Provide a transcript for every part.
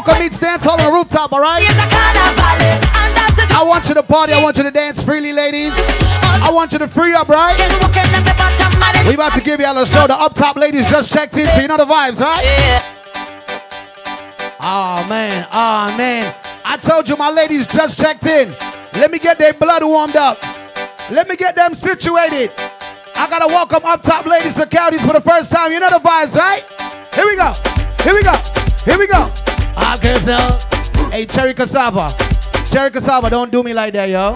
Soca meets dance hall on the rooftop, alright? I want you to party, I want you to dance freely, ladies. I want you to free up, right? We about to give you all a show. The up top ladies just checked in, so you know the vibes, right? Oh man, oh man. I told you my ladies just checked in. Let me get their blood warmed up. Let me get them situated. I gotta welcome up top ladies to counties for the first time. You know the vibes, right? Here we go. Here we go. Here we go. Ah, girls Hey, Cherry Cassava. Cherry Cassava, don't do me like that, yo.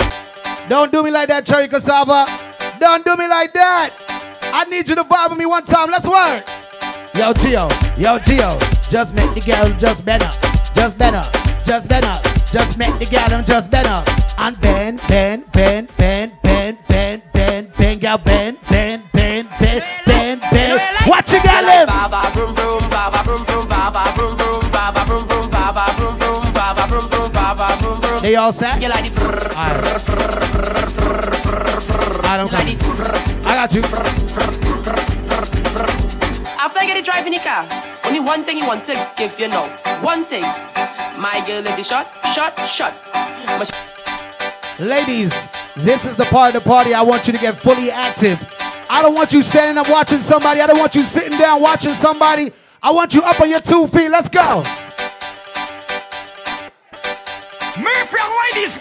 Don't do me like that, Cherry Cassava. Don't do me like that. I need you to vibe with me one time. Let's work. Yo, Gio. Yo, Gio. Just make the girl just better. Just better. Just better. Just make the girl just better. And bend, bend, bend, bend, bend, bend, bend, bend, girl, bend, bend, bend, bend, bend, bend. Watch your girl They all set? You like the I don't like I got you. After I get it driving the car, only one thing you want to give you know. One thing. My girl is the shot, shot, shot. Ladies, this is the part of the party I want you to get fully active. I don't want you standing up watching somebody. I don't want you sitting down watching somebody. I want you up on your two feet. Let's go. Me from why this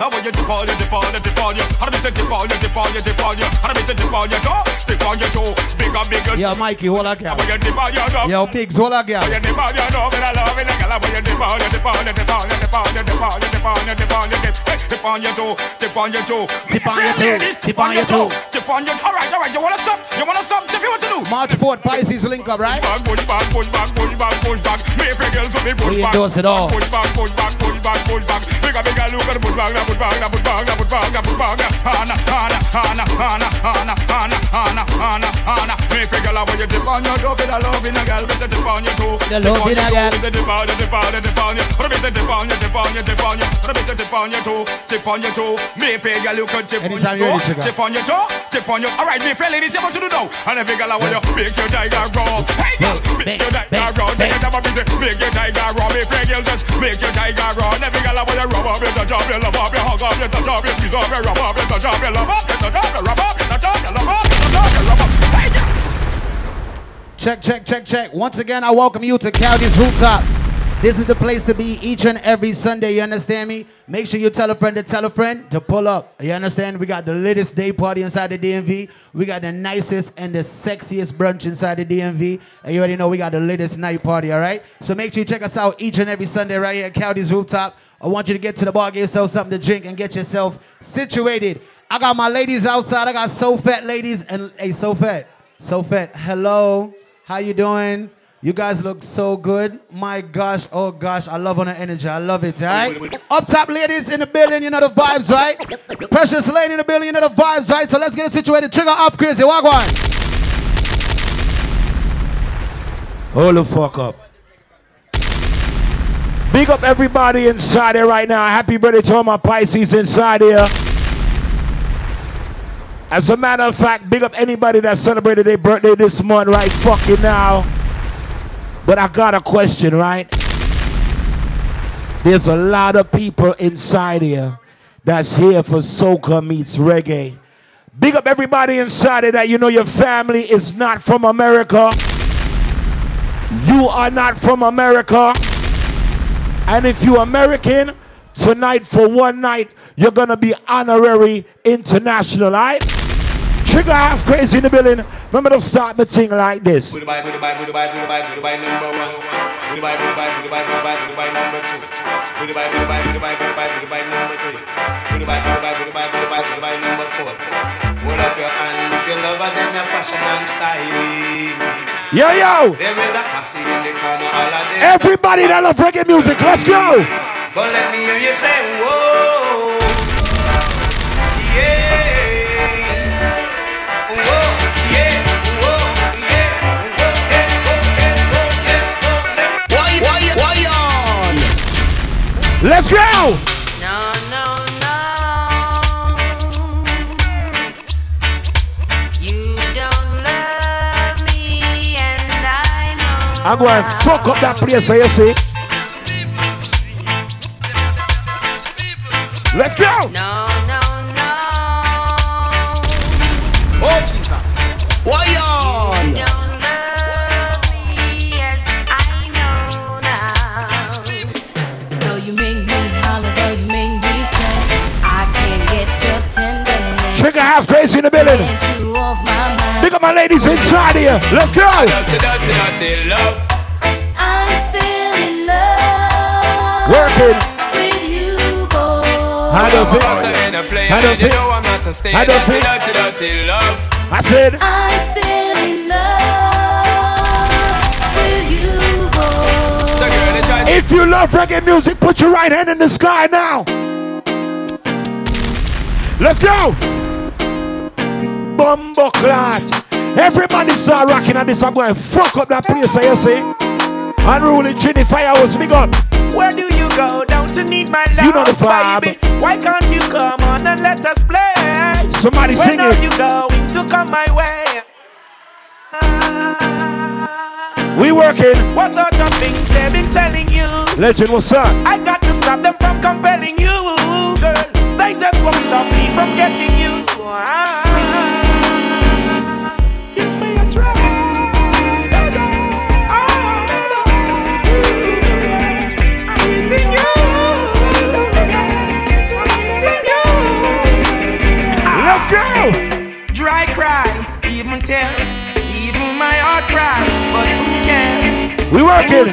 how want you dip on you, dip on you, dip on you. How do we say dip on you, dip on you, dip on you? How do we say dip on you, go? Dip on you, toe. Bigger, bigger. Yo, Mikey, hold on, girl. How you dip on you, go? Yo, Biggs, hold on, girl. How you dip on you, go? When I love it, girl. How you dip on you, dip on you, dip on you, dip on you, dip on you, dip on you, dip on you, dip. Hey, dip on your toe, dip on your toe. Dip on your toe, dip on your toe. Dip on your. All right, all right. You wanna stop? You wanna stop? Tell me what to do. March 4th, Pisces link up, right? Push back, push back, push back, push back, push back. Mayfair girls with me push back. We endorse it all. Push back, push back, push back, push back. Bigger, bigger look at the push back, push back, push back, push back, push back. Hana, Hana, Hana, Hana, Hana, Hana, Hana, Hana, Hana. Mayfair girl, when you dip on your toe, with a love in a girl, a dip on your toe. The love girl. Dip on, on, dip on. What dip on you, dip on you, dip on you. What about dip on your toe, dip on your toe. Mayfair girl, you could dip on your toe, dip on your toe, dip on your. All right, Mayfair ladies, you what to do now? And every girl, I want you make your tiger raw. Hey girl, make your tiger busy, make your tiger raw. Mayfair girl, just make your tiger raw. And every girl, I want you rub up, you up, you up, you Check, check, check, check. Once again, I welcome you to County's Rooftop. This is the place to be each and every Sunday, you understand me? Make sure you tell a friend to tell a friend to pull up. You understand? We got the latest day party inside the DMV. We got the nicest and the sexiest brunch inside the DMV. And you already know we got the latest night party, all right? So make sure you check us out each and every Sunday right here at County's Rooftop. I want you to get to the bar, get yourself something to drink, and get yourself situated. I got my ladies outside. I got so fat ladies and hey, so fat, so fat. Hello, how you doing? You guys look so good. My gosh, oh gosh, I love on the energy. I love it, right? Up top ladies in the building, you know the vibes, right? Precious lady in the building, you know the vibes, right? So let's get it situated. Trigger off, crazy. Walk on. Hold the fuck up. Big up everybody inside here right now. Happy birthday to all my Pisces inside here. As a matter of fact, big up anybody that celebrated their birthday this month right fucking now. But I got a question, right? There's a lot of people inside here that's here for soca meets reggae. Big up everybody inside here that you know your family is not from America. You are not from America. And if you're American, tonight for one night, you're gonna be honorary international, right? Trigger half crazy in the building. Remember to start the thing like this. Yo, yo! Everybody that love reggae music, let's go! But let me hear you say, whoa! Yeah! Let's go! No, no, no. You don't love me, and I know. I'm going to fuck up that place, I see. Let's go! No. Crazy in the building. Big up my ladies inside here. Let's go. Working. not to stay. How does it? Dirty, dirty love. I said, I'm still in love with you, boy. If you love reggae music, put your right hand in the sky now. Let's go. Bumbo clot. Everybody start rocking at this. I'm going to fuck up that place, you see. Unruly Trinity Firehouse, big up. Where do you go? Don't you need my love? You know the vibe. Baby? Why can't you come on and let us play? Somebody When sing are it. you going to come my way? We working. What sort of things they've been telling you? Legend, what's up? I got to stop them from compelling you, girl. They just won't stop me from getting you. Ah. We working.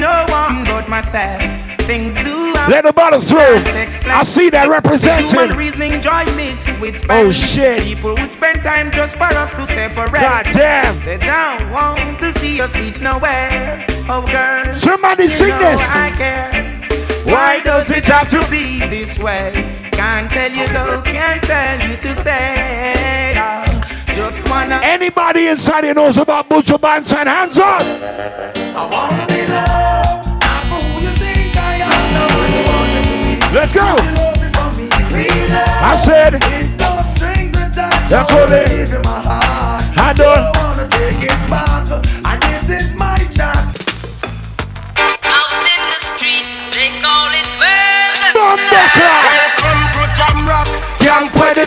No one but myself. Things do. Let the bottles through. I see that Human representing. reasoning joy mixed with Oh, shit. People would spend time just for us to separate. God damn. They don't want to see us reach nowhere. Oh, girl. Somebody sing this. I care. Why does it have to be this way? Can't tell you though, can't tell you to say. Oh, just wanna. Anybody inside here knows about Buju Banton? Hands up. I wanna be loved. I'm who you think I am. Know you want to be. Let's go. You love me for me. Real love. I said, no strings attached. Yeah, I cool, wanna give my heart. I done. I wanna take it back.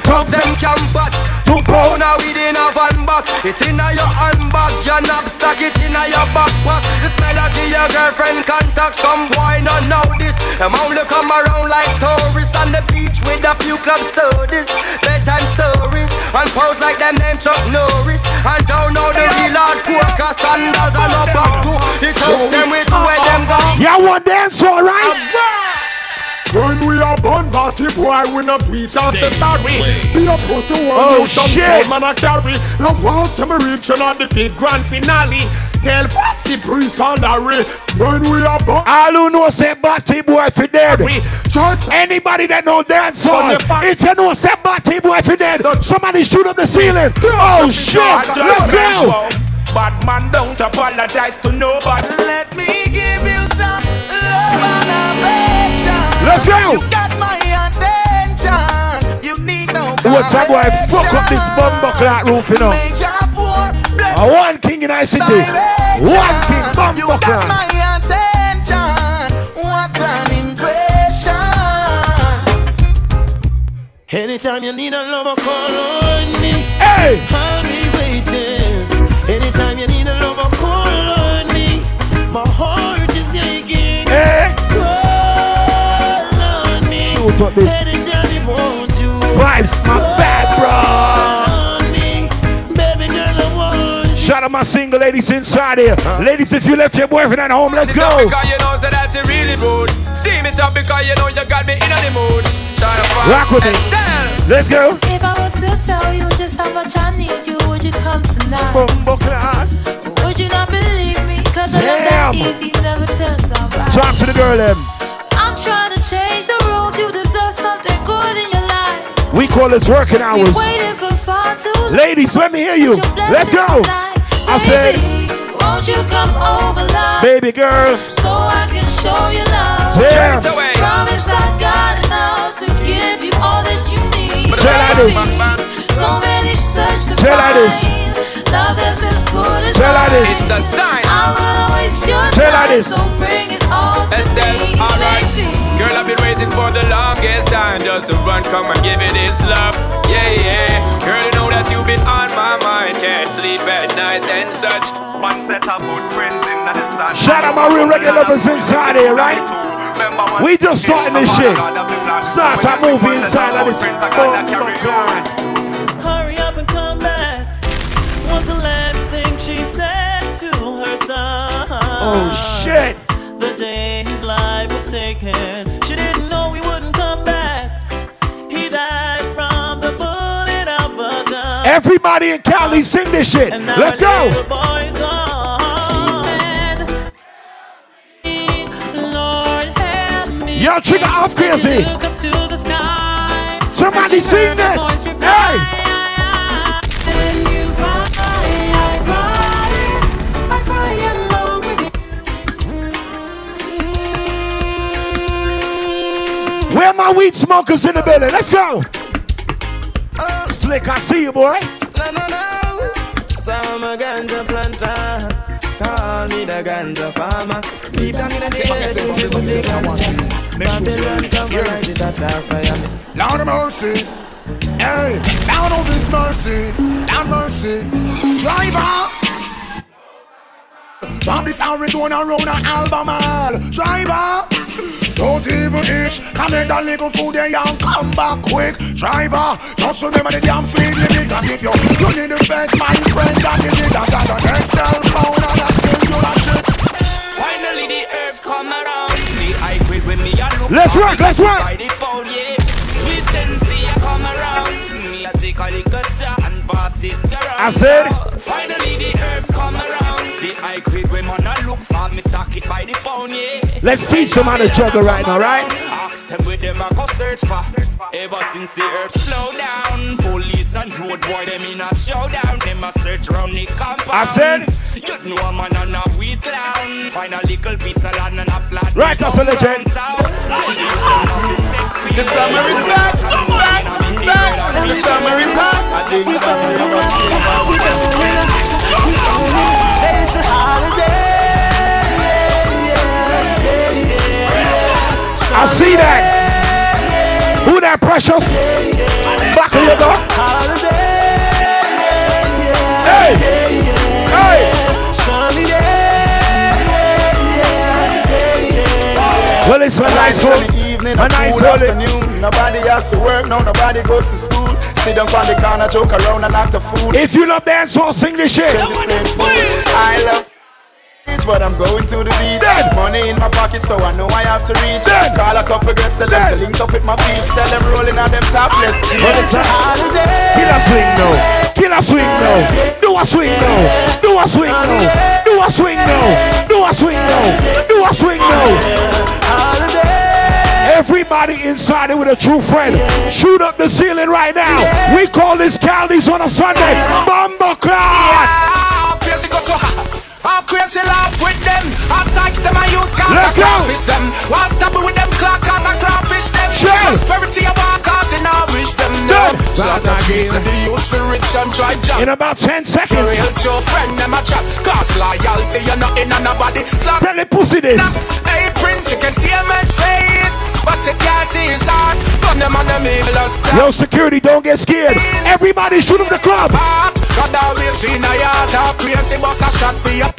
Thugs them can bat. Two pound a weed in a van back. It inna your handbag, your knapsack, it inna your backpack. The smell of your girlfriend contact. Some boy not know this. Them only come around like tourists on the beach with a few club sodas, bedtime stories, and pose like them name Chuck Norris. And don't know the real hard poker sandals and no back to. The thugs them with where them go. Y'all want dance, all ah! Right? When we are born, party boy, we not beat and say sorry. Be a pussy one, Oh, you some shit. soul man I carry. Now once I'm reaching on the big grand finale. Tell pussy priest on the way. When we are born, All who know say Batty boy for dead. we just Anybody that know dance hall, From the back. if you know say Batty boy for dead, somebody shoot up the ceiling. Oh shit, let's go. Bad man don't apologize to nobody. Let me Let's go. You got my attention. You need no What's up, boy? Fuck up this bumbo clock roof, you know. One king in our city, one king You bumbo got clock. my attention. What an impression. Anytime you need a lover, call on me. Hey, I'll be waiting. Anytime you need a lover, on me. this Anytime you want to. vibes, my bad bro. On me. Baby girl, I want you. Shout out my single ladies inside here. Ladies, if you left your boyfriend at home, let's go. Because you know so that's really rude. Steam it up because you know you got me in the mood. Try to find Rock with me. Let's go. If I was to tell you just how much I need you, would you come tonight? Bumbo clock. Would you not believe me? Cause I love that easy never turns out right. Talk to the girl, them. I'm trying to change the rules. You deserve something good in your life. We call this working We hours. waited for far too long. Ladies, let me hear you. Let's go. tonight. I said- Baby, won't you come over, love? Baby girl. So I can show you love. Damn. Straight away. Promise I got enough to give you all that you need. Tell her this. Baby, So many search to Tell her this. find love that's as good as Tell her this. mine. It's a sign. I will waste your Tell her time, this. so bring it all to Estelle, me, alright. baby. Girl, I've been waiting waiting for the longest time just to run, come and give it its love. Yeah, yeah. Girl, you know that you've been on my mind. Can't sleep at night and such. One set of footprints in the sun. Shout out my real regular lovers inside here, right? We just starting this shit. Start a movie inside of this. Hurry Oh shit. The day his life was taken, she didn't know he wouldn't come back. He died from the bullet of a gun. Everybody in Cali sing this shit. Let's go. little boy's gone. Lord help me. Yo, trigger off crazy. Look up to the sky. Somebody sing this. Hey. Where my weed smokers in the building? Let's go. Uh. Slick, I see you, boy. No, no, no. So I'm a ganja planter. Call me the ganja farmer. Deep down in the day, Babylon come and light it at our fire. Lord of mercy. Hey, down on this mercy. Down mercy. Driver. Drop this Arizona round an Albemarle. Driver. Don't even itch. Collect that little food there and come back quick. Driver, just remember the damn speed limit. Cause if you're running the fence, my friend, that is it. I got an Excel phone and I still do that shit. Finally, the herbs come around. The I quit with me. I look Let's for work, the let's work. by the phone, yeah. Sweet sensei, I come around. Me, I take a little and pass it around. I said- Finally, the herbs come around. The I quit when man, I look for me, stock it by the phone, yeah. Let's teach them how to juggle right now, right? Ask them with them, I go search for. Ever since the earth slow down, police and road boy, them in a showdown. Them a search round the compound. I said- You know a man and a weed clown. Find a little piece of land and a plant. Right, that's a legend. The summer is back, back, back. The summer is hot. I think the summer It's a holiday. I see that. Who that precious? Back of your door. Hey, hey. Well, it's a nice one. evening, A nice one. afternoon. Nobody has to work, no, nobody goes to school. Sit down on the corner, joke around and act a fool. If you love dancehall, sing this shit. Change the screen fool. I love beach, but I'm going to the beach. Dead. Money in my pocket, so I know I have to reach. Dead. Call a couple girls, tell them to link up with my peeps. Tell them rolling on them topless. But it's a holiday. Killer swing now. Killer swing now. Do a swing now. Do a swing now. Do a swing now. Do a swing now. Do a swing now. Everybody inside it with a true friend. Shoot up the ceiling right now. We call this Cali's on a Sunday. Bumble cloud. Crazy go so hot. I'm crazy love with them. I sex them, I use cars, Let's I crawfish them. Why stop with them clock cars, I crawfish them. Sure. Prosperity of our cars, and I wish them no. A kiss and the youth for rich and try job. In about 10 seconds. Real true friend, them a chat. Cause loyalty, you're not in on nobody. Slap Tell the pussy this. Hey Prince, you can see him at face, but you can't see his heart. Gun them on the middle of step. Yo, security, don't get scared. Everybody shoot up the club. God always in a yard, a crazy bus a shot for you.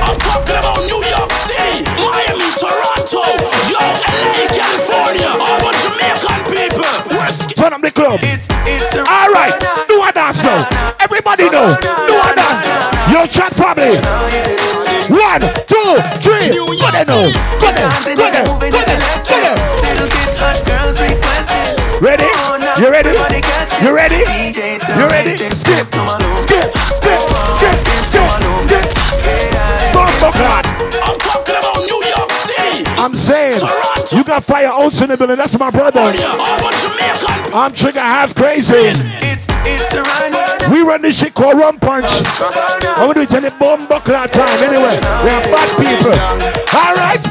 I'm talking about New York City, Miami, Toronto, yo, LA, California, all the Jamaican people. We're Turn up the club. It's, it's a All right, do a dance now. Everybody know. Do a dance. Yo, chat family. One, two, three. Go there now. Go there. Go there. Go there. Go there. Ready? You ready? You ready? You ready? Skip, skip, skip, skip. I'm saying, you got fire oats in the building. That's my brother. all the I'm trigger half crazy. It's, it's run. We run this shit called rum punch. I'm gonna in the bomb buckler time anyway. We are bad people. Alright?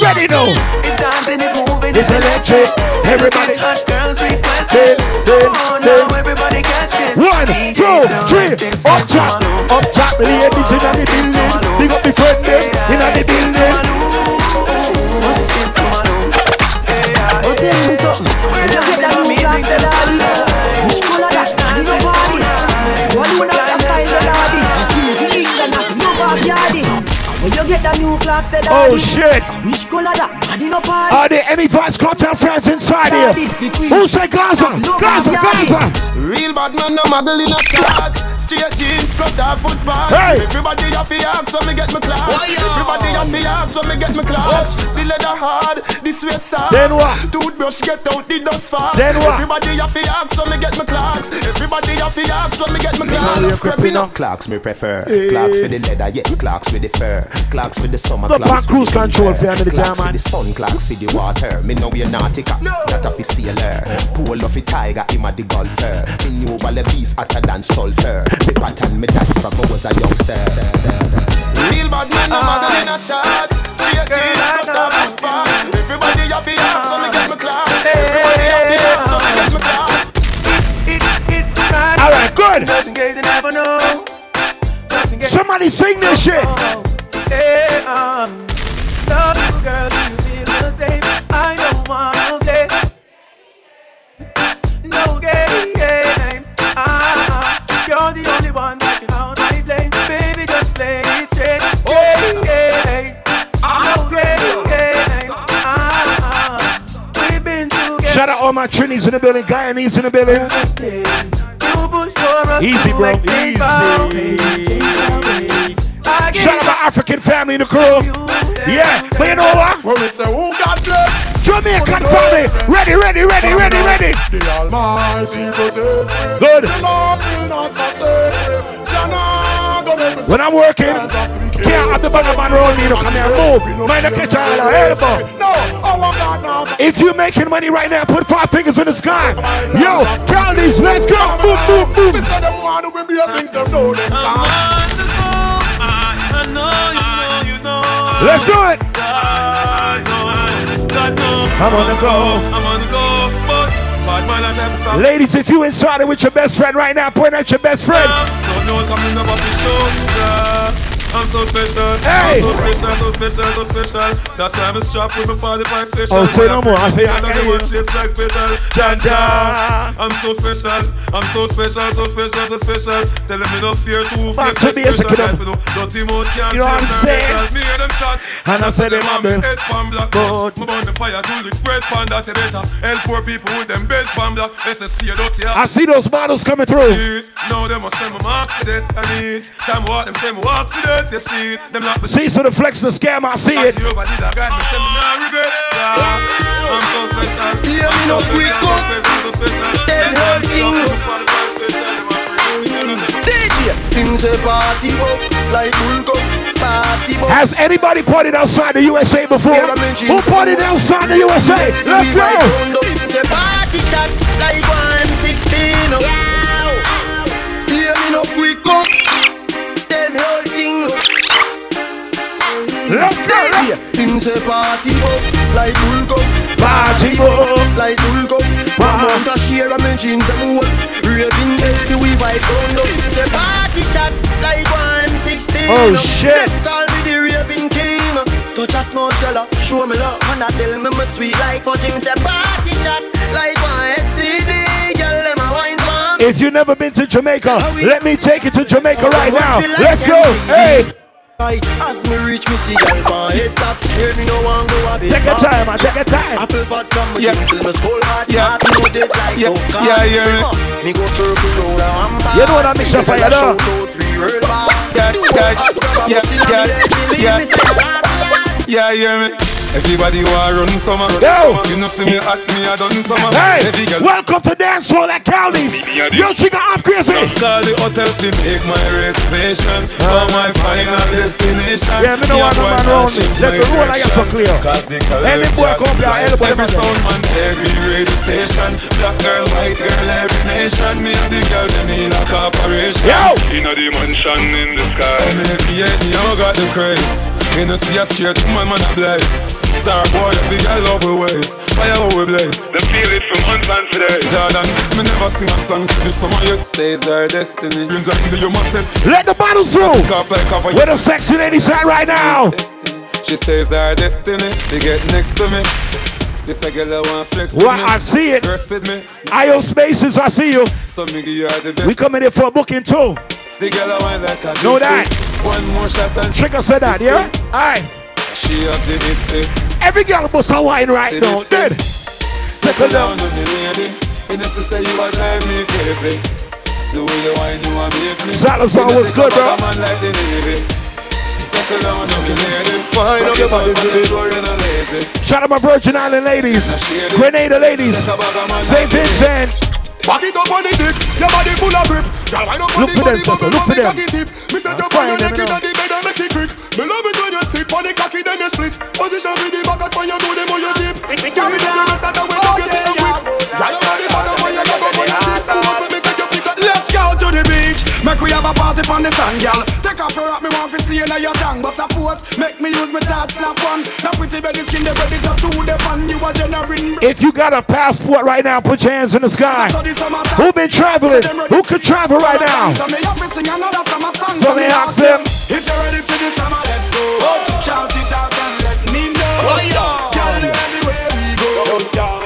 Ready now. It's dancing, it's moving, It's electric. Everybody. Hot girls request this. Oh, now everybody catch this. One, two, three. Up top. Up top. Ladies in the building. Big up the friend them in the building. Oh shit! Are there any fans, Kartel fans inside here? Who say Gaza? Gaza, Gaza! Real bad man, no muggle in a shot. Straight jeans, cut off footpaths. Hey. Everybody have the axe when me get my Clarks. Everybody have the axe when me get my Clarks. The leather hard, the sweat soft. Then what? Toothbrush get out the dust fast. Then what? Everybody have the axe when me get my Clarks. Everybody have the axe when me get my Clarks. Creeping up. Clarks me prefer. Clarks for the leather, yeah. Clarks for the fur. Clarks for the summer. Look, Clarks on cruise for the control winter. for another time, Clarks for man. the sun, Clarks for the water. Me know you're nautica, not a fi sailor. Pool of a tiger, him a the golfer. Me knew all the beast hotter than sulfur. Me pattern me that from I was a youngster. Real bad man, no muggle in a shots. Straight jeans, cut off footpaths. Everybody have the axe when me get my Clarks. Everybody have the axe when me get my Clarks. All right, good. Just in case you never know. Just in case Somebody sing this shit. Hey, all my Trinis in the building, Guyanese in the building. You push for us Easy, bro. escape our pain. I gave Shout out my African family in the crew. Yeah, but you know what? When we say who Jamaican family. Ready, ready, ready, ready, ready. the Almighty. Good. When I'm working, can't have the bag of man roll me. Look, come here, move. Mind the catch all our elbow. No, our God now. If you making money right now, put five fingers in the sky. Yo, count these. Let's go. Boom, boom, boom. We say them want to be a things them know them can't. I know, you know, you know. Let's do it. I know, God know. I'm on the go. I'm on the go, Ladies, if you inside it with your best friend right now, point at your best friend. Don't know coming up off the shoulder. I'm so special. Hey. I'm so special, so special, so special. That's why I'm a strap with my 45 special. Oh, say no more. I say I Under can the one shapes like petal. Da-da. I'm so special. I'm so special, so special, so special. Tell them me no fear to face to be a special second life, you know. Dirty mouth can't You know what I'm chase saying? Me hear them shot. And I say them I'm a head pan black. Me burn the fire to the spread pan that better. Help poor people with them bed pan black. SSC dirty. I see those models coming through. Now them must say me mark for that and it. Time what them say me walk for that, you see it. Them lock me See, so the flex the scam, I see it. Over I got me say me nah regret. Yeah. I'm so special. Yeah, me no quick up. so special, so special. Them Let's whole go, thing. let's go, let's go, special. Them a free. DJ, him say party up like Hulk party up. Has anybody partied outside the USA before? Who partied outside the USA? Let's go. Say party shot like 116 up. Yeah, Let's go. DJ, him say party up like Hulk up, Party oh. up. Oh, like Hulk up. One month a share of me jeans them whole. Raving healthy we vibe round up. Say party shot like 116 Oh, shit. Them call me the raving king. Touch a small girl, show me love. And I tell me me sweet like fudging. Say party shot like one STD. Girl, them a wine for. If you've never been to Jamaica, let me take you to Jamaica right now. Let's go. Hey, Aye, As me reach me see girl pan head top Hear me no one go a bit take your time, man. Take your time. Apple fat from me Yeah. yeah. till me skull hot Yeah. Heart no dead like Yeah. tough Yeah, cards. yeah. Me go circle round a one bar You know what I mix up for you, Shout though? out three real bars Yeah, Do yeah, hot grab a yeah, bus in a yeah, me head. Believe yeah. me, say the last last. Yeah, hear me. Everybody want run summer. Yo. You know see me at me I done summer. Hey, Every girl welcome to Dance Hall at Cowley's. Yo, chica, I'm crazy. Call the hotel to make my reservation for uh. my final destination. Yeah, me know Yeah, what the boy, man can't round. change Let my the road I get so direction. clear. Cause the Any color boy just come here, fly. anybody Every man there. sound man, every radio station. Black girl, white girl, every nation. Me and the girl, them in a corporation. Yo. In a dimension in the sky. I'm heavy, you got the craze. You know see a straight man, man a blaze. Star boy, every girl over waist. Fire how we blaze. Them feel it from unplanned for days. Jordan, me never sing a song for this summer yet. Says our destiny. Dreams are in the human set. Let the bottles through. Off like cover. Where the sexy ladies at right now? She says our destiny. They get next to me. This a girl I want flex with What me. I see it. Verse with me. IO Spaces, I see you. So me give you all the best. We coming in for a booking too. The girl I want like a Know that. One more shot and said that, yeah? Aye. She have the bit sick. Every girl must have wine right Say now. Dead. Settle down on the lady. You know, she say you are driving me crazy. The way you wine, you amaze me. Salazar was good, a bro. man like the Navy. Settle down on the lady. Wine up your body, baby. Sure you're not lazy. Shout out my Virgin Island ladies. Grenada ladies. St. Vincent. Back it up on the dick, your body full of grip. Girl, wind up on Look the for them, body, sister, look for them. cocky. Me set up on your let neck me inna the bed and make it quick. Me love it when you sit on the cocky, then you split. Position with the back as when you do them on your dip. Squeeze up your wrist and wet up Make we have a party on the sand, girl. Take off your hat, me want to see you now your tongue. But suppose, make me use my touch, snap one. Now pretty belly skin, they ready to do the pan. You are generating. If you got a passport right now, put your hands in the sky. Who been traveling? Who could travel right now? So me have sing another summer song. So me ask them. If you're ready for the summer, let's go. Oh. Shout it out and let me know. Oh, yeah. Girl, everywhere we go. Oh,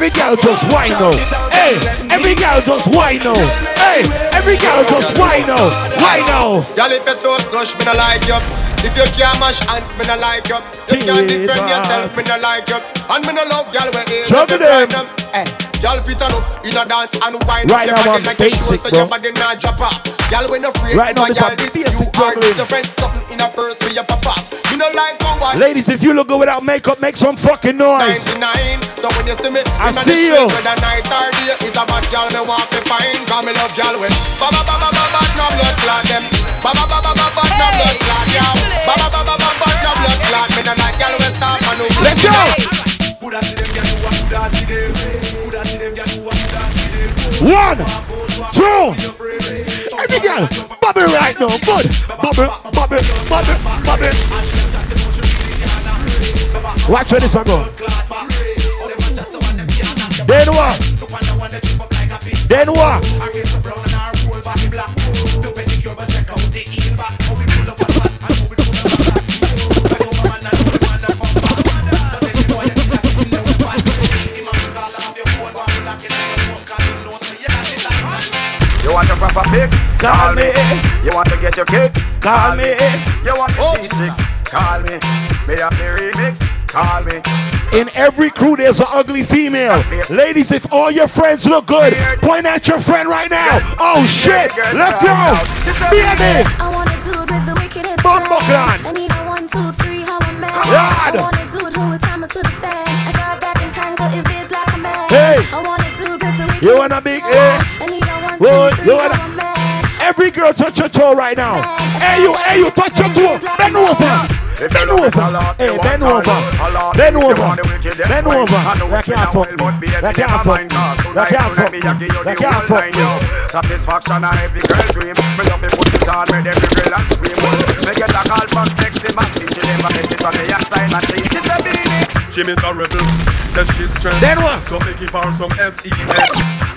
Every girl just whine now. Hey, every girl just whine now. Hey, every girl just whine now. Whine now. Girl, if you toast touch, me no like you. If you can't mash hands, me no like you. You can't defend yourself, me no like you. And me no love girl where is Juggle them. Hey, girl fit on up in a dance and wine Right up now your I'm body like a show, basic, so bro. your body not drop off. Girl, when you afraid, Right now no this girl, a this you basic are juggling. different. Something in a purse for your pop off. Me no like no one. Ladies, if you look good without makeup, make some fucking noise. 99. So when you see me I in the see street, you. whether night or day, is a bad girl me want to find. Cause me love girl with ba ba ba ba ba ba no blood clot them. Ba ba ba ba ba ba no blood clot yeah. Ba ba ba ba ba ba no blood clot. Me no like girl with stop and no. Let's go. One, two. Every girl, bubble right now. Good. Bubble, bubble, bubble, bubble. Watch where this one go. Then what? Then what? You want a proper fix? Call me. You want to get your kicks? Call me. You want the cheese sticks? Call me. May have the remix? Call me. In every crew, there's an ugly female. Ladies, if all your friends look good, point at your friend right now. Oh shit, let's go. Baby. I wanna do it with the wickedest Bumbo I need a one, two, three, how I'm mad. I wanna do it who time to the fan. I got that in hand, got biz like a man. Hey. I wanna do it with the wickedest You want a big A? I need Whoa, two, three, you want how I'm mad. Every girl touch your toe right now. Hey you, hey you, touch your toe. Bend over. Bend over. Hey, bend over. Bend over. Bend over. That can't fuck me. That can't fuck me. That can't fuck me. That can't fuck me. Satisfaction and every girl dream. Me love to put it on, make every girl and scream. Me get a call from sexy Maxine. She never miss it from the outside machine. She said, "Beanie." She miss a rebel, says she's stressed. Then what? So me give her some S-E-S.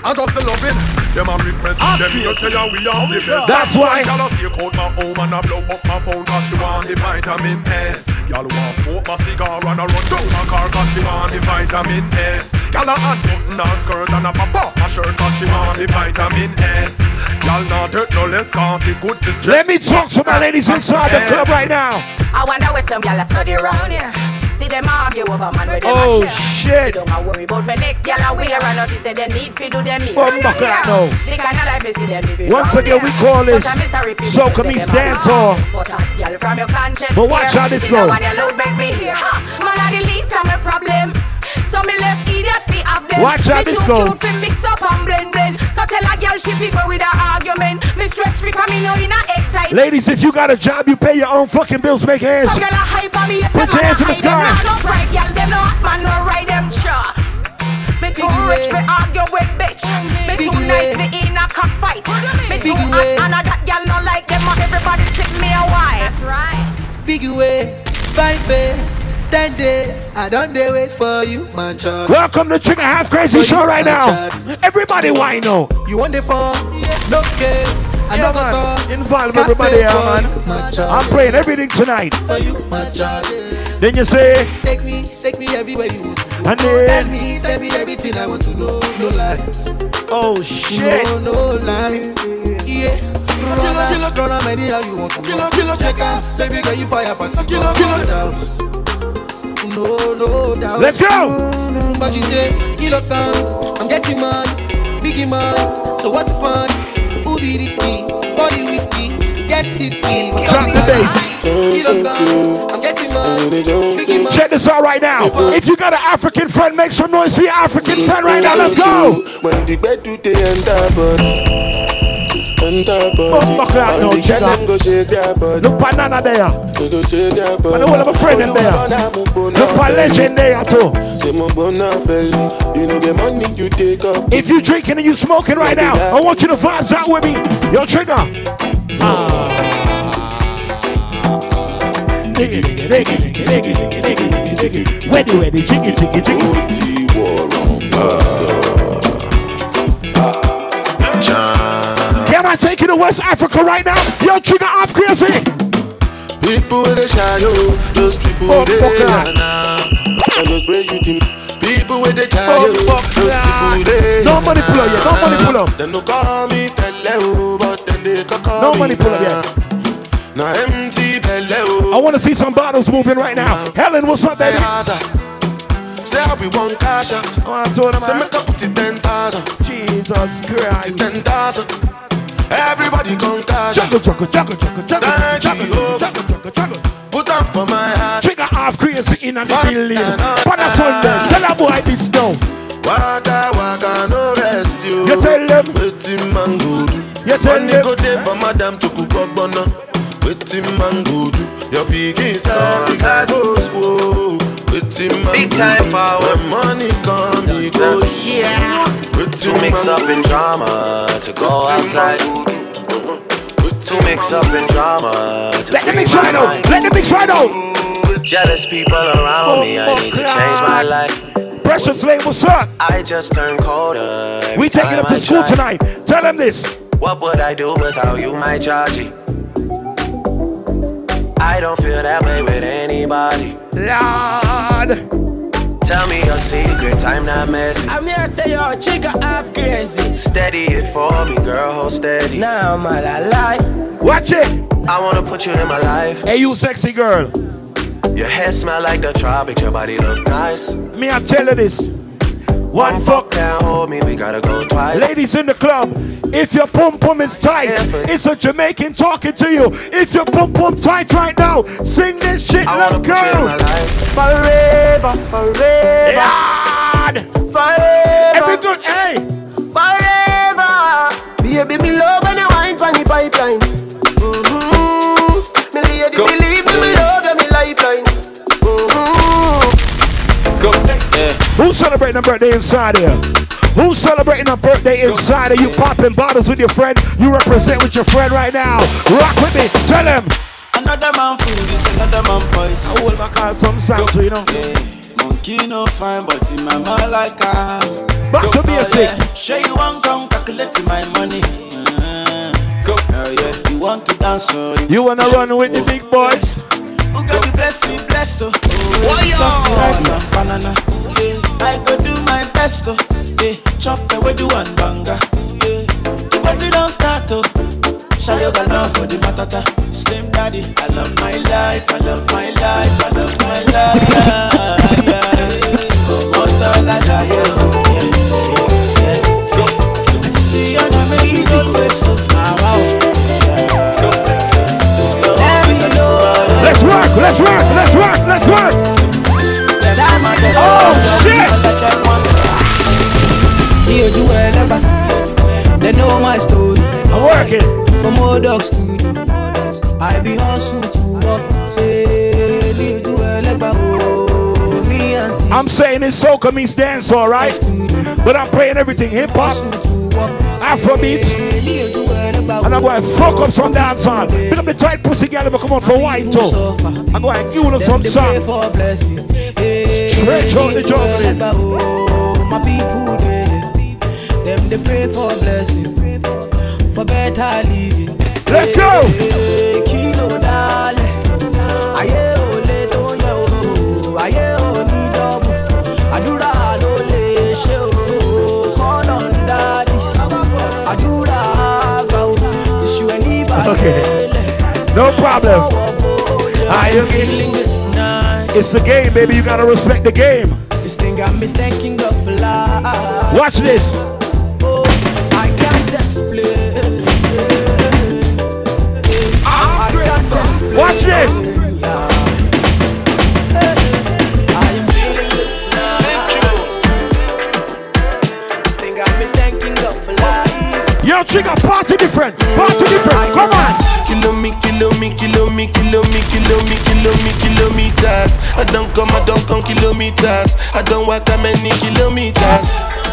I just love it. Them a request. Them you say yeah, we are the best. That's why- Girl a stay out my home and I blow up my phone cause she want the vitamin S. Girl want smoke my cigar and I run down my car cause she want the vitamin S. Girl a unbutton her skirt and I pop off my shirt cause she want the vitamin S. Girl not dirt no less cause it good to stress. Let me talk to my ladies inside the club right now. I wonder where some gyal a study round here. See them argue over man where them Oh, share. shit. See don't worry about when next gyal a wear and us he say they need fi do them here. Well, knock that now. The kind of life see them living Once again, we call this But a misery Soca say Meets Dance. Hall. But a gyal from your conscience But watch how this go. that one you make me hear. Man a the least of my problem. So me left idiot fi have them. Watch how Me this go. mix up and blend blend. So tell a gyal she fi go with her argument. Me stress free 'cause me know oh, in a excitement. Ladies, if you got a job, you pay your own fucking bills. Make hands. Some gyal a hype on me, yes, Put your hands in the a hide them. sky. No pride, gyal, them no hot man, no ride them sure. Me too rich fi argue with bitch. Me too nice fi in a cockfight. Me too hot and a that gyal no like them. Everybody sick me a wife. That's right. Biggie ways, fine face, ten days. I don't dare wait for you, man. Child. Welcome to Trigger Half Crazy Show right now. Everybody whine now. You want the phone? No case. I Yeah, man. Involve everybody here, for man. you, my child. I'm playing everything tonight. For you, my child. Then you say, Take me, take me everywhere you want to go. And Tell me, tell me everything I want to know. No lie. Oh shit. No, no lie. Yeah. Run, killer, run, I'm ready how you want to Killer, killer, check out Baby girl, you fire pass Killer, killer, doubt No, no doubt Let's go! But you say, killer town I'm getting mad Biggie man So what's the fun? Who be risky? Body whiskey Get tipsy Drop the bass. Killer town I'm getting mad Biggie man Check this out right now. If you got an African friend, make some noise for your African friend right now. Let's go. When the bed do they enter body Enter body them go shake their body Look banana there. They go shake their body of a friend them there. Look a legend there too. You know the money you take up If you drinking and you're smoking right now, I want you to vibes out with me. Yo, trigger. Ah. Can I take you to West Africa right now? Yo, trigger off crazy. People with a shadow Those people Oh, with a fuck And those way you think People with a shadow Oh, Those people a No money pull up yet, no money pull up. They no call me Pele oh, But then they call No money pull up yet. Now empty Pele oh. I want to see some bottles moving right now. Helen, what's up, baby? Say how we want cash out Oh, I told him, Say make up it ten thousand Jesus Christ. To Ten thousand Everybody come cash out Juggle, juggle, juggle, juggle, Thank juggle, you. Oh. juggle, juggle, juggle. Put up for my heart Trigger off crazy in the Fuck building. nah, nah, But that's nah. on them. Tell that boy this now. Waka waka no rest you. You tell them. Wetin man go do? You tell Money them. go dey for madam to cook up bono. Wetin man go do? Your pikin self is a go school. Wetin man Big go time do? forward. When money come, he go yeah. To mix up in drama, to go outside. To mix up in drama, to Let the mix right. Let the mix right. Jealous people around me, I need to change my life. Precious what's up? I just turned colder. We taking up to school tonight. Tell them this. What would I do without you, my Georgie? I don't feel that way with anybody. Lord. Tell me your secrets, I'm not messy. I'm here to say your chica half crazy. Steady it for me, girl, hold steady. Now nah, man, I lie. Watch it. I wanna put you in my life. Hey, you sexy girl. Your hair smell like the tropics, your body look nice. Me, I tell you this. One fuck. Can't we gotta go twice. Ladies in the club, if your pum pum is tight, it's a Jamaican talking to you. If your pum pum tight right now, sing this shit. Let's go. Forever, forever. Lord. Forever. Every good, hey. Forever. Baby, me love when you wine from the pipeline. Who's celebrating a birthday inside here? Who's celebrating a birthday inside here? You popping bottles with your friend. You represent with your friend right now. Rock with me. Tell them. Another man food is another man poison. I hold my car some sound so you know. Yeah. Monkey no fine, but in my mind like I'm. Back to basic. Show you one come calculate my money. Mm-hmm. Go. Oh yeah. You want to dance so You wanna run with the big boys? Who got the bless me, bless oh. Chop the rice and banana. I go do my best oh. Yeah. Chop the way do one banga. Yeah. The party don't start oh. You got love for the matata. Slim daddy, I love my life, I love my life, I love my life. Yeah, yeah. Motola Jaya, yeah, yeah, yeah. Go. The other way always so. Let's work, let's work, let's work, let's work. Oh shit! Ever. They know my story. I'm working. From old dogs to you. I be hustle to work. Eh, hey, here you ever. Me and see. I'm saying this soca means dance, alright? But I'm playing everything hip hop, Afro beats, eh, and I'm going to fuck up some dance on. Pick up the tight pussy girl if I come on for white too. I'm going to give some song. Eh, Stretch out the juggling. My people, they pray for blessing, for better living. Let's go. Hey, kilo dale, ayé ò lè tó yẹ o, ayé ò ní dọ́bù, àdúrà ló lè ṣe o, kọ́nà ń dádì, àdúrà àgbà o, No problem. Are you feeling it tonight? It's the game, baby. You gotta respect the game. This thing got me for life. Watch this. For this. Yo, trigger party different. Party different. Come on. Kilo me, kilo me, kilo me, kilo me, kilo me, kilo me, kilometers. I don't come, I don't come kilometers. I don't walk that many kilometers.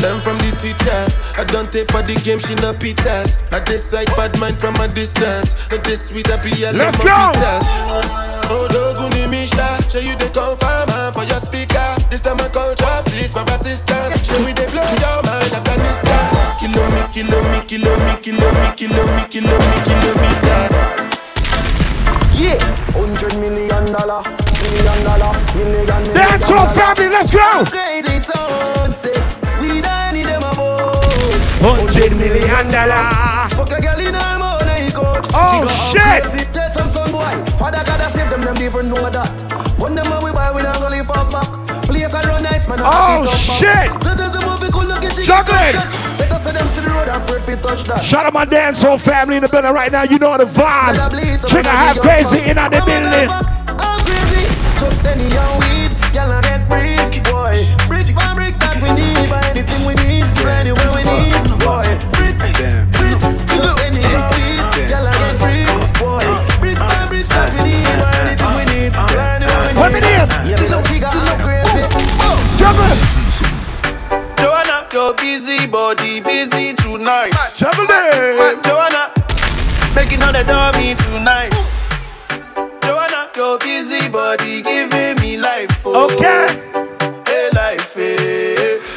Learn from the teacher. I don't take for the game, she no pitas. I decide bad mind from a distance. But this sweet happy, I Let's love go. my pitas. Oh, Doguni Misha, show you the confirm uh, for your speaker. This time I call chopsticks for assistance. Show me they blow your mind, Afghanistan. Kilo me, kilo me, kilo me, kilo me, kilo me, kilo me, kilometer. Yeah, hundred million dollar, million dollar, million, million Dance floor family, let's go. Crazy sound, say we don't need them about. Hundred million dollar. Fuck a girl in her. Oh, she go all shit. Crazy, tell some son boy. Father gotta save them, them even know that. One them we buy, we not gonna live up back. Place I run nice, man. Oh, shit. So there's a movie cool looking chick. Juggling. Better say them see the road and afraid to touch that. Shout out my dance hall family in the building right now. You know the vibes. Trigger have crazy in the building. I'm crazy. Just any young weed, y'all get brick, boy. Brick from bricks that we need, buy anything we need, anywhere we need, boy. Brick, brick, just any young weed, y'all a get brick, boy. Brick from bricks that we need, buy anything we need, anywhere we need. What me name? Yeah, look, trigger, look crazy. Juggling. Joanna, your busy body busy tonight. Juggling. Joanna, making all the dummy tonight. Joanna, your busy body giving me life. Oh. Okay.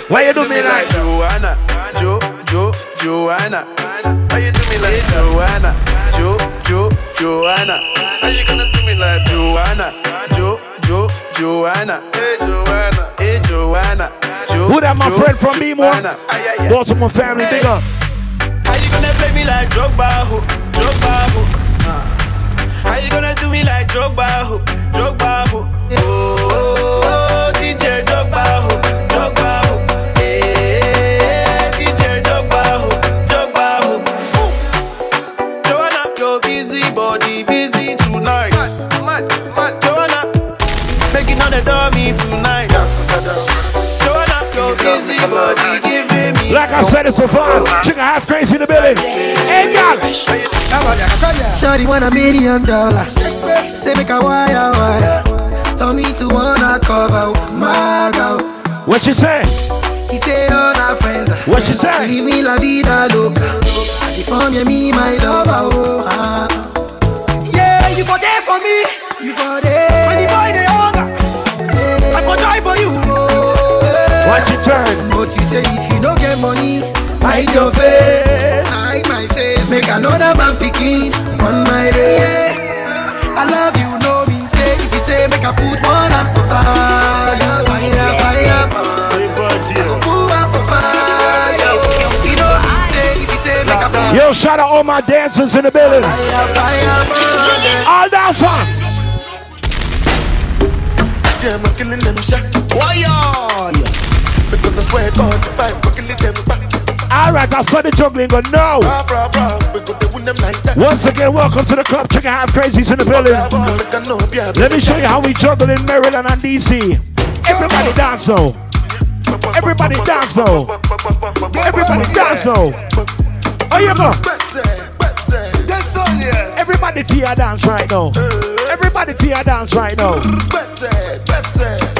Hey, hey. Why you do me like Joanna? Jo, Jo, Joanna. Why you do me like Joanna? Jo, Jo, Joanna. How you gonna do me like Joanna? Jo, Jo, Joanna. Hey, Joanna. Hey, Joanna. Jo, Who that my Jo, friend from? Joanna. Ay, ay, ay. Baltimore family, big up. How you gonna play me like Drogba, ho? Drogba, ho? Uh. How you gonna do me like Drogba, ho? Drogba, ho? Oh, DJ Drogba, making all the dummy tonight. Joanna, your busy body giving me. Like I said, it's a fun. Trigger half crazy in the building. Hey, y'all. Shawty want a million dollars. Say make a wire wire. Tell me to wanna cover my girl. What you say? He say all our friends. What you say? Leave me la vida loca. And from you, me my lover. Oh, ah. Yeah, you for there for me. You for there. Oh, Watch turn. But you say if you don't get money, hide your face. Hide my face. Make another man picking on my race. I love you, no mean say. If you say make I put one hand for fire, fire, fire, fire. Put one for fire. You know I say if you say make I put Yo, shout out all my dancers in the building. fire, fire, fire. All dancer. See, I'm not killing them shot. Why are Because I swear God, if I'm not killing them back. All right, I saw the juggling, no. Go like. Once again, welcome to the club. Trigger half crazies in the building. Make a no, yeah, Let me show you how we juggle in Maryland and DC. Everybody dance though. Everybody dance though. Everybody dance though. Oh yeah, go. Everybody fear dance right now. Everybody fear dance right now.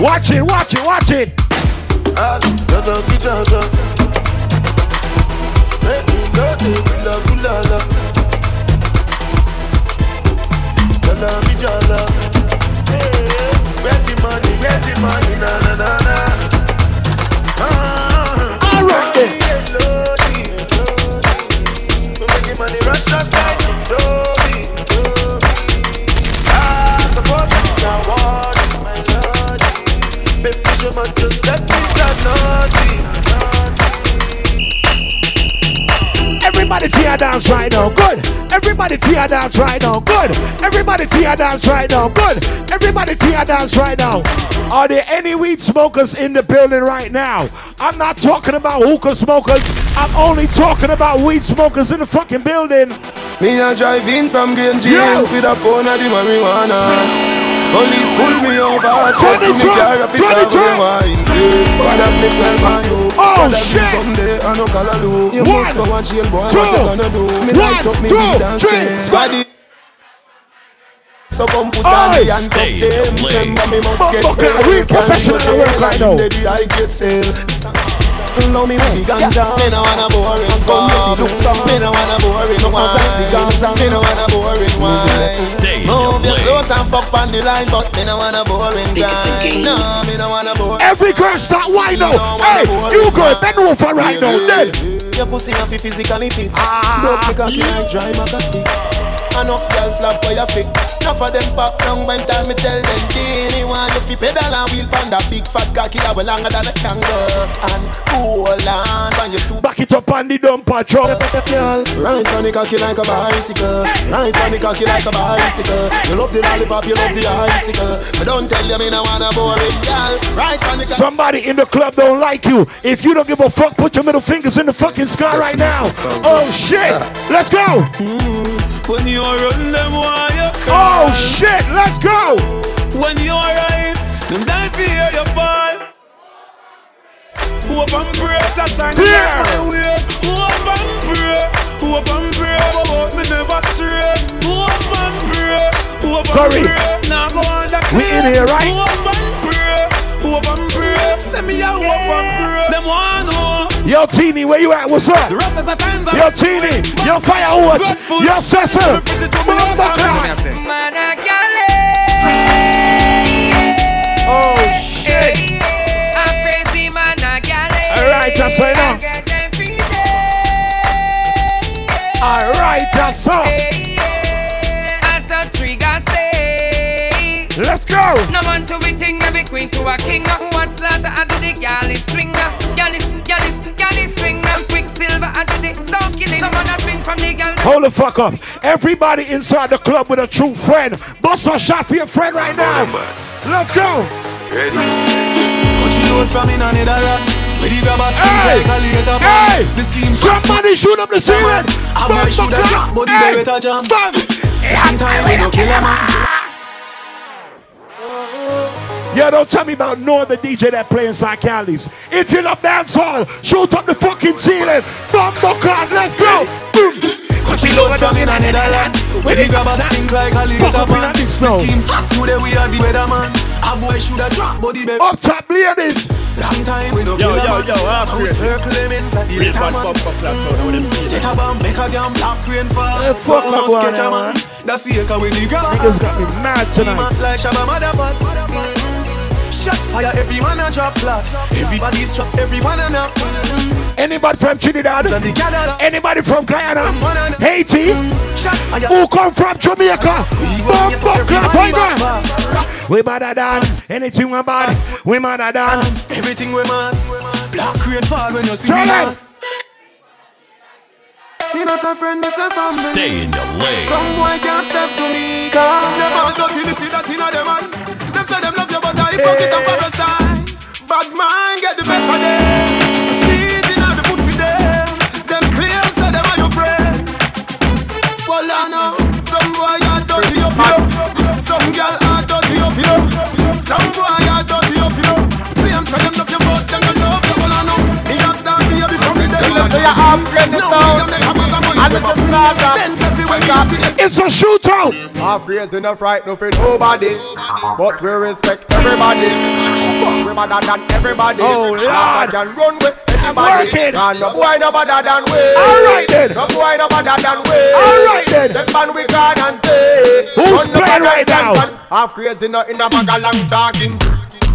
Watch it, watch it, watch it. Ali, dodo ki dodo. Make. Jala mi jala. Where the money, where the money, na na na na. Ah, I rock it. Money, All right then. Everybody fear dance right now. Good. Everybody fear dance right now. Good. Everybody fear dance right now. Good. Everybody fear dance right now. Are there any weed smokers in the building right now? I'm not talking about hookah smokers. I'm only talking about weed smokers in the fucking building. Me a drive in from Green Jail with a pound of the marijuana. Police pull me over, said to me car officer where mine What a place well man Oh shit. Someday I no call a do You must go and jail boy what you gonna do? Me light up me weed and say Squaddy so come put on the handcuff them Remember me must get paid. Real professional work right now I get sale Know me with the ganja Me no wanna boring. Come if you look some Me no wanna boring wine. Press the Gaza Me no wanna boring wine. Move your clothes and fuck on the line But me no wanna boring grind No, me no wanna boring Every girl. start wine now. Hey, you girl, bend over right now Dead Your pussy have to physically fit. Ah. Don't make a can't dry maca stick Enough girl flap for your feet Enough of them pop down when time me tell them Dini want you fi pedal and wheel pan that big fat cocky that way longer than a kangaroo. And hold on when you two Back it up on the dumper truck. Right on the cocky like a bicycle. Right on the cocky like a bicycle. You love the lollipop, you love the icicle. But don't tell you me no wanna boring girl. Right on the Somebody in the club don't like you. If you don't give a fuck, put your middle fingers in the fucking sky right now. Oh shit, let's go mm-hmm. When you run them why you Oh shit, let's go! When you rise, them die fear you fall. Hope and pray to shine Clear. my way. Hope and pray Hope and pray About me never stray. Hope and pray Hope and pray. Now go on the We in here, right? Hope and pray Hope and pray. Send me a hope and pray. Them want know Yo, Teeny, where you at? What's up? The rappers at times are Yo, Teeny, yo, Firehorse, yo, Cecil, Oh, shit. Alright, that's right now. Alright, that's up. As a trigger say Let's go. No queen to a king Who wants slaughter I do the gal is swinger Gal is, gal is, gal is swing Them quicksilver I do the stone killing Someone a swing from the gal Hold the fuck up. Everybody inside the club with a true friend. Bust a shot for your friend right now. Let's go. Cut you load from in a Netherland Where the grabbers think Hey! like a later Hey! The scheme Somebody shoot up the ceiling. I boy should have drop but the better jump Bam! Long time we no kill a man Yo, don't tell me about no other DJ that play inside Cali's. If you love dancehall, shoot up the fucking ceiling. Bumbo clock, let's go. Boom. Cut you from in a Netherland Where the grabbers think like a Fuck later up man the The scheme hot today we are the weatherman A boy should have drop but the better Up top, ladies. Long time we no Yo, kill a yo, man yo, I'm So we crazy. circle them inside the Real bad man pop pop flat sound, how them feel Set a bomb, make a damn black rain fall Hey, fuck my must boy, catch a eh, man. man That's the echo with the grabber Niggas got me mad Scheme tonight. hot like Shabba Motherfucker Shot fire, every man a drop flat Everybody's trapped, everyone a knock Anybody from Trinidad? So the gather Anybody from Guyana? Haiti? Shot fire Who come from Jamaica? Bumbo yes, clock, everybody boy, girl. back, We better than anything we bad. We better than. Everything we mad Black rain fall when you see me Charlie. mad Me not a friend, that's a family Stay in your lane. Some boy can't step to me Cause them all dirty, me see that inna them man Them say them love you but I hypocrite and parasite Bad man get the best of them. See it inna the pussy them. Them claim say them are your friend. Well I know Some boy are dirty up Some girl are dirty up Some boy are dirty up Claim say them love you but them don't love you Well I know. Me a star baby from the day you have sound And it's a slaughter It's a shootout. Half raised enough right no for nobody But we respect everybody But we better than everybody Oh, Lord. I can run with anybody working. And no boy no better than we Alright then. No boy no better than we Alright then. Them man we can and say Who's Run the playing bag right and now? send man. Half crazy no in a bag of long talking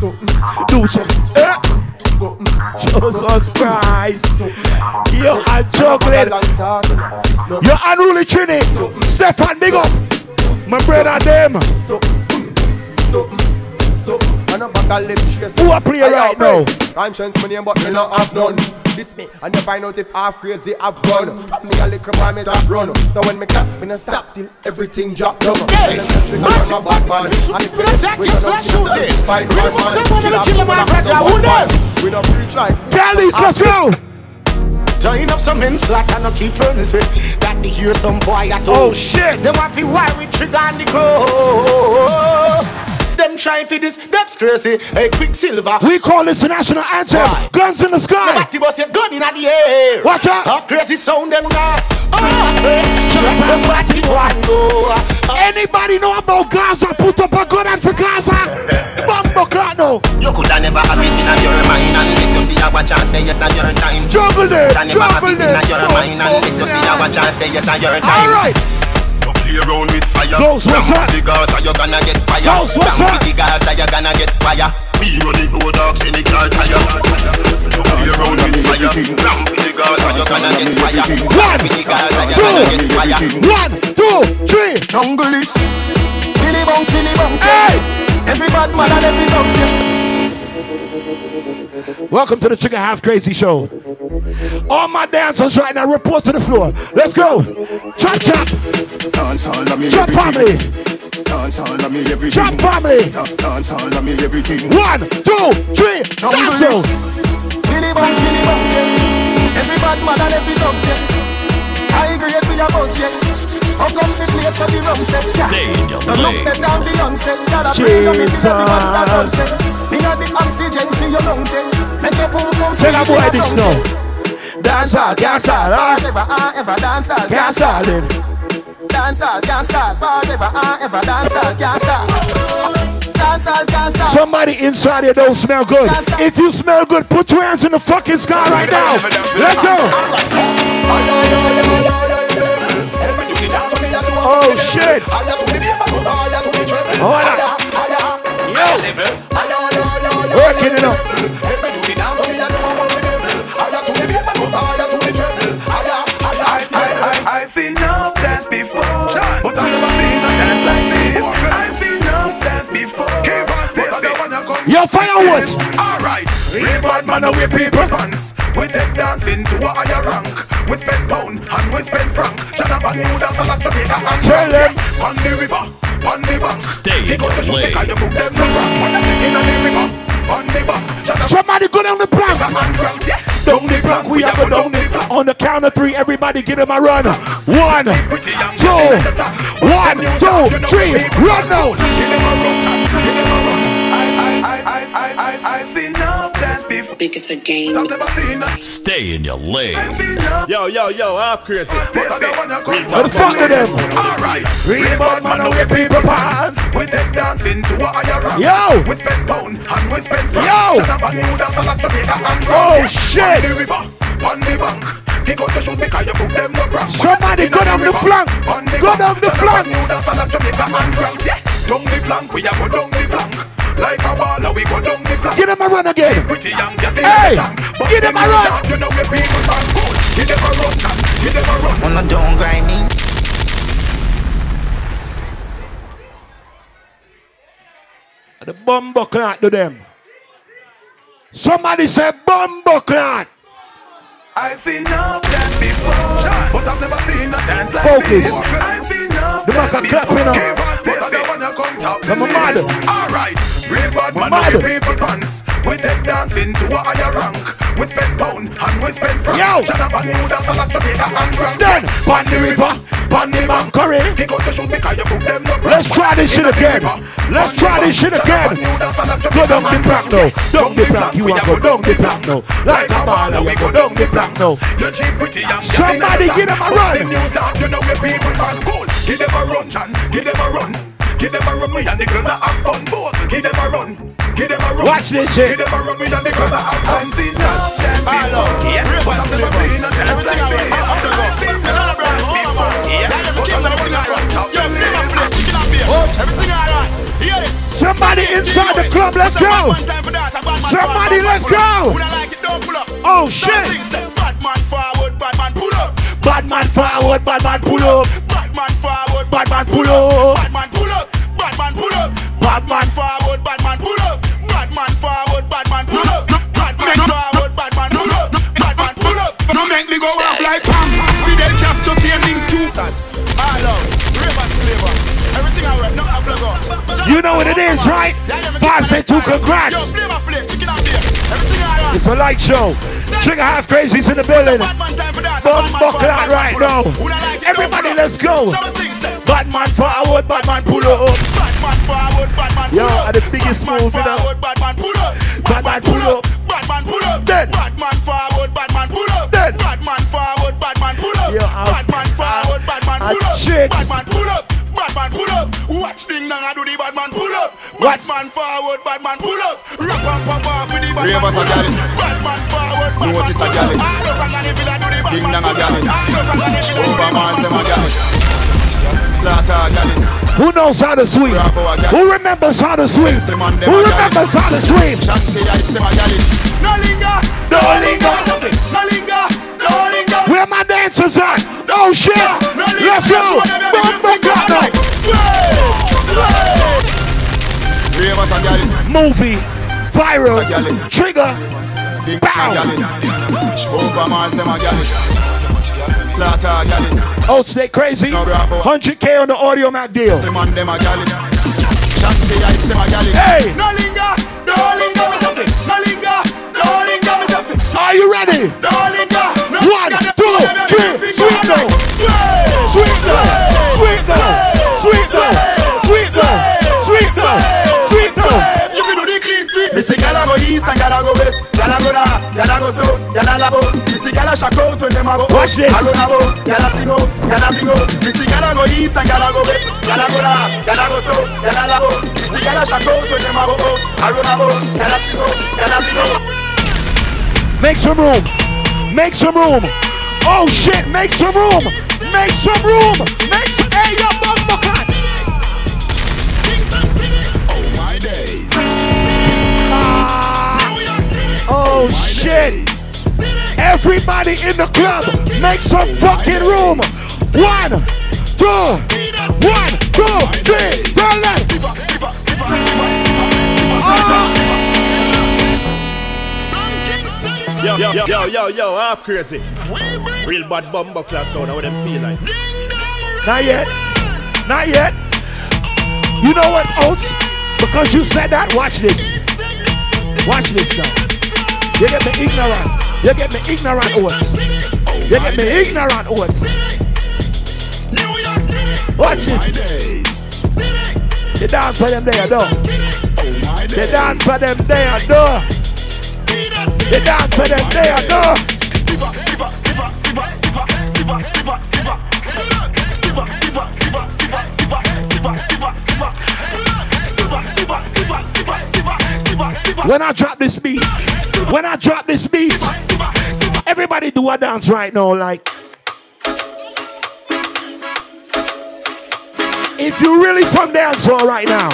Do something. Eh? Jesus Christ. Yo, I'm juggling. Yo, unruly Trini. Stefan, big up. My brother, them. And a bag of lip chase Who a play Aye, right yo, now? Conscience my name but me not have none This me, and you find out if half crazy I've run. From me a little boy, me stop run. So when me clap, me no stop till everything drop down. Hey, Martin, Batman, and if we attack, it's flash shooting. Fight We one put man, someone in the kill killer a man, man, Raja, one who them? man. We don't preach like Galleys, let's go. Join up some men slack and no keep running straight. Got to hear some boy at Oh shit! Them want to wire with trigger and the crow. Them try for this, that's crazy. Hey, Quicksilver. We call this the national anthem. Guns in the sky. Nobody bust your gun in the air. Watch out. Half crazy sound them now. Oh, shut up, body one go. Anybody know about Gaza? Put up a gun and for Gaza. Bumbo clock. You coulda never have it in your mind unless you see a watch and say yes at your time. Juggle it, Coulda never have juggle it in your mind unless you see a watch and say yes at your time. All right. You play around with fire. Ghost, what's up? with the Gaza, you gonna get fire. Ghost, what's up? with the Gaza, you gonna get fire. We running road dogs in the car tire. You play around with fire. Ram with the Gaza, you gonna get fire. Ram with the Gaza, you gonna get fire. One, two, three. Jungle is Billy bounce, Billy bounce. Hey! Every bad man and every bounce. yeah. Welcome to the Chicken Half Crazy Show. All my dancers right now report to the floor. Let's go. Chop chop. Dance all of me Chop family. Dance all of me everything. Chop family. Dance all of me everything. One, two, three. Dance show. Billy bounce, Billy bounce. yeah. Every bad man and every bounce. yeah. I agree with your bounce. yeah. Up on the place for the rum set. Stay in your Don't look lane. better than Beyonce. Gotta bring up it in every man that bounce. Jesus. yeah. Me got the oxygen for your lungs. yeah. Make your pum pum Tell that speak in boy your this tongues, now. Dance all, can't start, all. Forever and ever dance all, Can't start it. Dance all, can't start. Forever and ever dance all, can't start. Dance all, can't start. Somebody inside here don't smell good. If you smell good, put your hands in the fucking sky right now. Let's go. Oh shit. Hold on. Yo. Working it up. But I've never seen a dance like this. I've seen enough dance before. But I don't wanna come Yo, fireworks. Alright, we bad man and we people pants. We take dancing to a higher rank. We spend pound and we spend franc. Jonathan New dance a lot to make a hand. Tell them. On the river, on the bank. Stay in Because your the lane. because you put them to rank. In the river, on the. Jonathan Somebody go down the plank. and rank, yeah. Down the plank, we have a down the plank. On the count of three, everybody get him a run. One, two, one, two, three, run now. I think it's a game. I've never seen a game. Stay in your lane. Yo, yo, yo, half crazy. What the fuck with them? Alright, We bad man and we people pants. we take dancing to a higher rank. Yo. We spend pound and we spend franc. Yo. Jonathan New dance a lot to make. Oh, shit. On the river, on the bank. He got the shoot because you put them no cramp. Somebody In go the down the flank. on the Go bank. down the Jonathan flank. New dance a lot to make a hand cramp. Yeah. Down the flank, we a go down the flank. Like a baller, we go down the flank. Get him a run again. Pretty young, just Hey, the. But give them a them run. young, You know we people man cool. Give them a run, man. Give them a run. Wanna don't grind me. The bumbo clot to them. Somebody say bumbo clot. I've seen enough dance before, but I've never seen a dance like Focus. this. I've seen enough The can before. clap, you know. Give us this, I don't wanna come on, mad. Alright, real bad man, people pants. We take dancing to a higher rank. We spend pound and we spend franc. Yo. Jonathan New dance a lot to make a hand crank. Then, on the river, on the bank. Curry. Pick up the shoot because you put them no Let's try this shit again. Let's try this shit again. Go down the plank now. Down the plank. You want go down the plank now. Like a baller, you go down the plank now. You're cheap pretty young. Somebody give them a run. Them new dance, you know we people man cool. Give them a run, Chan. Give them a run. Give them a run, we and the girls that have fun. Both. Give them a run. Give them a run. Watch this shit. Give them a run, we and the girls that have fun. Seen dance, dance before. Yeah, but I've never seen a dance like this. I've seen dance before. Yeah, but I've never seen a run top. Everything alright. Hear this. Somebody inside the club, let's go. Somebody, let's go. Oh shit. Bad man forward, bad man pull up. Bad man forward, bad man pull up. Bad man forward, Bad man pull up. Bad Bad man forward, bad man pull up. Bad man forward, bad man pull up. Bad man forward, bad man pull up. Bad man pull up. Don't make me go off like Pam. Fidel Castro chain links to us. All out. You know what it is, right? Five say two congrats. Yo, flavor, flavor, chicken out there. Everything I wear. It's a light show. Trigger half crazies in the building. Bum buckle out right now. Everybody, let's go. Batman forward, Batman pull up. Batman forward, Batman pull Yo, up. are the biggest move, you know. Batman pull up. Batman pull up. Batman pull up. Dead. Batman forward, Batman pull up. Dead. Batman forward, Batman pull up. Batman forward, Batman pull up. Batman pull up. Batman pull up. Watch ding dong, I do the Batman pull up. What? Batman forward, Batman pull up. Rock up, pop up with the Batman Ravers pull a up. gallus. Batman forward, Batman Notice a pull up. gallus. All over Ghaniville, I do the Ding Batman dong a pull up. gallus. All over Ghaniville, I do the Over Mars, them a gallus. Slaughter a gallus. Who knows how to swim? Bravo, I got Who remembers how to swim? Them and them Who remembers how to swim? Shanty, I them a gallus. No linger, No linger. no linger, no linger. Where my dancers at? Oh shit! Let's go! Bum buckle out now. Ravers a gallus. Movie, viral, trigger, Big Bow. a. Over Mars, them a gallus. Slaughter a gallus. oh stay crazy. 100k on the audio Mac deal. Them them a gallus. Shanty, I them a gallus. Hey, No linger, no linger, me say fi. No linger, no linger, me say fi. are you ready? No linger, no One, two, a three, finger sweep, Me see gyal a go east and gyal a go west, gyal a go north, gyal a go south, gyal a labo. Me see gyal a shock them a go. Watch this. A run about, gyal a sing out, gyal a bling out. Me see gyal a go east and gyal a go west, gyal a go north, gyal a go south, gyal a labo. Me see gyal a shock out when them go up. A run about, gyal a sing out, gyal a bling out. Make some room. Make some room. Oh shit, make some room. Make some room. Make some. Hey, yo, bum Oh shit! Everybody in the club, make some fucking room. One, two, one, two, three, turn left. Yo, yo, yo, yo, yo, yo, half crazy. Real bad bumbo clap sound, how them feel like. Not yet. Not yet. You know what, Oats? Because you said that, watch this. Watch this now. You get me ignorant. You get me ignorant, Oats. You get me ignorant, Oats. Watch this. The dance for them there, though. The dance for them there, though. The dance for them there, though. Siva, siva, siva, siva, siva, siva, siva, siva. Siva, siva, siva, siva, siva, siva, siva, siva. Siva, siva, siva, siva, siva, siva, siva. When I drop this beat, when I drop this beat, everybody do a dance right now, like. If you really from dancehall right now,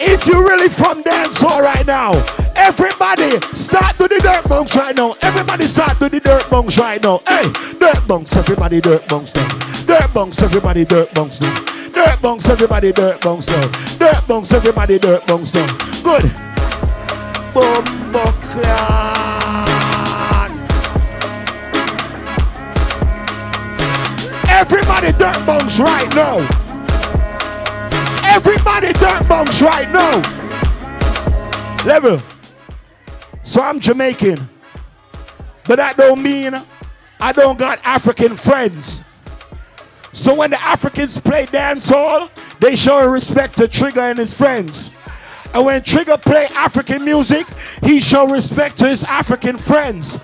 if you really from dancehall right now, everybody start to the dirt bunks right now. Everybody start to the dirt bunks right now. Hey, dirt bunks, everybody dirt bunks down. Dirt bunks, everybody dirt bunks down. Dirt bunks, everybody dirt bunks down. Dirt bunks, everybody dirt bunks down. Good. Bumbo clan. Everybody dirt bunks right now. Everybody dirt bunks right now. Level. So I'm Jamaican. But that don't mean I don't got African friends. So when the Africans play dancehall, they show respect to Trigger and his friends. And when Trigger play African music, he show respect to his African friends.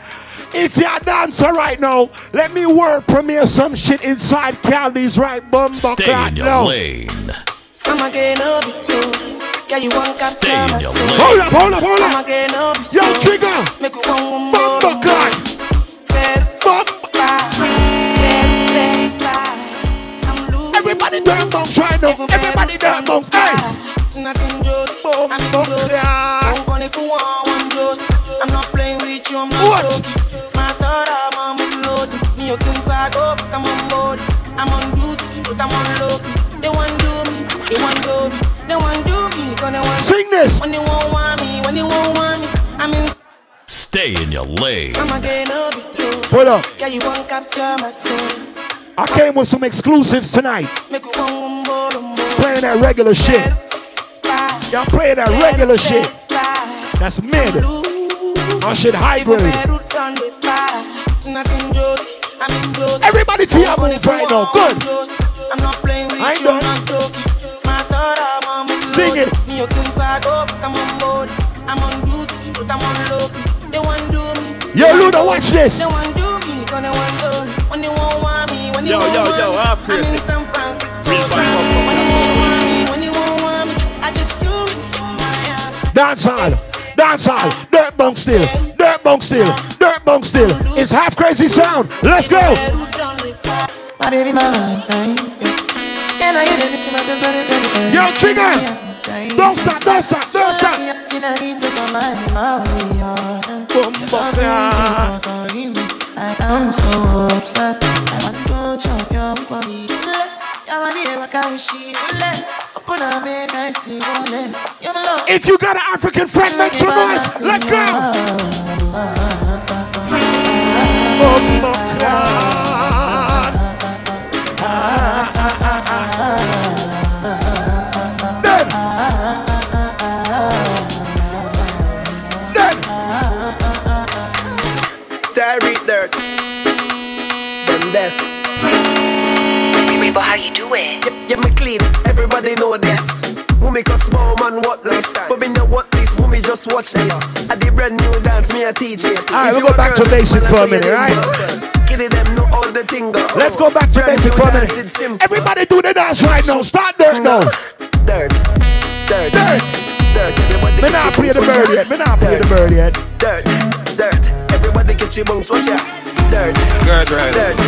If you're a dancer right now, let me work premiere some shit inside Cali's right bum Stay in your now. lane. I'm again up so. Yeah, you want cap Stay in your lane. Hold up, hold up, hold I'm up. again up so. Yo, Trigger. Make Everybody damn bounce right now. Everybody damn bounce. Hey. Nothing good. I'm in good. Don't call it for one, one dose. I'm not playing with you, I'm not joking. My thought I'm on loaded. Me, you can back up, oh, but I'm on board. I'm on duty, but I'm on low. They want do me, they want do me, they want do me, cause they want Sing this. When they won't want me, when they won't want me, I'm in Stay in your lane. Hold up. Yeah, you want capture my soul. I came with some exclusives tonight. Make you want more, more. Playing that regular shit. Y'all playing that regular shit. That's mid. Our shit hybrid. Everybody feel move right now. Good. I'm not playing with I ain't you, done. I'm not joking. My thought I'm on Sing it. Me, you can fight up, but I'm on board. I'm on duty, but I'm on. They want do me. Yo, Luna, watch this. They want do me, but they want do me. When you won't want me, when you Yo, yo, yo, half I'm crazy. in San Francisco. When you won't want me, when you won't want me. I just do it for Miami. Dance hall. Dance hall. Dirt bunk still. Dirt bunk still. Dirt bunk still. It's half crazy sound. Let's go. My baby, my Valentine. Can I get it to my birthday? Yo, Trigger. Don't stop. Don't stop. Don't stop. I am so upset. I want to chop your body. Yeah, my dear, I can't wish you Open up, make I see one. You're my love. If you got an African friend, make some noise. Let's go. Dead. But how you do it? Yeah, yeah, me clean. Everybody know this. Who make us small man what this? But me know what this. Who me just watch this? I did brand new dance. Me a teach it. Alright, we'll you go back to basic man, for a minute, them right? them know all the thing. go. Let's go back to Brand basic for a minute. Everybody do the dance right now. Start dirt now. Dirt. Dirt. Dirt. Dirt. Me not your play the bird watch yet. Me not play the bird yet. Dirt. Dirt. Everybody get your bunks. Watch ya. Dirt. Girls right. Dirt.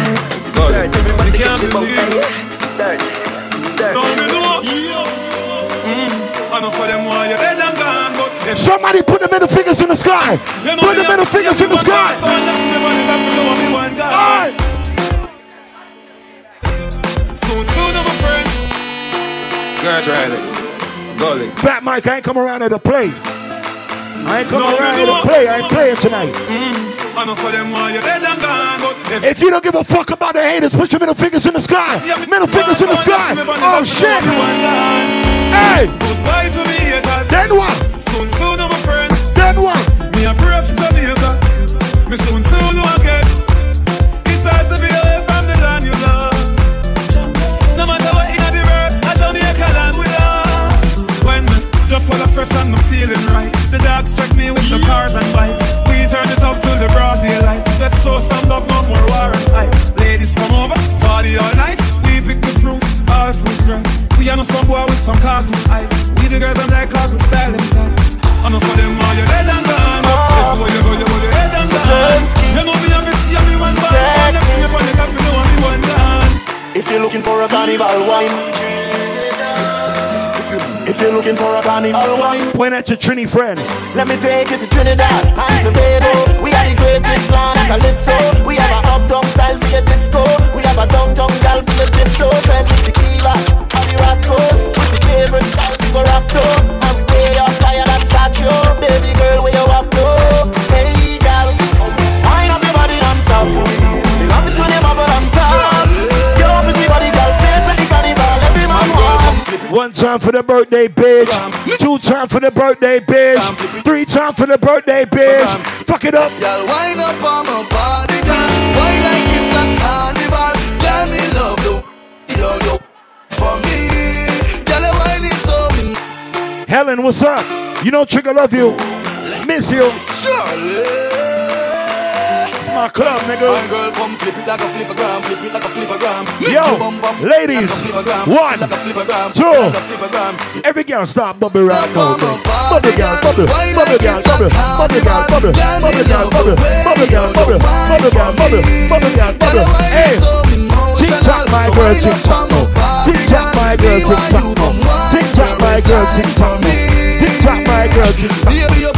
Go Dirt. Everybody get can't your bunks. believe Dirt. Dirt. Don't be the one. Mm. I know for them why you're dead and gone, but if Somebody put the middle fingers in the sky. you know Put the middle fingers in the sky. God, so unless me money that me know me one God. Alright. Soon, soon, my friends. Girls right. Gully. Fat Mike, I ain't come around here to play. I ain't come No, around to play. I ain't playing tonight. Mm. I know for them why you're dead and gone, if If you don't give a fuck about the haters, put your middle fingers in the sky. Middle fingers in the sky. Oh shit. Hey. Wine, Point at your Trini friend. let me take you to Trinidad and Tobago. We are the greatest land of calypso. We have a uptown style for your disco. We have a downtown gal for your gym show. Friend with tequila and the rascals. With the favorite style to go rap to. And we way up higher than Satcho. Baby girl, where you up to? Hey gal, wind up your body non-stop. We love it when you bubble and stop. Your pretty body gal, face for the carnival. Every man want. One time for the birthday bitch. Time for the birthday bitch. Three time for the birthday bitch. Fuck it up. Y'all wind up on my body, girl. Why like it's a carnival? Girl, me love you. Yo, yo, for me. Girl, you wine it so. Helen, what's up? You know Trigger love you. Miss you. My club, nigga. My girl, come flip it like a flippergram, flip it like a flippergram. Make Yo, your bum bum ladies, like a flippergram, one, like a flippergram, two. like a flippergram. Every girl stop bubble right now. Bubble girl, bubble, bubble girl, bubble, bubble girl, bubble, bubble girl, bubble, bubble girl, bubble, bubble girl, bubble, bubble girl, bubble. Hey, tick tock, my girl, tick tock. Tick tock, my girl, tick tock. Tick tock, my girl, tick tock. Tick tock, my girl, tick tock.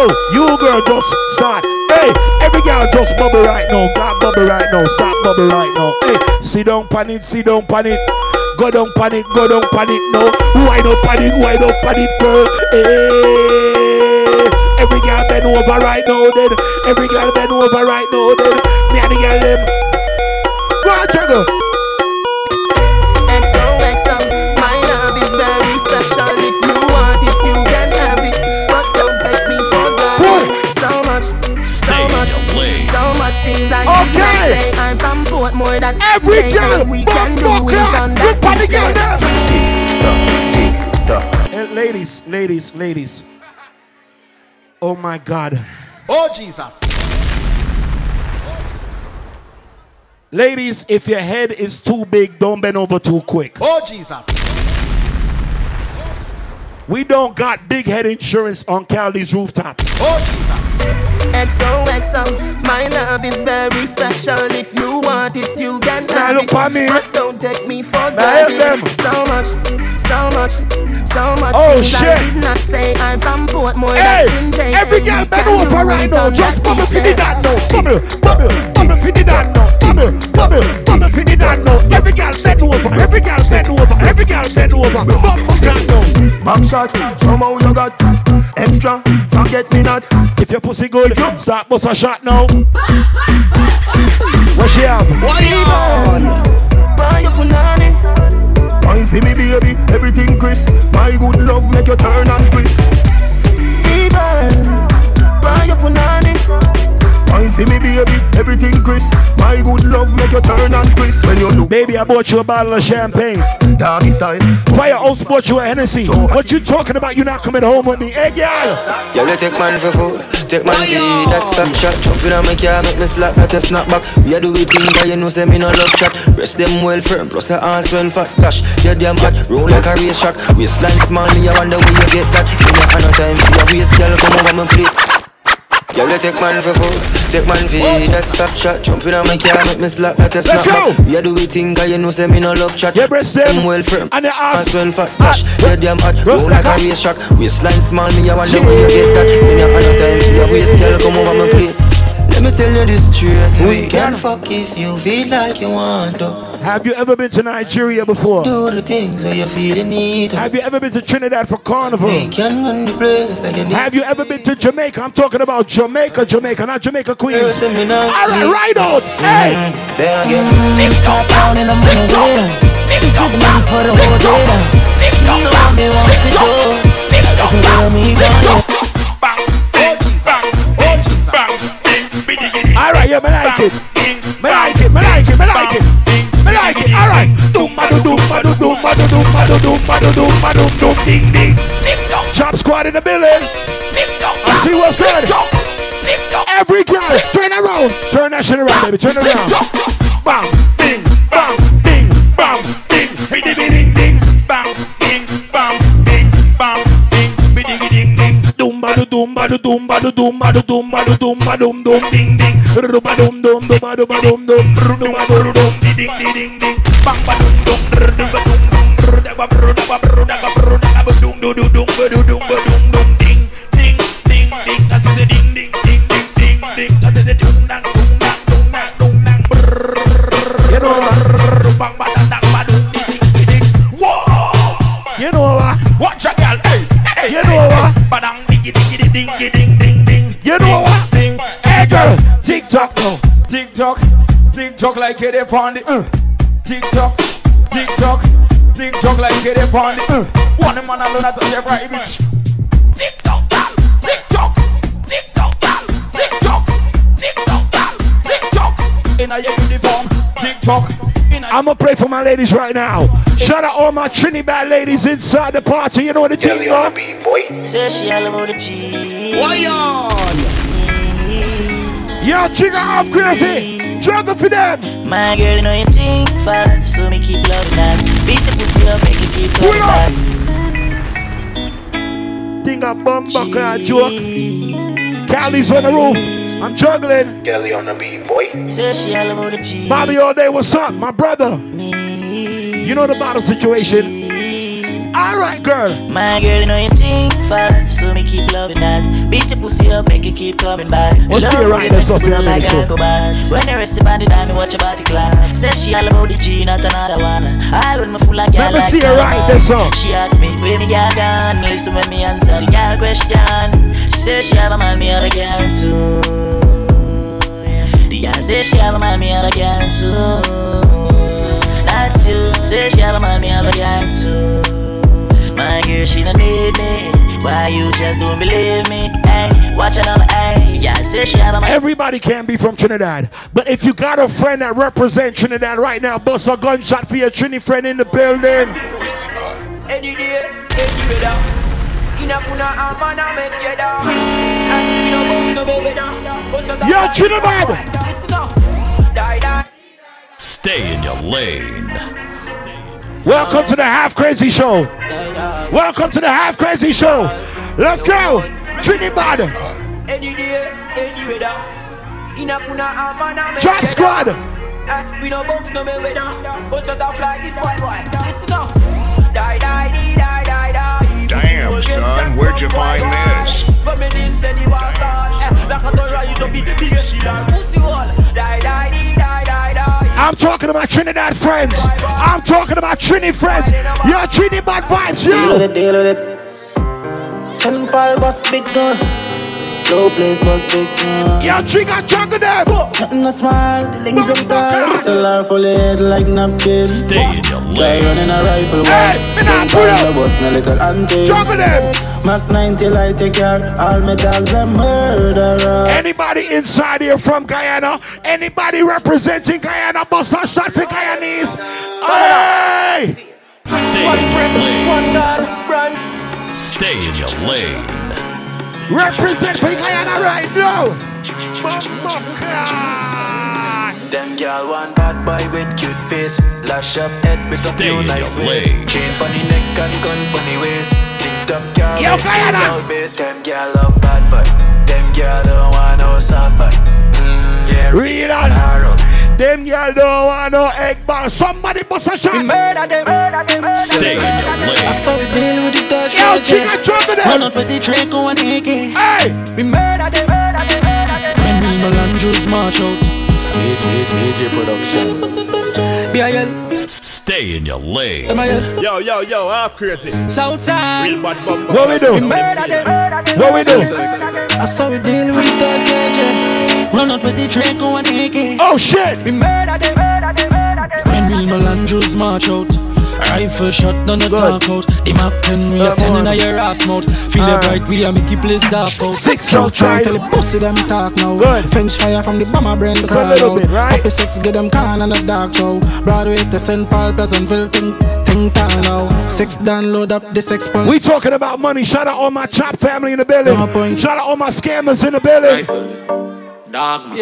Oh, you girl just start. Hey, every girl just bubble right now. Got bubble right now. Stop bubble right now. Hey, sit down panic, sit down panic. Go down pan it, go down pan it now. Wind up pan it, wind up pan it, girl. Hey, every girl bend over right now then. Every girl bend over right now then. Me and the girl them. Go on, juggle. Things I Okay. I'm from Portmore, that's Every girl, and we can do bump, it on that Look at the beach girl there. Ladies, ladies, ladies. Oh my God. Oh Jesus. Ladies, if your head is too big, don't bend over too quick. Oh Jesus. We don't got big head insurance on Cali's rooftop. Oh Jesus. XOXO, my love is very special. If you want it, you can Now look it. me. But don't take me for granted. So much, so much, so much Oh, things shit. I did not say. I'm from Portmore, Hey, that's in Jane, every girl we bend can over do right it now. Just bubble for the there. that now. Bubble, bubble, bubble for the that now. Bubble, bubble, bubble for the that now. Every girl bend over. Every girl bend over. Every girl bend over. Bubble that now. Back shot, somehow you got extra. Forget me not. If your pussy good, start bust a shot now. What she have? Buy your punani. Wine for me, baby. Everything crisp. My good love make you turn and crisp. Fever. Buy your punani. Wine for me, baby. Everything crisp. My good love make you turn and crisp. When you look, Baby, I bought you a bottle of champagne. doggy side. Firehouse bought you a Hennessy. What you talking about? You not coming home with me? Hey, girl. Girl, you take man for food, take man for eat That stop shot, jump in on my car, make me slap like a snapback We a do it thing, but you know say me no love chat Breast them well firm, plus the ass well fat Gosh, you damn hot, roll like a race track Waistline small, me I wonder where you get that You know I no time for your waist, girl, come over my plate Girl, you take man for food, take man for That stop shot, jump in on my car, make me slap like a Let's snapback go. We a do thing, cause you know say me no love chat? Your breast them. Them well firm, and your ass well fat Gosh, you damn hot, roll like a race track. Waistline small, me I wonder where you get that. Me no have time for your waist, girl, come over my place Let me tell you this straight We can fuck if you feel like you want to. Have you ever been to Nigeria before? Do the things where you feel the need Have you ever been to Trinidad for carnival? We can run the place like you need Have you ever been to Jamaica? I'm talking about Jamaica, Jamaica, not Jamaica Queens. Listen, me now, All right, please. right out. Mm-hmm. Hey, Then again TikTok down in the morning TikTok down for the whole day. TikTok down they want to do TikTok down me down all right, yeah, me like it. Me like it, me like it, me like it. Me like it. All right. Doom, ba doom, ba doom, doom, ba doom, ba doom, ba doom, ba doom, doom, ding, ding. TikTok. Chop squad in the building. I see what's good. Every girl, turn around. Turn that shit around, baby. Turn around. Bam, ding, Doom, ba ba doom, ba doom, ba doom, ba doom, ba doom, doom, ding, ding. Doom, ba doom, doom, doom, ba doom, ba doom, doom, doom, ba doom, doom, ding, ding, ding, ding, ding. Bang, ba doom, doom, doom, ba doom, doom, da ba bro, da ba bro, da ba bro, da ba doom, doom, doom, doom, ba doom, doom, ba doom, doom, ding, ding, ding, ding. That's the ding, ding, ding, ding, ding, ding. That's the doom, dang, doom, dang, doom, dang, doom, dang. You know what? Bang, ba, dang, dang, ba, doom, ding, ding, ding. Whoa! You know what? Watch a girl, hey, hey, You know what? Badang, diggy, diggy, diggy, ding, ding, ding. You know what? Ding, Hey girl, TikTok now. Tick tock, tick tock like it upon the uh. Tick tock, tick tock, tick tock like it upon the uh. One man alone at touch every bitch. Tick tock, gal, tick tock, tick tock, gal, tick tock, tick tock, tick tock. In a uniform, tick tock. In a I'm gonna pray for my ladies right now. Shout out all my Trinidad ladies inside the party. You know what the team go? Say she all about the G Why on? Yo, trigger off crazy. Juggle for them. My girl, you know you think fast So me keep loving that Beat the pussy up, make it keep coming back. Think a bum buckle a joke. Cali's on the roof. I'm juggling. Kelly on the beat, boy. Say she all about the G. Bobby all day, what's up? My brother. You know the bottle situation. Alright, girl. My girl, you know you think fat, so me keep loving that. Beat your pussy up, make it keep coming back. What's Love the right that's up here, like I go bad. When you rest of about it, me watch your body clap. Say she all about the G, not another one. All when me full of girl Let me like see her right there, son. She asked me, where me girl gone? Listen when me answer the girl question. She said she have a man, me have a girl too. The girl say she have a man, me have a girl too. That's you. Say she have a man, me have a girl too. My girl, she don't need me. Why you just don't believe me? Hey, watch it on hey. Yeah, say she have a man. Everybody can be from Trinidad. But if you got a friend that represents Trinidad right now, bust a gunshot for your Trini friend in the building. Any day, any weather. In kuna a make. And we no box no baby da. But you Yo, Trinidad. Listen up. Die, die. Stay in your lane. Welcome to the Half Crazy Show. Welcome to the Half Crazy Show. Let's go. Trinidad. Any day, any weather. In a kuna a man a make Drop squad. Eh, we no box no me weather. But you got fly this boy boy. Listen up. Die, die, die, die, die, die. Damn, son, where'd you find this? Feminist said he was start. Eh, like a gun rise up in the biggest. Pussy wall. Die, die, die. I'm talking about Trinidad friends. I'm talking about Trini friends. Your Trinidad vibes, Deal with you. deal with it. Big gun. Low place bus big gun. Yo, Trigger, juggle them. Nothing not small, the links and tall. Whistle her full head like napkin. Stay in your Try lane. running a rifle Hey, one. me nah St. pull up. no little auntie. Juggle them. Mac 90 light take care. All my dogs are murderer. Anybody inside here from Guyana? Anybody representing Guyana? Bust a shot for Guyanese. Hey! Stay in your lane. Stay in your lane. Represent for Guyana right now. Motherfucker. Them girl want bad boy with cute face Lash up head with a Stay few nice your ways. Chain pon the neck and gun pon the waist Tip top car Yo, with Guyana. bass Them girl love bad boy Them girl don't want no soft boy mm, Yeah, Read on. Narrow Them y'all don't want no egg bar. Somebody bust a shot. Murder them. Stay in your lane. So we deal with the third Yo, Trigger, juggle Run them. up with the Draco and AK. Hey! We murder them. When we Melandros march out. Major production B.I.L. Stay in your lane. Yo, yo, yo, half crazy. Southside. Real bad bum. What we do? Murder them. What we do? I saw we deal with the third KJ. Run up with the Draco and AK. Oh shit! We murder them. When we Melandros march out. Rifle shot, none of Good. talk out. The map 10, ah. we are sending on. a your ass mouth. Feel it Alright. bright, we are make you place dark out. Six Tell outside. the pussy them talk now. Good. French fire from the bomber brain Just a crawl little out. bit, right? Happy sex get them can and a dark show. Broadway to St. Paul, Pleasantville, think, think town now. Six download up the sex pulse. We talking about money. Shout out all my chop family in the building. No. Shout out all my scammers in the building. Yeah.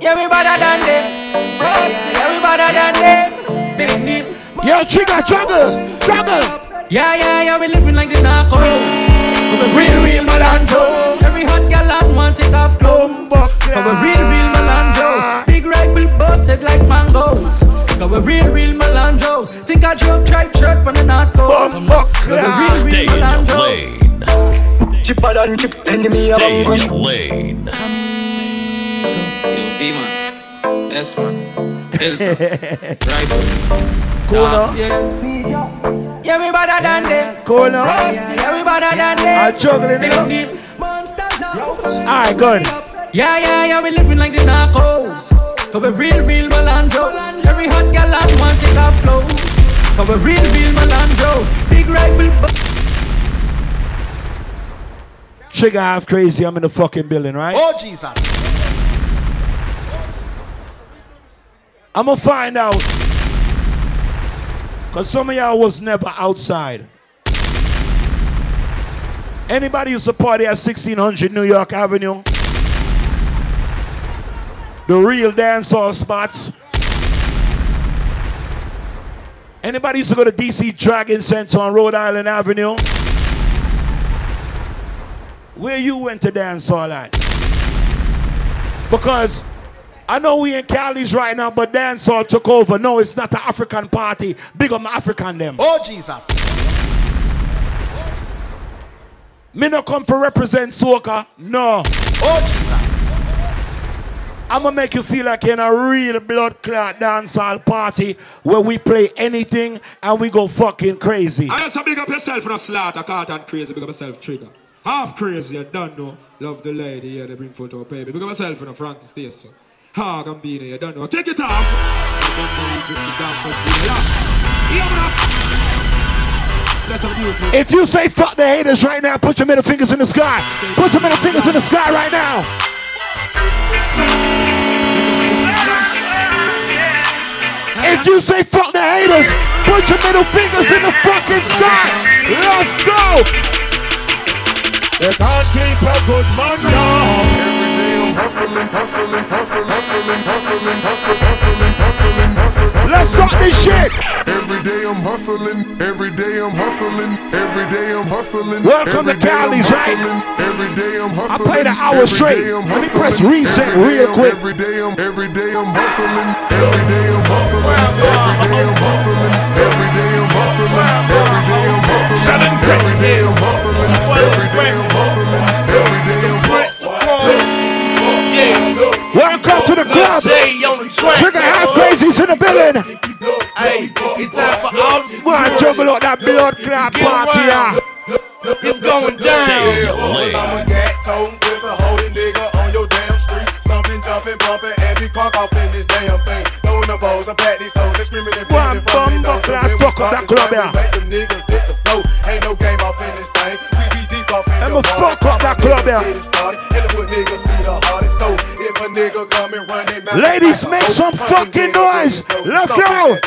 Yeah, we better than them. Yeah, we better than them. Them, them. Yo, Trigger, juggle, juggle. Yeah, yeah, yeah, we living like the narcos. We Real, real Melandros. Every hot gal and want take off clothes. Cause we real, real Melandros. Big rifle busted like mangoes. Cause we real, real Melandros. Think I drop tripe shirt from the North Coast. Cause real, Stay real in your lane. Chipper than chip enemy Stay in among your lane. Yes, man. Cool now. Yeah, yeah, we better than them. Cool now. Yeah, we better than I'm them. juggling it up. Monsters out. Alright, good. Yeah, yeah, yeah, we living like the narcos. Cause we real, real Melandros. Every hot gal and want take off clothes. Cause we real, real Melandros. Big rifle. Trigger half crazy. I'm in the fucking building, right? Oh, Jesus. I'm gonna find out. Cause some of y'all was never outside. Anybody used to party at 1600 New York Avenue? The real dancehall spots. Anybody used to go to DC Dragon Center on Rhode Island Avenue? Where you went to dance all at? Because I know we in Cali's right now, but dancehall took over. No, it's not an African party. Big up my African them. Oh Jesus. Me no come for represent soca. No. Oh Jesus. I'ma make you feel like you're in a real blood clot dancehall party where we play anything and we go fucking crazy. I just big up yourself in a slaughter, carton crazy, big up yourself trigger. Half crazy, I don't know. Love the lady, yeah, they bring photo baby. Because myself in a front stage, so. Hog beanie, you don't know. Take it off. If you say fuck the haters right now, put your middle fingers in the sky. Put your middle fingers in the sky right now. If you say fuck the haters, put your middle fingers in the fucking sky. Let's go. They can't keep a good man down hustling, hustling, hustling, hustling, hustling, hustling, hustling, hustling, hustling. Let's start this shit. Every day I'm hustling, every day I'm hustling, every day I'm hustling. Welcome to Cali's, right? Every day I'm hustling. I played an hour straight. Let me press reset real quick. Every day I'm, every day I'm hustling, every day I'm hustling, every day I'm hustling, every day I'm hustling, every day I'm hustling, every day I'm hustling, every day I'm hustling, every day I'm hustling. Welcome to the club. Trigger half crazies in the building. Hey, it's time for all the One juggle out that blood clot party. It's going down. I'm a gat toting pistol holding nigga on your damn street. Stomping, jumping, bumping, and be crunk off in this damn thing. Throwing the balls, I pat these hoes, they screaming and One bum buckler, fuck up that club, yeah know ain't no game off in this thing. We be deep off in I'ma fuck up that club there. So Ladies, make some fucking noise. Let's go.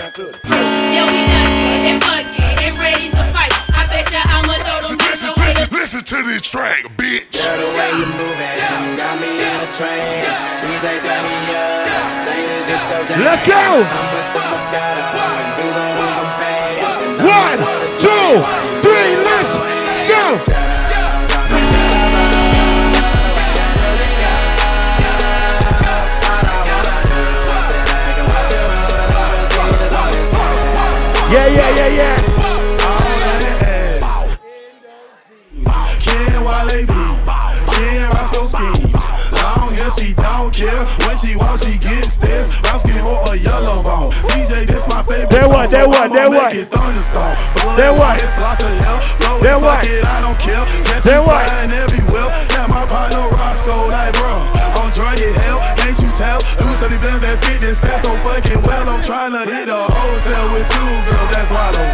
Listen to this track, bitch. Girl, the way you move it, got me in a trance. DJ, turn me up. Ladies, this Let's go. I'm a superstar. One, two, three, let's go. Yeah, yeah, yeah, yeah. Ken Wale B, Ken Roscoe Ski. She don't care. When she walks, she gets stairs. Brown skin or a yellow bone. DJ, this my favorite. Then what, That what, make what? thunderstorm. Then what? white, flock of hell. Blow Then it, what? I don't care. Jesse's flying everywhere. Yeah, my partner Roscoe, like, bro. I'm drunk as hell, can't you tell? Do something better that fit this stat so fucking well. I'm trying to hit a hotel with two girls, that's swallow.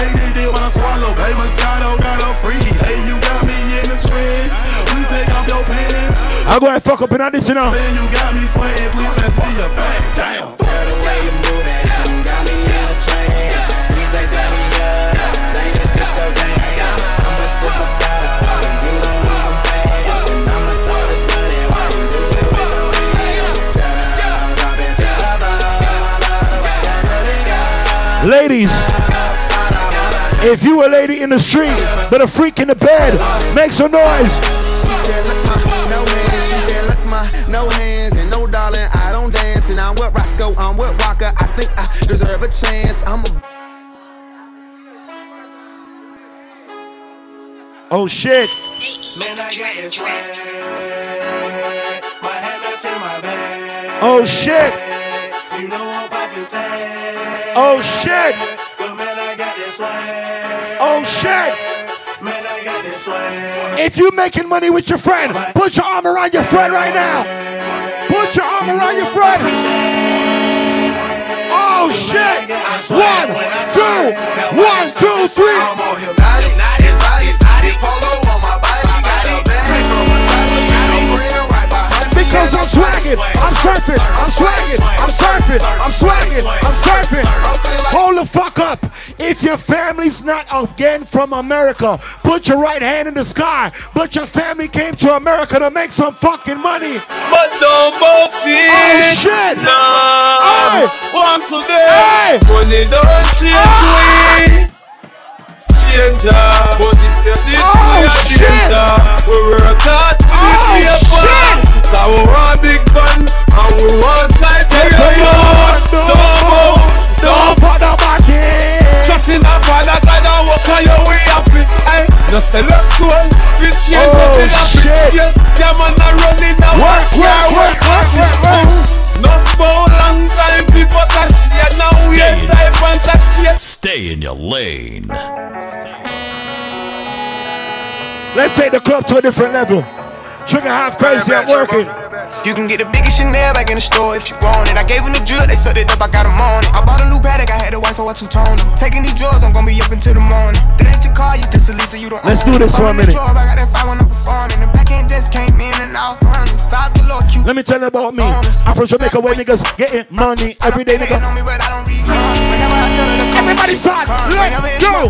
Hey, they did when I swallow. Hey, Moscato got a freaky. Hey, you got me in the trance. Please take off your pants. I'm going to fuck up in on this, you know. Say you got me sweating, please let's be a fact. Damn. Girl, the way you move it, got me in a trance. DJ, tell me up. Ladies, this your jam. I'm a superstar. You don't move fast. And I'ma throw this money while you do it with no hands. Girl, drop it to the ball. Ladies, if you a lady in the street, but a freak in the bed, make some noise. She my, no hands. She said, look my, no hands and no darling. I don't dance and I'm with Roscoe, I'm with Walker. I think I deserve a chance. I'm a Oh shit. Man, I got this swag. My head up to my back. Oh shit. You know I'm popping tag. Oh shit. But man, I got this swag. Oh shit. If you making money with your friend, put your arm around your friend right now. Put your arm around your friend. Oh shit. One, two, one, two, three. Because I'm swagging, I'm surfing, I'm swagging, I'm surfing, I'm swagging, I'm surfing. Hold the fuck up. If your family's not again from America, put your right hand in the sky. But your family came to America to make some fucking money. But don't both feel Oh shit! Nah, Hey! one today. Hey! Money don't ah. change we. Change her, but if you're this Oh, way danger, we work hard to Oh, the paper. shit! Cause we want big fun and we want slice Hey, come on! yard. Eh? No, Don't move, Don't put the body. Trust in the Father God and walk on your way happy. Hey, just sell your soul, we change Oh, what we happy. shit. Yes, yeah man a running now. Work, work, work, work, work, work. Not for a long time, people are shit. Now we are Stay in- type and that shit. Stay in your lane. Let's take the club to a different level. Trigger half crazy, I'm working. You can get the biggest Chanel back in the store if you want it. I gave them the drill, they set it up, I got them on it. I bought a new Patek, I had the white, so I two-toned it. Taking these drugs, I'm gonna be up until the morning. That ain't your car, you just a Lisa, you don't Let's do this for a minute. drawer, I got that five when I'm performing. The back end just came in and out honest. Vibes galore, cute. Let me tell you about me. I'm from Jamaica where niggas getting money every day, nigga. Everybody side, let's go.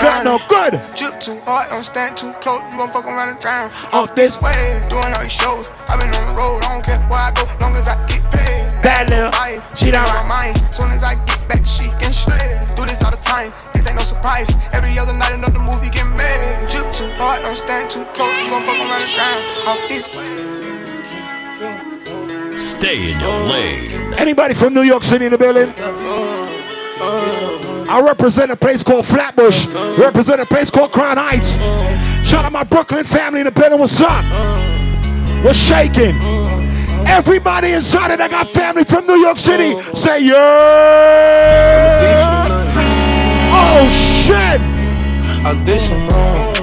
Cut no good. Drip too hard, don't stand too close. You gon' fuck around and drown. Off this way, doing all these shows. i been on the road, I don't care where I go, long as I get paid. Bad little, she down. my mind. Soon as I get back, she can shred. Do this all the time, this ain't no surprise. Every other night, another movie get made. Drip too hard, don't stand too close. You gon' fuck around and drown. Off this Stay in your lane. Anybody from New York City in the building? Uh, uh, uh, I represent a place called Flatbush. Represent a place called Crown Heights. Shout out my Brooklyn family in the building. What's up? We're shaking. Everybody inside it that got family from New York City, say yeah. Oh shit! I did some wrong,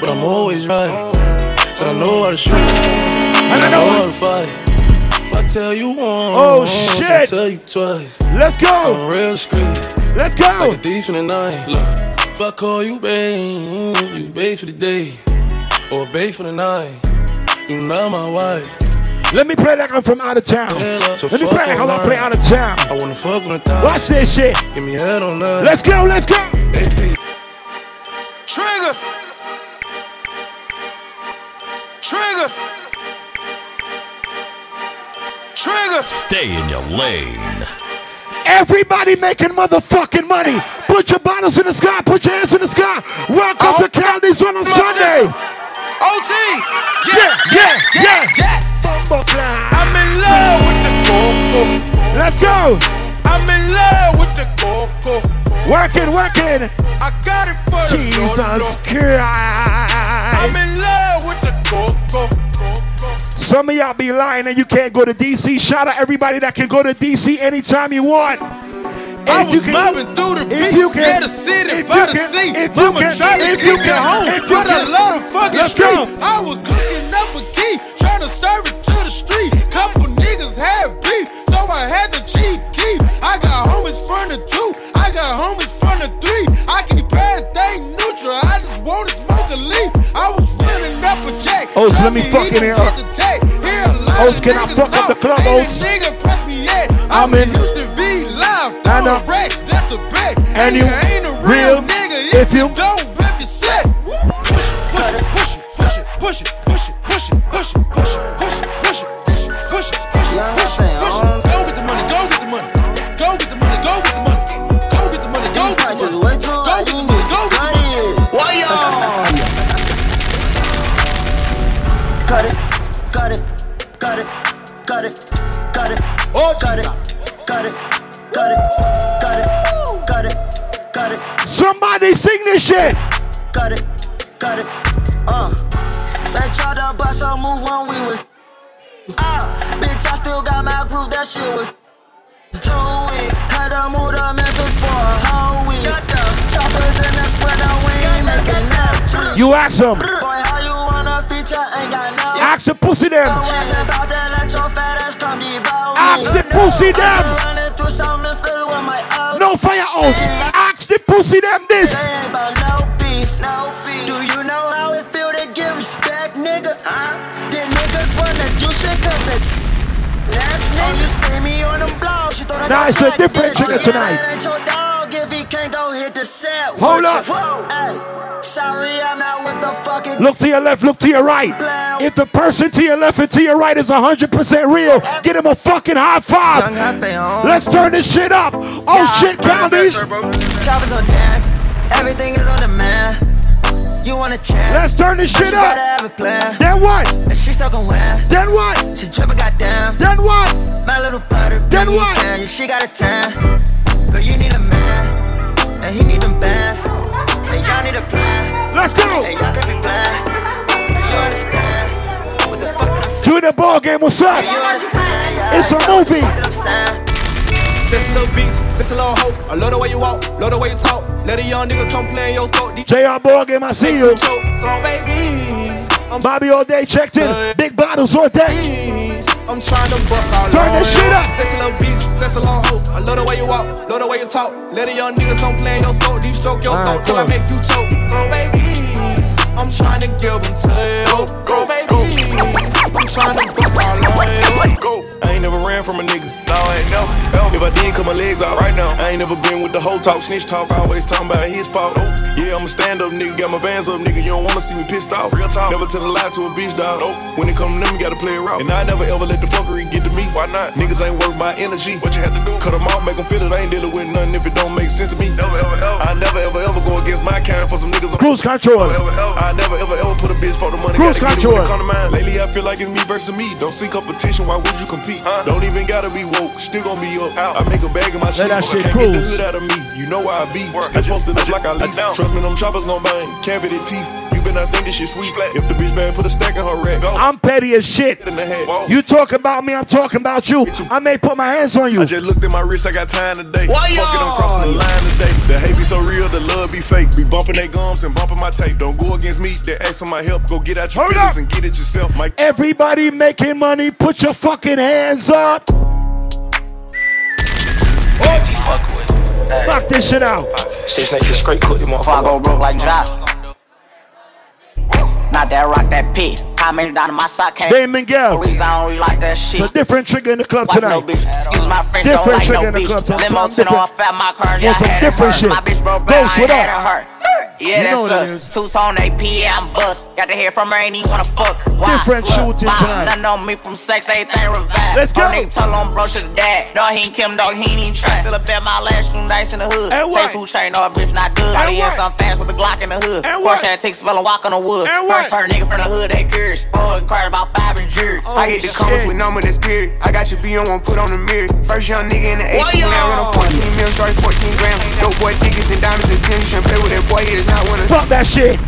but I'm always right. Said I know how to shoot, and I know how to fight. If I tell you once, Oh, I shit. tell you twice. Let's go. I'm real street. Let's go. Like a thief in the night. Look, if I call you babe, you babe for the day, or babe for the night. You not my wife. Let me play like I'm from out of town. So Let me fuck play like I'm online. play out of town. I wanna fuck on the thigh. Watch this shit. Give me head on that. Let's go, let's go. Trigger. Trigger. Trigger. Stay in your lane. Everybody making motherfucking money. Put your bottles in the sky. Put your hands in the sky. Welcome to oh, Candy's on a Sunday. OT. Yeah, yeah, yeah. yeah. I'm in love with the coco. Let's go. I'm in love with the coco. Working, working. I got it for the Jesus Lolo. I'm in love with the coco. Some of y'all be lying and you can't go to DC. Shout out everybody that can go to DC anytime you want. I If you was can- mobbing through the if beach, you can- the city, if by you the sea. if you Mama can- tried to if keep you me home, if you but I love the fucking street. go. I was cooking up a key, trying to serve it to the street. Couple niggas had beef, so I had to cheat keep. I got homies from the two, I got homies from the three. I can keep everything neutral, I just wanna smoke a leaf. I was running up a jack. Oh, so let me fucking hoes, can I fuck up the club hoes? I'm in. Used to be live, and a Rex, that's a bet. And you ain't a real nigga if you don't shit. cut it, cut it. Uh, they tried to bust a move when we was. Uh, bitch, I still got my groove. That shit was. Chewy. Had to move to Memphis for a whole week. Choppers in the spreader, we ain't making that tweet. You ask them. Boy, how you wanna feature? Ain't got no. Ask the pussy them. Wasn't about to let your fat ass come devour me. Ask the pussy them. Running through something filled with my own. No fire out. Pussy them this. They ain't about no beef, no beef. Do you know how it feel to get respect, nigga? Huh? The niggas wanna do shit cause they. That nigga. Oh, you see me on them blogs, you thought I Nah, got it's a different trigger tonight. Can't go hit the set. Hold up. Hey, sorry, I'm out with the fucking. Look to your left, look to your right. If the person to your left and to your right is 100% real, get him a fucking high five. Let's turn this shit up. Oh shit, counties. Choppers on deck, everything is on the man. You wanna chat? Let's turn this shit up. have a plan. Then what? And she soaking wet. Then what? She tripping, goddamn. Then what? My little butter. Then what? Yeah, she got a tan. Girl, you need a man, he need them bands. And y'all need a plan. Let's go. And y'all can be glad. Do you understand? What the fuck that I'm saying? Join the ball game, what's up? Do you understand? Yeah, It's a movie. What I'm saying? Six little beats, six a little hope. I love the way you walk, love the way you talk. Let a young nigga come play in your throat. JR ball game, I see you. Throw babies. Bobby all day checked in. Big bottles all day. I'm trying to bust all Turn this shit up. Six little beats, six a little hope. I love the way you walk, love the way you talk. Let a young nigga come play in your throat. Deep stroke your Alright, throat till I make you choke. Throw babies. I'm trying to give them to you. Go, baby. I'm trying to bust all on you. Go. I ain't never ran from a If I did, cut my legs out right now. I ain't never been with the whole talk, snitch talk. Always talking about his fault. Yeah, I'm a stand up nigga, got my bands up, nigga. You don't wanna see me pissed off. Real talk. Never tell a lie to a bitch, dog. When it come to them, you gotta play it. And I never ever let the fuckery get to me. Why not? Niggas ain't worth my energy. What you had to do? Cut them off, make them feel it. I ain't dealing with nothing if it don't make sense to me. Never ever ever. I never ever ever go against my kind for some niggas. Cruise control. I never ever ever put a bitch for the money. Cruise Gotta get control. it come to mine. Lately I feel like it's me versus me. Don't seek competition. Why would you compete? Don't even gotta be woke. Still gonna be up. I make a bag of my shit. that but shit can't get the hood out of me. You know why I be. Still posted up like I lease. Trust me, them choppers gon' bang. Cavity teeth. You better not think this shit sweet. If the bitch bad, put a stack in her rack. I'm petty as shit. In the head. You talk about me, I'm talking about you. I may put my hands on you. I just looked at my wrist, I got time today. Why Fucking, y'all? I'm crossing the line today. The hate be so real, the love be fake. Be bumping they gums and bumping my tape. Don't go against me, they ask for my help. Go get out your Hold feelings and get it yourself. Mike. Everybody making money, put your fucking hands up. Knock this shit out. Six niggas straight cook them Before I go broke like Josh. Not that rock, that pit. How many down in my sock came? Miguel. Police, I don't really like that shit. It's a different trigger in the club Wife no tonight. bitch. Excuse my French, Different don't like trigger no in the bitch. club tonight. Limo Different. 10 on fat, my car, yeah, Want some I had different it hurt. shit. My bitch broke Ghost, I what had up? it hurt. Yeah, You that's us. Two tone AP, yeah, I'm bust. Got to hear from her, ain't even wanna fuck. Why? Different shooting tonight. Nothing on me from sex, everything revived. Let's go. Oh, nigga tell on bro, should've died. Dog, he ain't Kim, dog, he ain't even try. Still up at my last room, dice in the hood. And what? Food chain, no, bitch, not good. Gotta hear some fast with a Glock in the hood. And what? had take spell and walk on the wood. And First turn nigga from the hood, they curious. Spoiled, inquired about five and jury. Oh, I hit the comments with number that's period. I got your B on one, put on the mirror. First young nigga in the 18 now run 14 mil, started 14 grams. Dope boy tickets and diamonds and tennis. Can't play with that boy, not wanna. Fuck that shit.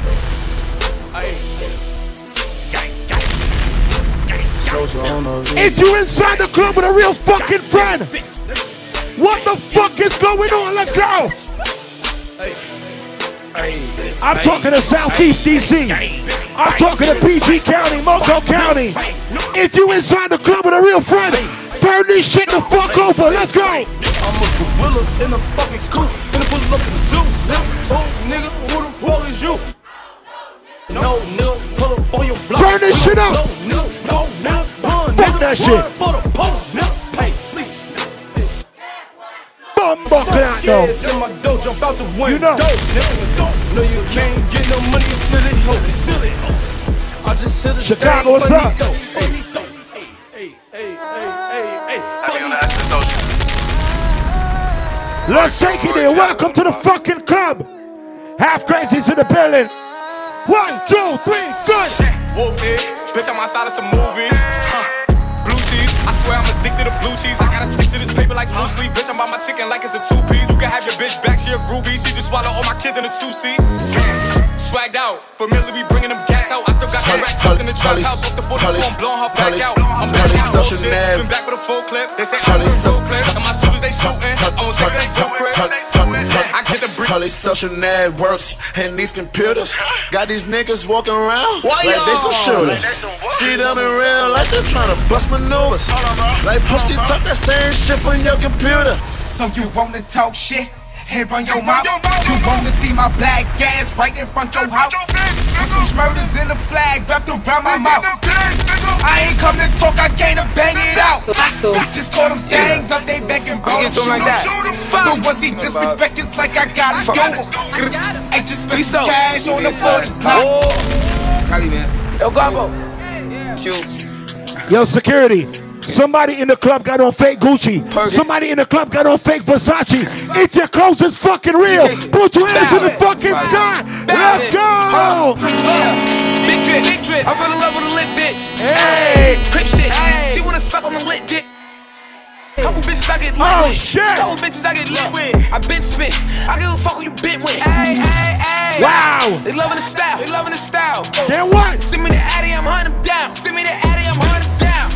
If you inside the club with a real fucking friend, what the fuck is going on? Let's go. I'm talking to Southeast DC. I'm talking to PG County, Moco County. If you inside the club with a real friend, turn this shit the fuck over. Let's go. I'm a gorilla in a fucking scoop. Finna pull up in the zoo. Nigga, told nigga, who the fuck is you? No, nigga, pull up on your block. Turn this shit up. No, nigga, run. Fuck that shit. For the pole, nigga. Hey, please. Bumbo clock though. In my dojo, I'm about to win. You know. No, you can't get no money, silly hoe. Silly hoe. I just hit a Chicago, what's up? Hey. Hey, hey, hey, hey, hey, hey. Let's take it there. Welcome to the fucking club. Half crazies in the building. One, two, three, good. Whoop it, bitch, I'm outside of some movie. Addicted to blue cheese. I gotta stick to this paper like blue sleep. Bitch, I'm by my chicken like it's a two piece. You can have your bitch back, she a groovy. She just swallow all my kids in a two seat. Swagged out, familiar, we bringing them gas out. I still got the racks stuck in the trap house. Off the 44, I'm blowing her back out. I'm back out, oh shit. Swim back with a full clip. They say I'm a full clip. And my shooters, they shooting. I won't take they two crib. I get the brick. All these social networks and these computers got these niggas walking around Why like they some y'all? shooters. See them in real life, they're trying to bust maneuvers. Like pussy talk that same shit from your computer. So you wanna talk shit? And run your mouth. You wanna see my black ass right in front your house? With some smurders in the flag wrapped around my mouth. I ain't come to talk, I came to bang it out. Just call them gangs up, they back and bone. Get to 'em like that. But once he disrespect, it's like I got it. Yo, I just spent some cash on the 40 clock. Cali, man. Yo, Gabo. Yo, security. Somebody in the club got on fake Gucci. Somebody in the club got on fake Versace. If your clothes is fucking real, put your hands in the fucking sky. Let's go. Big drip, big drip. I fell in love with a lit bitch. Hey. Crip shit. She wanna suck on the lit dick. Couple bitches I get lit Oh, with. shit. Couple bitches I get lit with. I been spit. I give a fuck who you been with. Hey, hey, hey. Wow. They loving the style. They loving the style. Then what? Send me the Addy, I'm hunting down. Send me the Addy, I'm hunting.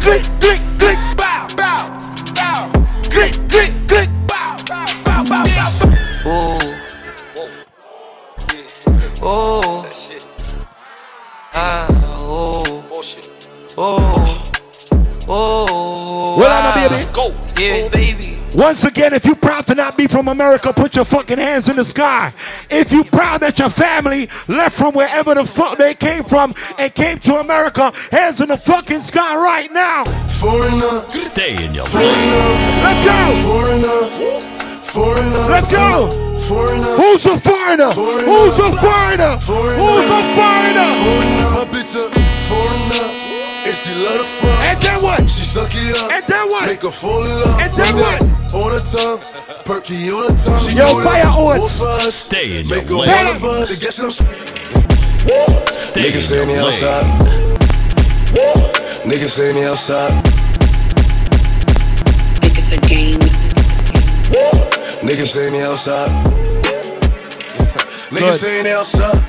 Click, click, click. Bow, bow, bow. Click, click, click. Bow, bow, bow, bow, bow. Oh. Oh. Ah, oh. Oh. Oh. Well, I'm a ah. baby. Go. Yeah, oh. baby. Once again, if you proud to not be from America, put your fucking hands in the sky. If you proud that your family left from wherever the fuck they came from and came to America, hands in the fucking sky right now. Foreigner, Stay in your foreigner. Let's go. foreigner, foreigner. Let's go. Foreigner. Who's a foreigner? Who's a foreigner? foreigner. Who's a foreigner? My bitch a foreigner. And she love the front. And then what? She suck it up. And then what? Make her fall in love. And then Put what? On her tongue. Perky on her tongue. She Yo, do fire that oats. both of us. Stay in your Make her lane. one of us. They guessing I'm Stay Niggas say in me lane. outside. Niggas say me outside. Think it's a game. Niggas say me outside. Niggas Good. say they outside.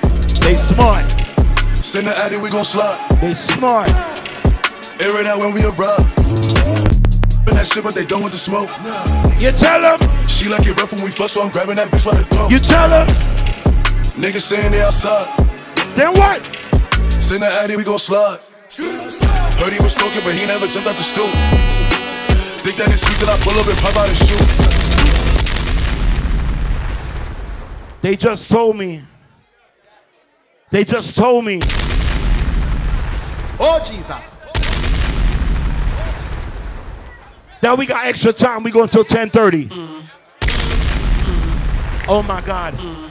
They smart. Send the addy, we gon' slide. They smart. Air it out when we arrive. And that shit, but they done with the smoke. You tell them. She like it rough when we fuck, so I'm grabbing that bitch by the throat. You tell them. Niggas saying they outside. Then what? Send the addy, we gon' slide. Heard he was smoking, but he never jumped out the stool. Think that it's sweet till I pull up and pop out his shoe. They just told me. They just told me. Oh, Jesus. That we got extra time. We go until 10:30. Mm. Mm. Oh my God. Mm.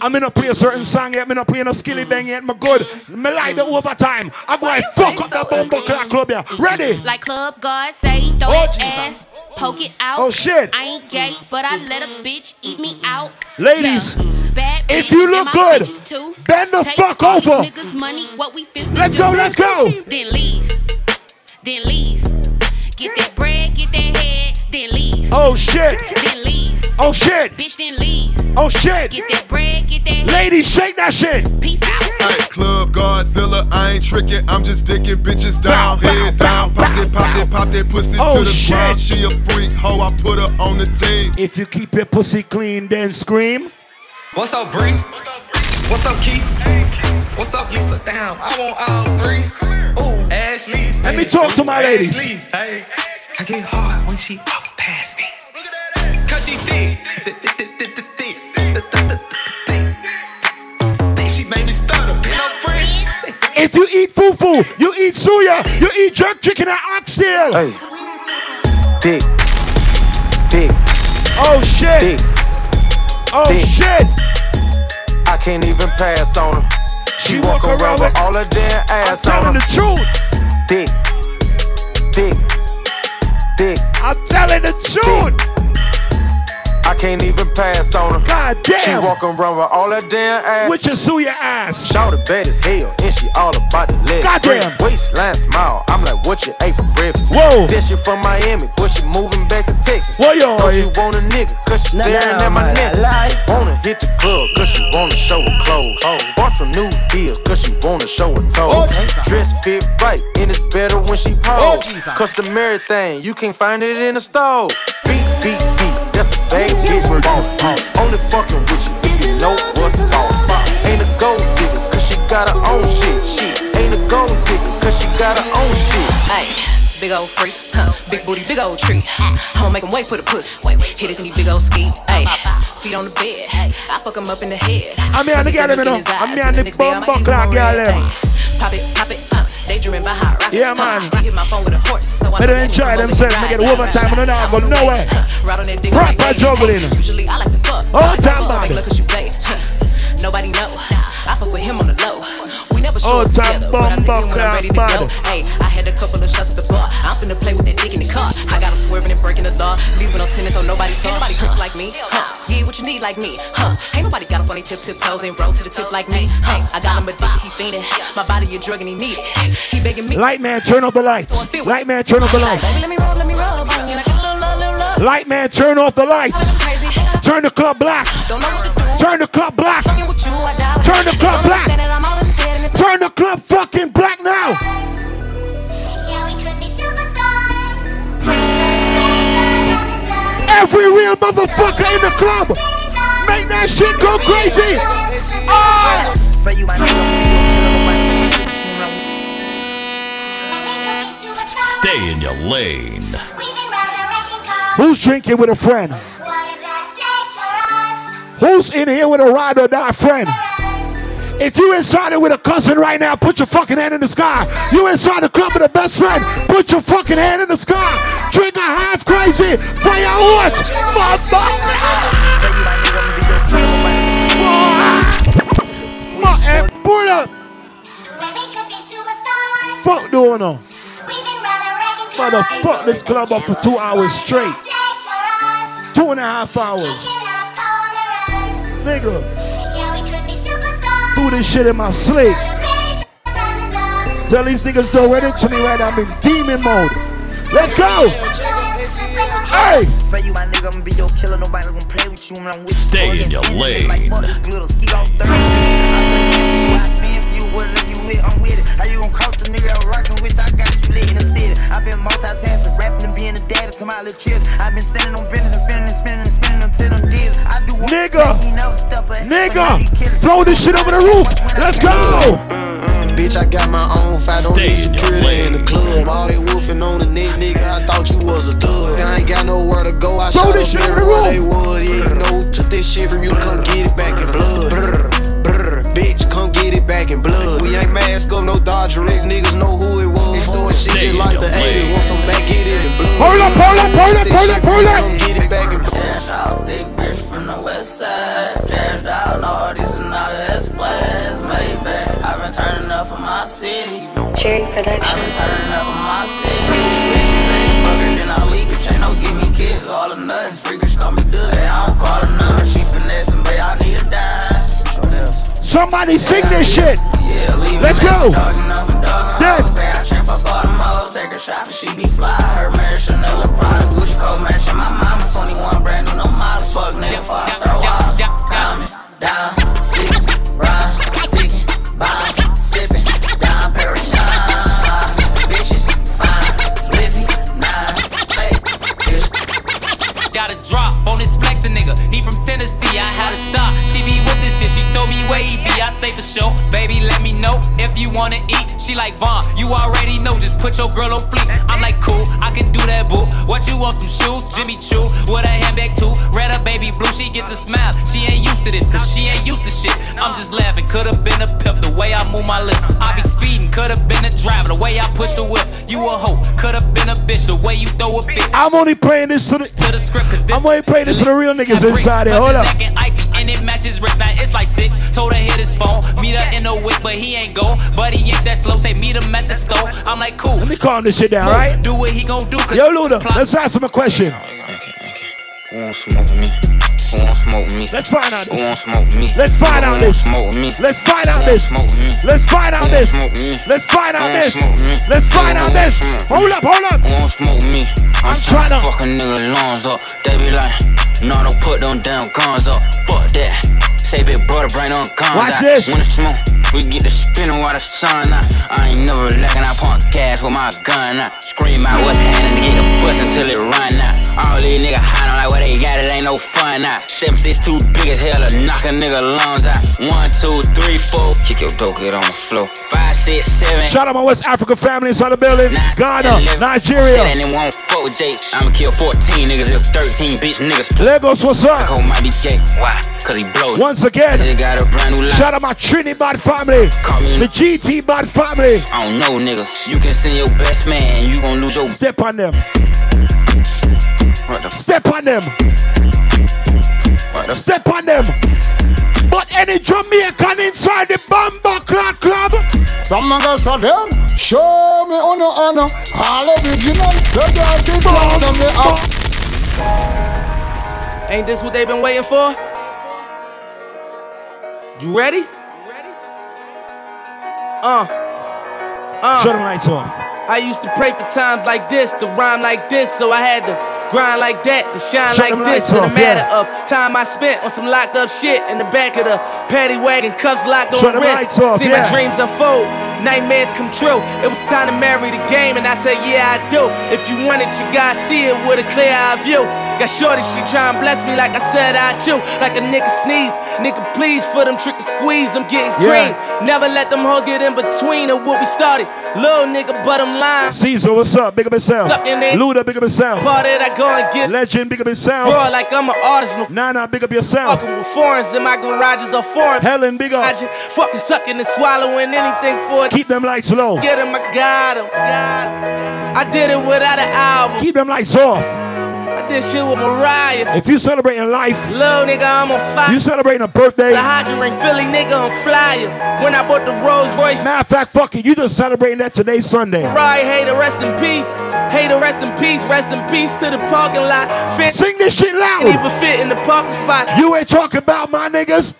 I'm gonna play a certain song yet. I'm not playing a skilly bang yet. My good. Me like the overtime. I'm going to fuck up the bumbo clock club here. Ready? Like Club God say, throw Oh, that Jesus. ass, poke it out. Oh, shit. I ain't gay, but I let a bitch eat me out. Ladies, Bad if you look good, bend the Take fuck over. Niggas money, what we Let's go, let's go. Then leave, then leave. Get that bread, get that head, then leave. Oh shit. Then leave. Oh shit. Bitch, then leave. Oh shit. Get that bread, get that head. Ladies, shake that shit. Peace out. Hey, Club Godzilla, I ain't tricking, I'm just dicking bitches down, head down, pop that, pop that, pop that pussy Oh, to the shit. ground. She a freak, hoe, I put her on the team. If you keep your pussy clean, then scream. What's up, Bree? What's up, Keith? What's up, Lisa? Damn, I want all three. Ooh, Ashley. Let me talk to my ladies. Ashley, hey. I get hard when she walk past me. Cause she thick. She. If you eat fufu, you eat suya, you eat jerk chicken and oxtail. Hey. Dick. Dick. Oh shit. Dick. Oh Dick. shit. I can't even pass on her. She, walk, around with all her damn ass I'm on telling her. the truth. Dick. Dick. Dick. I'm telling the truth. I can't even pass on her. God damn. She walking around with all her damn ass. Which is With your suya ass. Shout it bad as hell, and she all about the legs. Goddamn. Waistline smile. I'm like, what you ate for breakfast? Whoa. Said she from Miami, but she moving back to Texas. Whoa, yo, Know yo. she want a nigga, cause she Nah, staring nah, at my man, necklace. Wanna hit the club, cause she wanna show her clothes. Oh. Bought some new deals, cause she wanna show her toes. Oh, Dress fit right, and it's better when she Oh, pose. Jesus. Customary thing, you can't find it in the store. Beat, beat, beat, that's a bad bitch boss. Only fucking with you if you know what's boss. Ain't a gold digger, cause she got her own shit. Shit, ain't a gold digger, cause she got her own shit. Ay, big old freak. Huh. Big booty, big old tree. I'ma make him wait for the pussy. Wait, wait. Hit it in these big old ski. Ayy, feet on the bed. I fuck him up in the head. I'm here on the girl, you know. I'm here on the bumbo clock, girl. Pop it, pop it, uh, they dreaming by hot rocket. Yeah, man. I hit my phone with a horse, so I Better enjoy themselves, make it overtime, and then go nowhere. Proper juggling. Usually I like to fuck. All time body. Look at you play. Nobody know. I fuck with him on the low. Never show together, but I think when I'm ready to go. Hey, I had a couple of shots at the bar. I'm finna play with that dick in the car. I got him swerving and breaking the law. Leaving no tennis so nobody saw. Nobody trips like me. Huh? Yeah, what you need like me. Huh? Ain't nobody got a funny tip, tip toes and roll to the tip like me. Hey, I got him addicted, he fiending. My body a drug and he need it. He begging me. Light man, turn off the lights. Light man, turn off the lights. Baby, let me roll, let me roll. Bang, and I get a little love, little love. Light man, turn off the lights. Turn the club black. Don't know what to do. Turn the club black. Fucking with you, I die. Turn the club black. Fucking black now. Every real motherfucker in the club. Make that shit go crazy. Ah! Say you my Stay in your lane. Who's drinking with a friend? Who's in here with a ride or die friend? If you inside it with a cousin right now, put your fucking hand in the sky. You inside the club with a best friend, put your fucking hand in the sky. Drink a half crazy your what? Motherfucker. Up. Uh, fuck doing on. Motherfuck this club up for two hours straight. Two and a half hours. Nigga. Do this shit in my sleep. Tell these niggas don't run into me right now. I'm in demon mode. Let's go. Hey. Say you my nigga, I'ma be your killer. Nobody gonna play with you when I'm with you. Stay in your lane. Like fuck this glitter, ski off third. I spin for you, what let you with, I'm with it. How you gon' cross the nigga that rockin' with? I got you lit in the city. I been multitasking, rapping and being a daddy to my little kids. I been spending on business and spending and spending and spending Nigga. thing, he never step ahead, but Nigga. now. Throw this shit over the roof. Let's go. Bitch, I got my own fight, don't need security in the club. All they wolfing on the net, nigga, I thought you was a thug. I ain't got nowhere to go, I Throw shot this up shit in the everywhere room. they was. Yeah, you know, took this shit from you, come get it back in blood. Brr, brr, bitch, come get it back in blood. We ain't mask up, no Dodger X, niggas know who it was. It's doing shit just like the 80s, want some back, get it in blood. Hold up, hold up, hold up, hold up, hold up. Come get back in. Cash out, thick bitch from the west side. Cashed out, no, this is not a S-Class Maybach. I've been turning up for my city. Cherry I've Production. been turning up for my city. Bitch, bitch, then I leave it. Chain don't give me kids, all or nothing. Freakers call me Doug, I don't call her none. She finessing, babe, I need a dime. Somebody sing this shit. Yeah, Let's go. Dogging up and dogging Dead. hoes, babe, I train for bottom hoes. Take her shot and she be fly. Her marriage Chanel Prada, Gucci coat Coming down, sipping, down. Bitches, fine. Got a drop on this flexin' nigga. He from Tennessee. I had a thought this shit. She told me where he be. I say for sure, baby. Let me know if you wanna eat. She like Vaughn. You already know. Just put your girl on fleek. I'm like cool. I can do that, boo. What you want? Some shoes? Jimmy Choo with a handbag too. Red or baby blue. She gets a smile. She ain't used to this, cause she ain't used to shit. I'm just laughing. Could've been a pimp the way I move my lip. I be speeding. Could've been a driver the way I push the whip. You a hoe. Could've been a bitch the way you throw a fit. I'm only playing this to the. To the script, cause this I'm only playing this to the real niggas inside here. Hold up. And and it matches wrist. It's like six. Told her hit his phone, meet her in the whip, but he ain't go. But he ain't that slow. Say meet him at the store. I'm like cool. Let me calm this shit down, right? Do what he gon' do. Cause Yo, Luda, let's ask him a question. Who won't smoke with me? Who won't smoke with me? Let's find out Who this. won't smoke with me? Let's find out this. Smoke with me? Let's find out this. Smoke with me? Let's find out this. smoke with me? Let's find out this. smoke with me? Let's find out this. smoke with me? Hold up, hold up. Who won't smoke with me? I'm, I'm trying tryna- to fuck a nigga lungs up. They be like, no, don't put them damn guns up. Fuck that. Say big brother, bring them guns Watch this. It's smoke, we get the spinning while the sun out. Uh. I ain't never lacking, I pump gas with my gun out. Scream out what's happening to get the bus until it run out. All these niggas hiding like what they got, it ain't no fun now. Seven six too big as hell to knock a nigga lungs out. One, two, three, four. Kick your dope, get on the floor. Five, six, seven. Shout out my West Africa family inside the building. Ghana, Nigeria. Said they won't fuck with Jake. I'ma kill 14 niggas if 13 bitch niggas. Lagos, what's up? Might be gay. Why? Cause he blows. Once again, got a brand new shout out my Trinidad family. The GT Bad family. I don't know, niggas. You can send your best man, you gon' lose your. Step on them. What the Step on them. Step on them. But any Jamaican inside the Bamba Clan Club. Some niggas saw them. Show me honor, honor. All original. They got the ground and me up. Ain't this what they been waiting for? You ready? Uh. Uh. Shut the lights off. I used to pray for times like this, to rhyme like this, so I had to grind like that, to shine Shut like this. In a matter yeah. of time I spent on some locked up shit in the back of the paddy wagon, cuffs locked Shut on wrist. off, See yeah. my dreams unfold, nightmares come true. It was time to marry the game, and I said, Yeah, I do. If you want it, you gotta see it with a clear eye view. Got shorty, she tryin' bless me like I said I do. Like a nigga sneeze, nigga please for them trick and squeeze. I'm getting Yeah. green. Never let them hoes get in between of what we started. Little nigga, bottom line. Caesar, what's up? Big up yourself. Stuck in it. Luda, big up yourself. Part it, I go and get Legend, big up yourself. raw like I'm an artist. No Nana, big up yourself. fucking with foreigns in my garages are foreign. Helen, big up. I just fucking sucking and swallowing anything for it. Keep them lights low. Get him, I got him. Got him. I did it without an album. Keep them lights off. I did shit with Mariah. If you celebrating life, Little nigga, I'm on fire. you celebrating a birthday. The hockey ring, Philly nigga, I'm flyer. When I bought the Rolls Royce, Matter of fact, fuck it, you just celebrating that today, Sunday. Mariah, hater, rest in peace. Hey, Hater, rest in peace. Rest in peace to the parking lot. Sing this shit loud. even fit in the parking spot. You ain't talking about my niggas.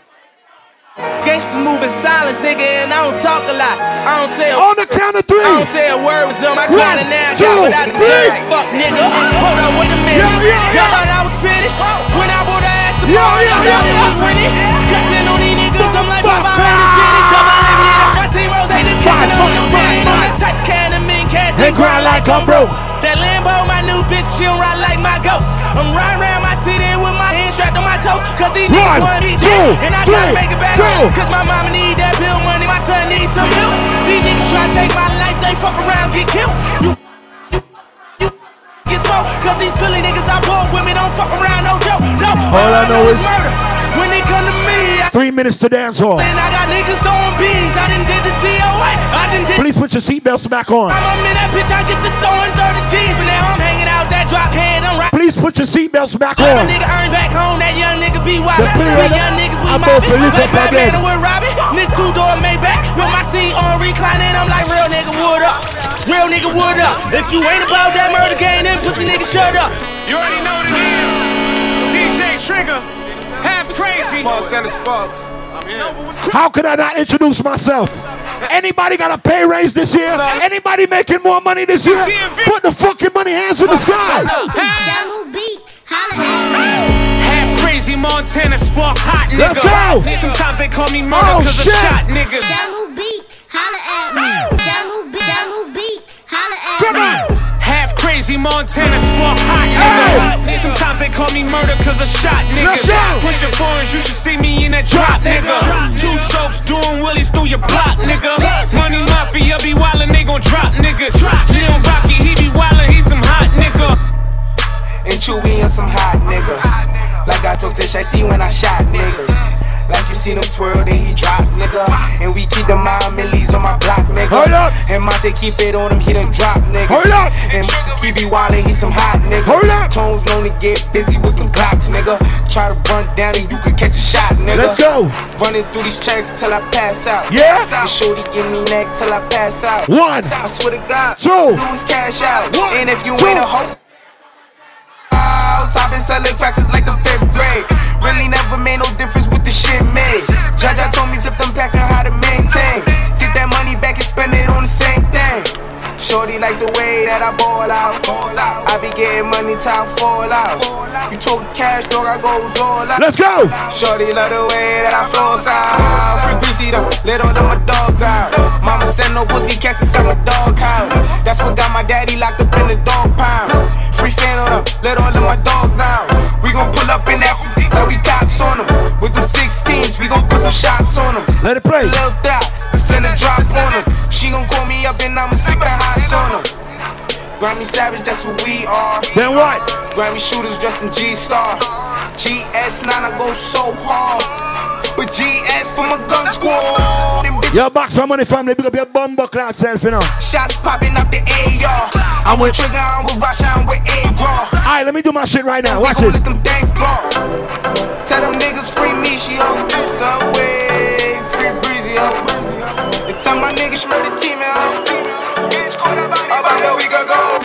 Gangsters moving silence, nigga, and I don't talk a lot. I don't say a On the count of three. I don't say a word on my One, grind and now I got what I deserve. three. Fuck nigga. Hold up, wait a minute. Yeah, yeah, Y'all yeah. thought I was finished? When I bought the ass to Yeah, ball, yeah, yeah, thought it yeah. was winning. Flexing on these niggas, I'm like Papa in the fuck. Double M, yeah, that's my team. Rose hated kicking on lieutenant. fuck, I'm the type can of mean cash. They grind like I'm broke. That Lambo, my new bitch, she don't ride like my ghost. I'm riding around my toes. Cause these niggas want to eat two, And I gotta make it back home. Cause my mama need that bill money, my son needs some milk. These niggas try to take my life, they fuck around, get killed. You, you, you get smoked. Cause these Philly niggas I bought with me don't fuck around, no joke. No, all, I know is murder. When they come to me, I, Three minutes to dance hall. and I got niggas throwing bees. I done did the DOA. I done did Please put your seatbelts back on. I'm in that bitch, I get to throwing 30 G's, but now I'm hanging out that drop head. I'm right. Please put your seatbelts back Let a on. nigga earn back home, that young nigga be wild. The We young niggas, we I'm mobbing. both Felipe Like Batman again. with Robin. This two door Maybach with my seat on reclining. I'm like, real nigga, wood up. Real nigga, wood up. If you ain't about that murder game, then pussy nigga, shut up. You already know what it is. DJ Trigger, half crazy. Montana Sparks. How could I not introduce myself? Anybody got a pay raise this year? Anybody making more money this year? Put the fucking money hands in the sky. Jahlil Beats, holla at me. Half crazy Montana Sparks, hot nigga. Let's go. Sometimes they call me oh, murder Oh, cause shit. of shot nigga. Jahlil Beats, holla at me. Jungle, Be- Jahlil Beats, holla at Come me. Crazy Montana Sparks, hot nigga. Sometimes they call me murder cause of shot niggas. go. Pushing foreigns, you should see me in that drop, nigga. Two strokes doing willies through your block, nigga. Money Mafia you be wildin', they gon' drop niggas. Lil Rocky, he be wildin', he some hot nigga. And Chewy and some hot nigga. Like I told Tish, I see when I shot niggas. Like you seen him twirl, then he drops, nigga. And we keep the mind millies on my block, nigga. Hold up. And Monte keep it on him, he done drop, nigga. Hold up. And he be wildin', he some hot nigga. Hold up. Tones known to get busy with them glocks, nigga. Try to run down and you could catch a shot, nigga. Let's go. Running through these checks till I pass out. Yeah. And shorty give me neck till I pass out. One. I swear to God. Two. Is cash out. One, And if you two. ain't a hoe. House. I've been selling cracks since like the fifth grade. Really never made no difference with the shit made. I told me flip them packs and how to maintain. Get that money back and spend it on the same thing. Shorty like the way that I ball out. Ball out. I be getting money, time fall. Fall out. You talk cash, dog, I goes all out. Let's go. Shorty love the way that I flow out. Free Greezy though, let all of my dogs out. Mama send no pussy cats inside my dog house. That's what got my daddy locked up in the dog pound. Free fan on let all of my dogs out. We gon' pull up in that like we cops on them. With the 16s, we gon' put some shots on them. Let it play. Lil' Dot, send a drop on them. She gon' call me up and I'ma sit the hot on her. Grammy Savage, that's what we are. Then what? Grammy shooters dressed in G-Star. GS9, I go so hard. But GS for my gun squad. Yo, back some money, family. Big up your bumbo clad self, you know. Shots popping up the AR. I'm with Trigger, I'm with Russia, I'm with A-Raw. Alright, let me do my shit right now. Watch this. Them things. Tell them niggas free me, she up. Subway, free breezy oh. up. And tell my niggas murder team out. About a week ago.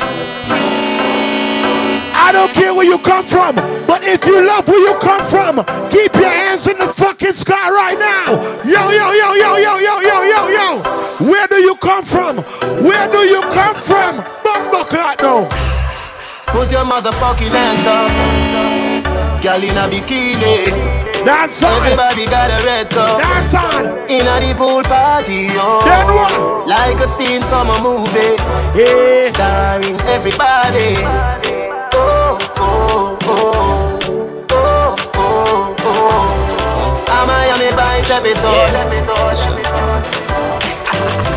I don't care where you come from, but if you love where you come from, keep your hands in the fucking sky right now. Yo, yo, yo, yo, yo, yo, yo, yo, yo. Where do you come from? Where do you come from? Bumbo clock now. Put your motherfucking hands up. Girl in a bikini. Dance on. Everybody got a red cup. Dance on. In a the pool party, yo. Then what? Like a scene from a movie. Yeah. Starring everybody. Oh, oh, oh. Oh, oh, oh. A Miami Vice episode.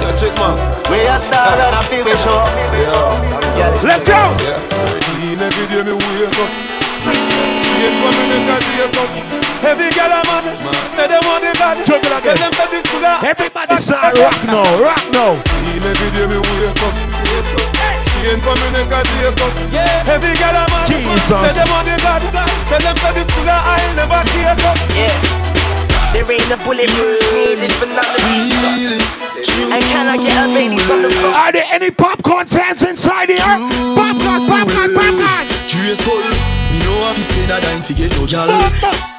Yo, check man. We a star and a feel we show. Let's go. In every day me wake up. Straight from me neck and take up. Heavy gal a man, say them want the God. Juggle again. Tell them say this to the Everybody start rock now, rock now. In every day me wake up. Straight from me neck and take up. Heavy gal a man, Jesus. say them want the God. Tell them say this to the I'll never take up. Yeah. There ain't a bulletproof needed for none of these And can I get a lady from the front? Are there any Popcaan fans inside here? Popcaan, Popcaan, Popcaan. Curious call, me know if you spend a dime to get no gal.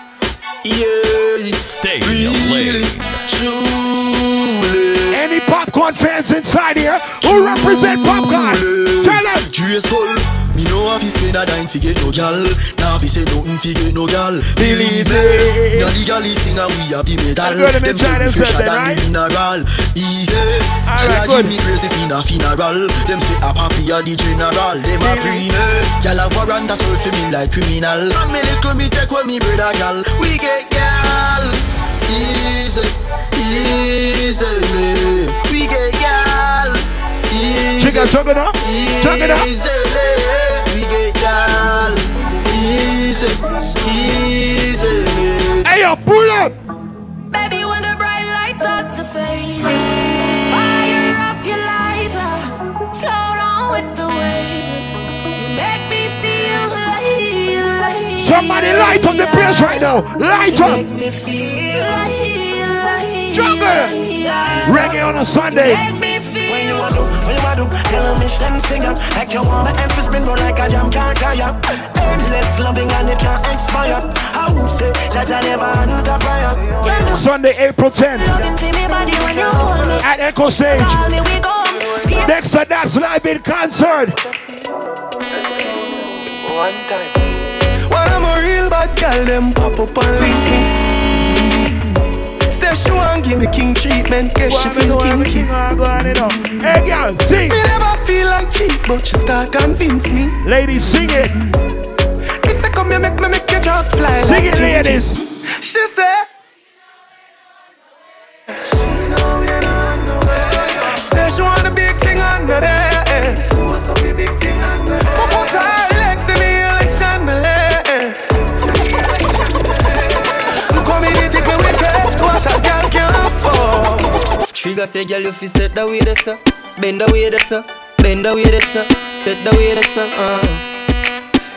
Yeah, Stay really, truly. Any Popcaan fans inside here who represent Popcaan? Tell them. Me know if you spend a dime get no gal. Now if you say nothing to get no gal, believe me. Now the gal is thing and we have the medal. Them say this fresher than right? the mineral. Easy. Gal a give me crazy in a funeral. Them say a papi a the general. Them a pre me. Gal a warrant a search me like criminal. From me little me take with me brother gal. We get gal. Easy, easy. We get gal. Easy. Chicken juggle now. Easy, easily. Hey, yo, pull up. Baby, when the bright lights start to fade, fire up your lighter, float on with the waves. You make me feel like, like Somebody light up the place right now. Light up. make me feel like, like Juggle. like- Reggae on a Sunday. Make me feel When you want to, when you want to, tell me shen sing up Like you want my emphasis spin roll like a jam can't tire Endless loving and it can't expire I will say, Jaja never hands a prayer Sunday, April 10th Looking for me body when you hold me. at Echo Stage. Call me, we go. Next to that's live in concert. One time When I'm a real bad girl, them pop up and link me Say she want give me king treatment, guess she feel kinky Hey, girl, sing. Me never feel like cheap, but she start convince me Ladies, sing it. Me say come here, make me make you just fly Sing like it, Gigi. ladies. She say Say she want a big thing under there What's up, a big thing under there Put her legs in the election lane Look how me they take me wicked What a girl can fall Trigger say, girl, if you set the way that's up, bend the way that's up, bend the way that's up, set the way that's up. Uh.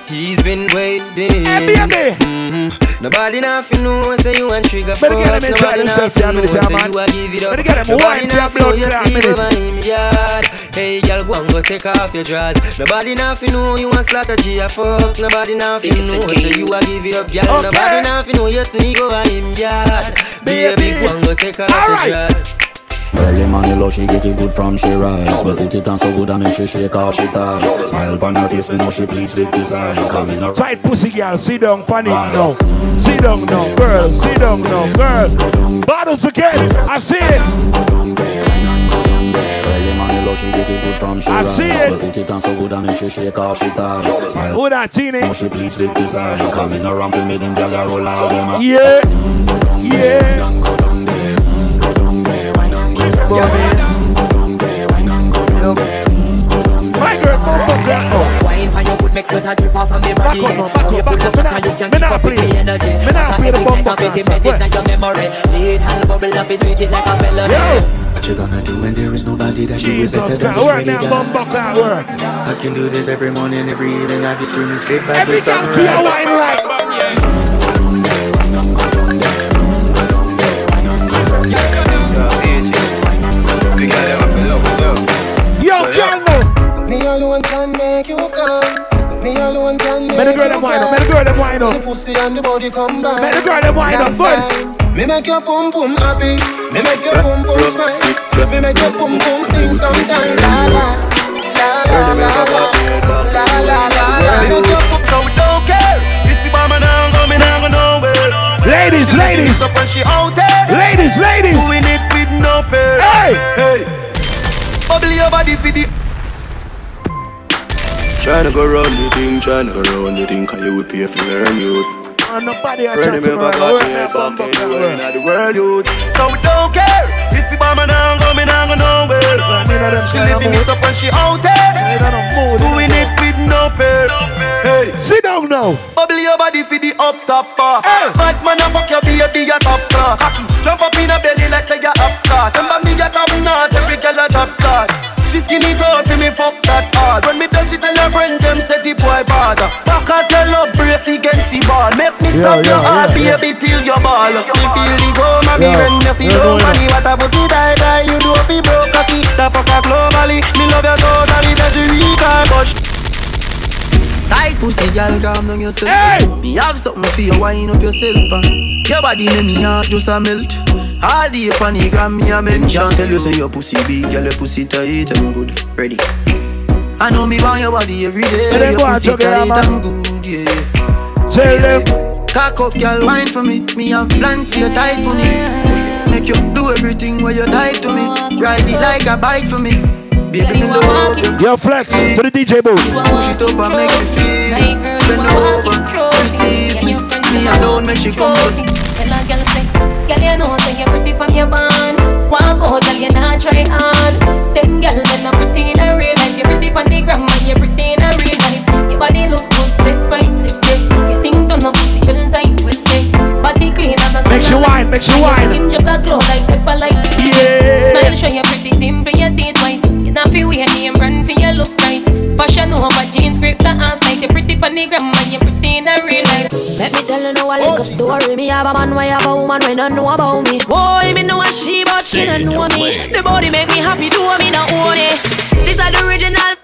He's been waiting. Hey, baby. Mhm. Nobody nothing know say you want trigger Better get fuck. him in try Nobody himself, nothing yeah, know minute, say yeah, man. you a give it up. Better get him Nobody wine for nothing blood know you clot sleep over him yard. Hey, girl, go and go take off your drawers. Nobody nothing know you want slaughter G a fuck. Nobody nothing know say you a give it up, girl. Okay. Nobody nothing know you sneak over him yard. Baby, go and go take off your drawers. Early money low, she get it good from she rise But put it on so good I make she shake all she ties Smile upon her face, me know she pleased with desire Coming around Tight pussy girl, sit down, panic now. Sit down now, girl, sit down now, girl. Bottles again, I see it. Low, she get it good from she I rise see it. But put it on so good I make she shake all she ties Smile Who that, Teeny? know she pleased with this desire Coming around to me, them gyal roll out them Yeah, yeah. For. Back up back up, back up. Me not- play. Me not play the bump up it it like melody. What you gonna do when there is nobody that Jesus better than Christ, this work now, bump up work. I can do this every morning, every evening. I be screaming straight back Every to girl feel sunrise. wine right. Girl you them wind up, come. make the girl them wind up. The pussy and the body come back. Make the girl them wind up, That's good. time. Me make your pum pum happy. Me make your pum pum smile. Me make your pum pum sing sometime. La la. La la la la. La la la la. Me make your pum So we don't care if you bomb and I'm going, I'm going nowhere. Ladies, She living ladies. it up and she out there. Ladies, ladies. Doing it with no fear. Hey. Hey. Bubble your body for the. Tryna go round the thing, tryna go round the thing, cause you would pay for learn youth. And nobody a of to me me. never got me back bump up anywhere in the world youth. So we don't care if you bomb and I'm going, I'm going nowhere. She living it up and she out there. Doing it with no fear. Hey. Sit down now. Bubble your body for the up top boss. Bad man, I fuck your baby, your top class. Jump up in a belly like say you're upstart. Remember me, get top notch, every girl a top class. She skinny tall for me, fuck that hard. When me touch it, tell her friend them say the boy bad. Back at your love brace against the ball. Make me Yeah, stop your yeah, heart, yeah, baby, till your ball. Me feel the go, mommy, Yeah, when you see yeah, low yeah. money, what a pussy die die. You do fi broke cocky, the fuck a globally. Me love you totally, say she weak and push. Tight pussy, girl, calm down yourself. Hey! Me have something for you, wind up yourself. Uh. Your body make me heart just a melt. All the up on the gram, me a mention. Tell you say your pussy big, girl, your pussy tight and good. Ready? I know me want your body every day. Hey, your pussy check it out, tight and good, yeah. Tell them. Cock up, girl, wine for me. Me have plans for your tight money. Make you do everything where you tight to me. Ride it like a bike for me. Baby, me love you. Yo, flex to the DJ booth. Push it up and make she feel it. Bend over, receive me. Me alone make she come to Tell a girl say, girl you know say you're pretty from your band. Walk out, girl you not try hard. Them girls they not pretty in a real life. You're pretty from the gram and you're pretty in a real life. Your body look good, set right, set yeah. You think don't know pussy, build tight, well yeah. Body clean and a Make she wine, make she Your. Skin just a glow like pepper light. Yeah. Smile show you pretty dimple, your teeth white. You not feel weird, name run for your look right. Fashion over jeans, grip the ass like you pretty on the gram and you pretty in a real life. Let me tell you now a little story. Me have a man, why have a woman when don't know about me. Boy, me know a she, but she don't know me. The body make me happy, do me not own it. This are the original.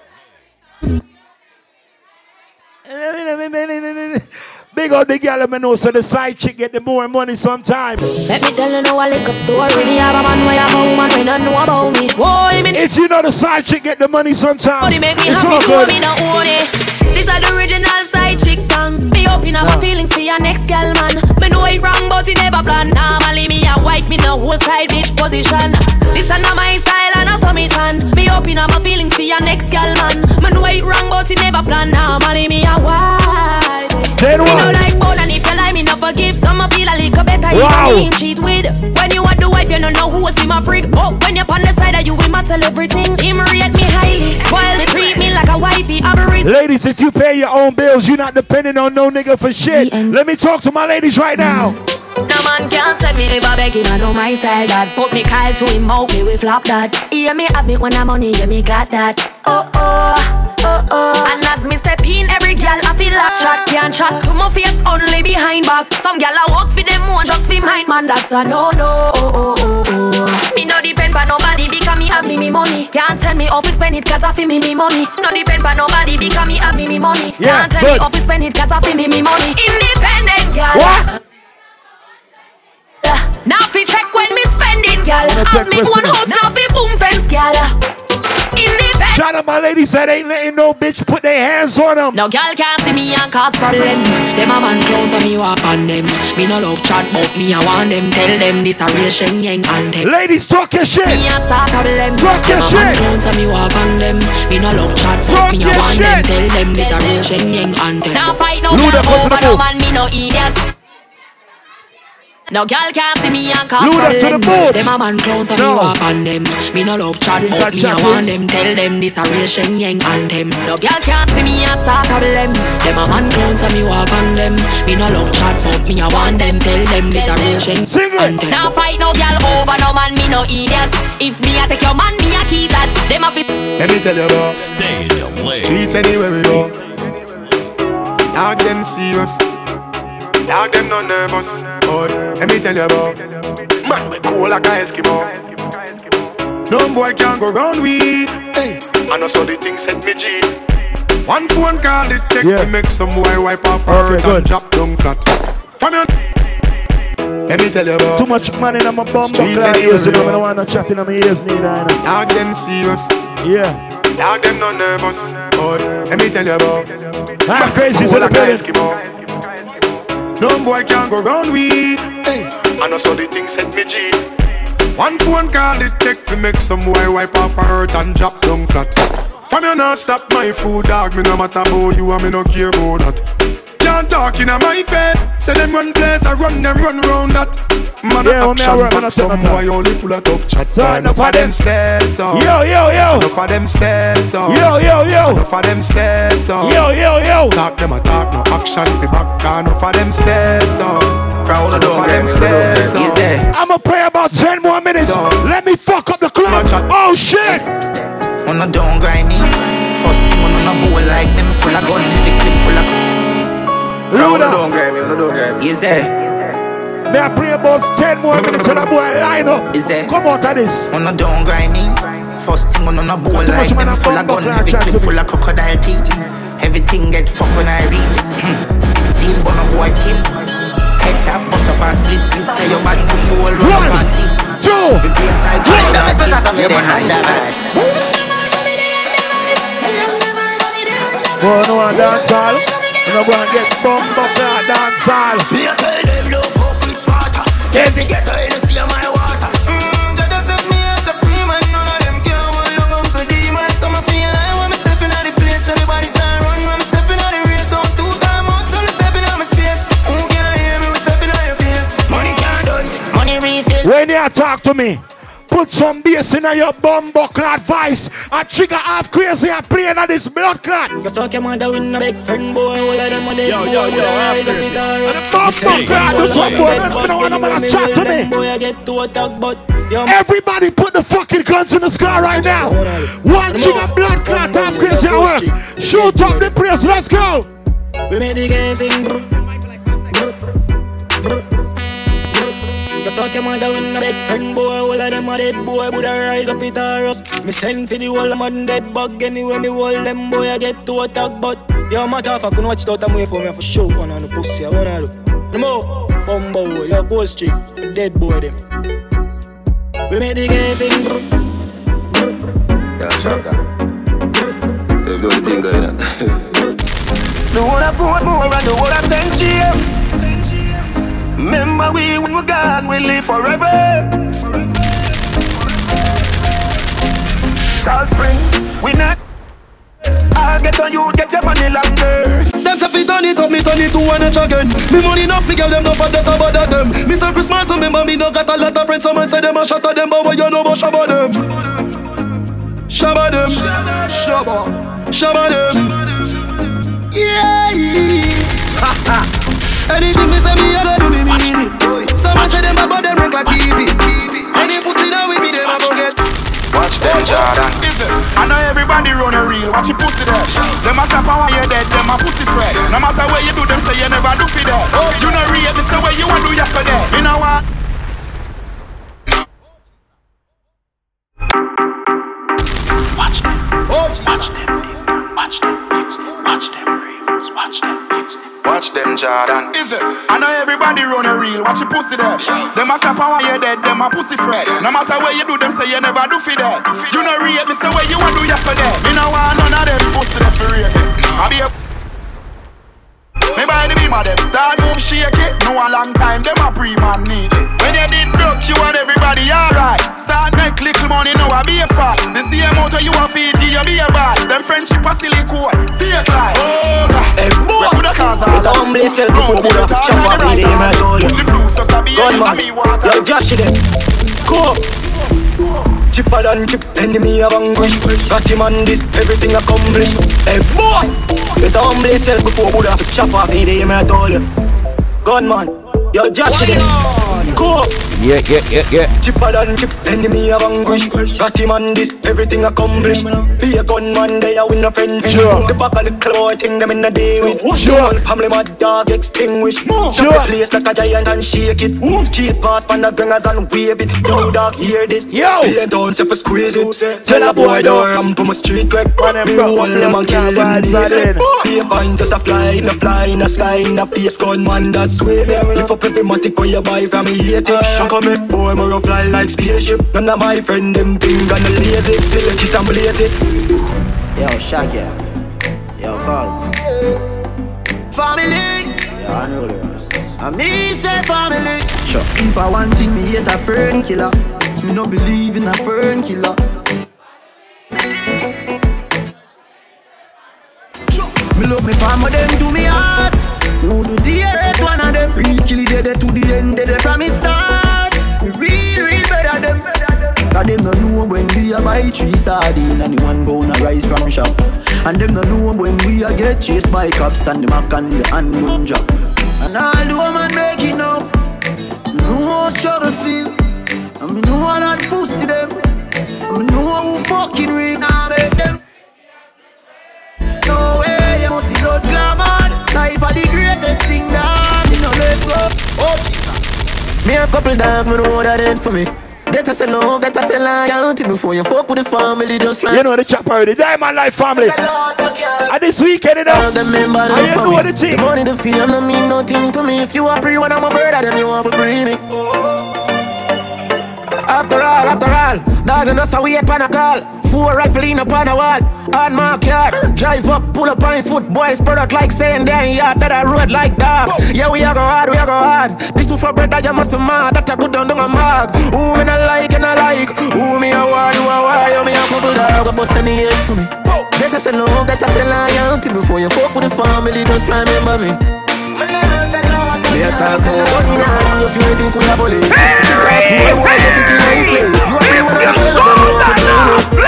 Big up the girl, me know so the side chick get the more money sometime. Let me tell you now a little story. Me have a man, why have a woman when don't know about me. Boy, me If you know the side chick get the money sometime, body make me it's happy, all good. me not own it. This are the original side chick song. Me open up my feelings for your next girl, man. Me know it wrong, but it never plan. Normally me a wife, me no whole side bitch position. This are not my style and I saw me tan. Me open up my feelings for your next girl, man. Me know it wrong, but it never plan. Normally me a wife. Then me no what? like more than if you lie, me no forgive. Some a feel a little better. Wow. You him cheat with. When you are the wife, you don't know who was in my freak. Oh, when you're on the side, of you will matter everything. Him rate me highly, spoil me, treat me like a wifey. Aberration. Ladies, if you pay your own bills, you're not depending on no nigga for shit. Let me talk to my ladies right now. No man can't set me if I beg him, I know my style that Put me Kyle to him out, me we flop that. Hear me have me when I'm money, yeah me got that. Oh oh, oh oh. And as me step in, every girl I feel like shot. Can't chat to my face, only behind back. Some girl I walk for them one, just for mine. Man, that's a no no, oh oh oh oh Me no depend on nobody because me have me me money. Can't tell me how to spend it cause I feel me me money. No depend on nobody because me have me me money. Yeah, Can't tell me good. how to spend it cause I feel me me money. Independent girl What? Now fi check when me spending, gal. Wanna Have me one up. house, now fi boom fence, gal. In the bed. Shout out my ladies that ain't letting no bitch put their hands on them. No gal can't see me and cause problem. Them a man close so me walk on them. Me no love chat, but me a want them. Tell them this a real Shenyeng anthem. Ladies, talk your shit. Me a start problem. Talk your Them a man shit. close so me walk on them. Me no love chat, but Talk me a your want shit. them. Tell them this a real Shenyeng anthem. Now fight no Luda, gal come to the over no man, me no idiot. No girl can't see me and call Luda to the boat. Them a man clowns so No. me walk on them. Me no love chat, but me chat, a want please? them. Tell them this a real Shenyeng anthem. No girl can't see me and start problem. Them a man clowns so me walk on them. Me no love chat, but me a want them. Tell them this a real Shen anthem. Now fight no girl over no man, me no idiot. If me a take your man, me a keep that. Them a fi Let me tell you about Stay in your lane. streets anywhere we go. Dog them serious. Dog them not nervous. Boy, let me tell you about man we cool like a Eskimo. No boy can go round we. Hey, I know so the thing set me G. One phone call it take to make some boy wipe up her and drop down flat. From your let me tell you about Too much money in my bum Streets buckle anywhere ears, you we know, I go. don't want no chat in my ears neither. you know. Dog them serious. Yeah. Dog them not nervous. Boy, let me tell you about I'm crazy, so Cool the No boy can go round we. Hey, I know so the thing set me G. One phone call it take to make some boy wipe up hurt and drop down flat. From you not stop my food, dog. Me no matter about you and me no care about that. Can't talk in my face. Say them run place, I run them run round that. Man, Yeah, a when me a action, man, I but some boy only full of tough chat. So Enough enough of of them them- stairs up. Yo, yo, yo. Enough of them stairs up. Yo, yo, yo. Enough of them stairs up. Yo, yo, yo. Talk them a talk, no action fi back. Enough of them stairs up. Crowd of them stairs up. I'ma play about 10 more minutes. So- Let me fuck up the club. Oh shit. On a down grind me. First thing on a bowl like them full of gun, the clip full of. Luda. On a down grind me, on a down grind me. Is there? May I play about 10 more minutes and the boy line up. Is there? Come out of this. On a down grind me. First thing on a bowl Too like them full of gun, clock the chat to clip full of crocodile teeth. Everything get fucked when I reach. 16 bun a boy kill. Head tap, bust up and split split. Say your bad pussy all run up and see. Two. The brain side Three. grind and That's skip. what Yeah, man, I'm and that. Boy, no one dance hall. You know, go and get bump up that dance hall. Me a tell them no fuck with smarter. Every ghetto in the sea of my water. Mm, Jah just set me as a free man. None of them can hold long on the demons. So me feel like when me stepping out the place, everybody start run. When me stepping out the race, don't two time out. So me stepping out my space. Who can hear me? We stepping out your face. Money can't done. Money refill. When you talk to me, put some bass in your bumbo clot voice. A trigger half crazy and playing on this blood clot. You talk your mother with no big friend boy. All of them are dead Yo, boy. yo, with yo, a rise I'm up crazy. with a And the bumbo clot, do some boy, man, you don't want no man to chat to me. Boy, I get to attack, but yo, Everybody put the fucking guns in the sky right now. One trigger blood clot half crazy at work. Shoot up the place, let's go. we made the game sing. You talk your mother with no big friend boy. All of them are dead boy, but I rise up with a rust. Me send for the whole of man dead bug anyway. Me hold them boy, I get to attack, but yo, matter if I can watch it out and wait for me for sure. One on the pussy, I wanna do. No more, bumbo, your ghost chick, dead boy them. We made the game sing. brr, Yeah, shaka. You do the thing going on. The one I put more and the one I St. James. Remember we when we're gone, we live forever. Salt Spring, we not. I'll get on you, get your money longer. Them say fi turn it up, me turn it to one inch again. Me money enough, me girl them no for that about them. Me say Christmas, remember me no got a lot of friends. Someone say them a shot at them, but what you know about shabba them? Shabba them, shabba, shabba them. Yeah. Anything me say me, I gotta do me mean it. Someone say them about them rank like TV. Any pussy now with me, them a go get. Watch them, Jordan. I know everybody run a reel. Watch your pussy there. Them a clap while you're dead, them a pussy fret. No matter what you do, them say you never do for that. Oh. You know real, me say what you want do yesterday. You know what? Oh, watch them. Watch them, watch them, watch them, watch them, ravens, watch them. Watch them, Jordan. Is it? I know everybody run a reel. Watch your pussy there. Them a clap and you're dead, them a pussy fret. No matter what you do, them say you never do for that. You know real, me say what you want to do yesterday. Me no want none of them pussy there for real. I be a me by the beam of them start move shake it. No a long time, them a pre-man need it. When you did broke, you and everybody alright. Start make little money, now I be a fat. The same motor you a feed, give you be a bad. Them friendship a silly code, fake life. Oh God, hey, boy, we coulda cause all a humble self before Buddha, chop up with him, I told you. The fruits just a be a be water. Yo, Josh, them. Go. Chipper than chip, enemy of anguish Got him on this, everything accomplished Hey boy, better humble yourself before Buddha chop off the day, man, I told you Gunman, yo Josh, them. Go. Yeah, yeah, yeah, yeah. Chipper than chip, enemy of anguish. Got him on this, everything accomplished. Be a gunman, they are win a friend. Sure. The back of the claw, thing them in the day with. Sure. Family, my dog extinguished. Sure. The place like a giant and shake it. Skate past pan the gangers and wave it. Yo, dog, hear this. Yo. Stay down, step squeeze it. Tell a boy, don't ramp on my street quick. Me hold them and kill them. Be a bind, just a fly, in a fly, in a sky, in a face gunman that's waving. Lift up every matic where you buy from me, hate it. Shock on me, boy, more fly like spaceship. None of my friend them ping and the lazy. Select it and blaze it. Yo, Shaggy. Yo, Buzz. Family. Yo, Unruly I me say family. Sure. If I want thing, me hate a fern killer. Me no believe in a fern killer. Me love me farmer, them to me heart. Who do the earth one of them? Real kill it dead to the end, dead from me start. Cause them no know when we a buy three sardine and the one gonna rise from shop. And them no know when we a get chased by cops and the mac and the handgun drop. And all the woman make it now. Know how struggle feel. And me know all that pussy them. And me know who fucking real. Now make them. No way, you must see blood glamour. Life are the greatest thing that me no let go. Oh Jesus. Me have couple dog, me know that ain't for me. That I say love, that I say loyalty Before you fuck with the family, just try. You know the chopper already, Diamond Life family. And this weekend, you know. The member And you know the thing The money, the fame, no mean nothing to me. If you are free when I'm a brother, then you want to free me. Oh. After all, after all Dog and us a wait pan a call. Four rifle in upon a wall. On my car Drive up, pull up on foot Boys spread out like saying they yard That I road like dog. Yeah, we a go hard, we a go hard. This one for bread that you must mad That I good down on a mark Who me not like and I like? Who me a war, you a war You me a couple dog But bust any head for me. I say love, I say loyalty Before you fuck with the family Just remember me. Me a talk about money now, you feel think we a police Talk to a boy, get it in a slave You a free when I'm a girl, you know what to do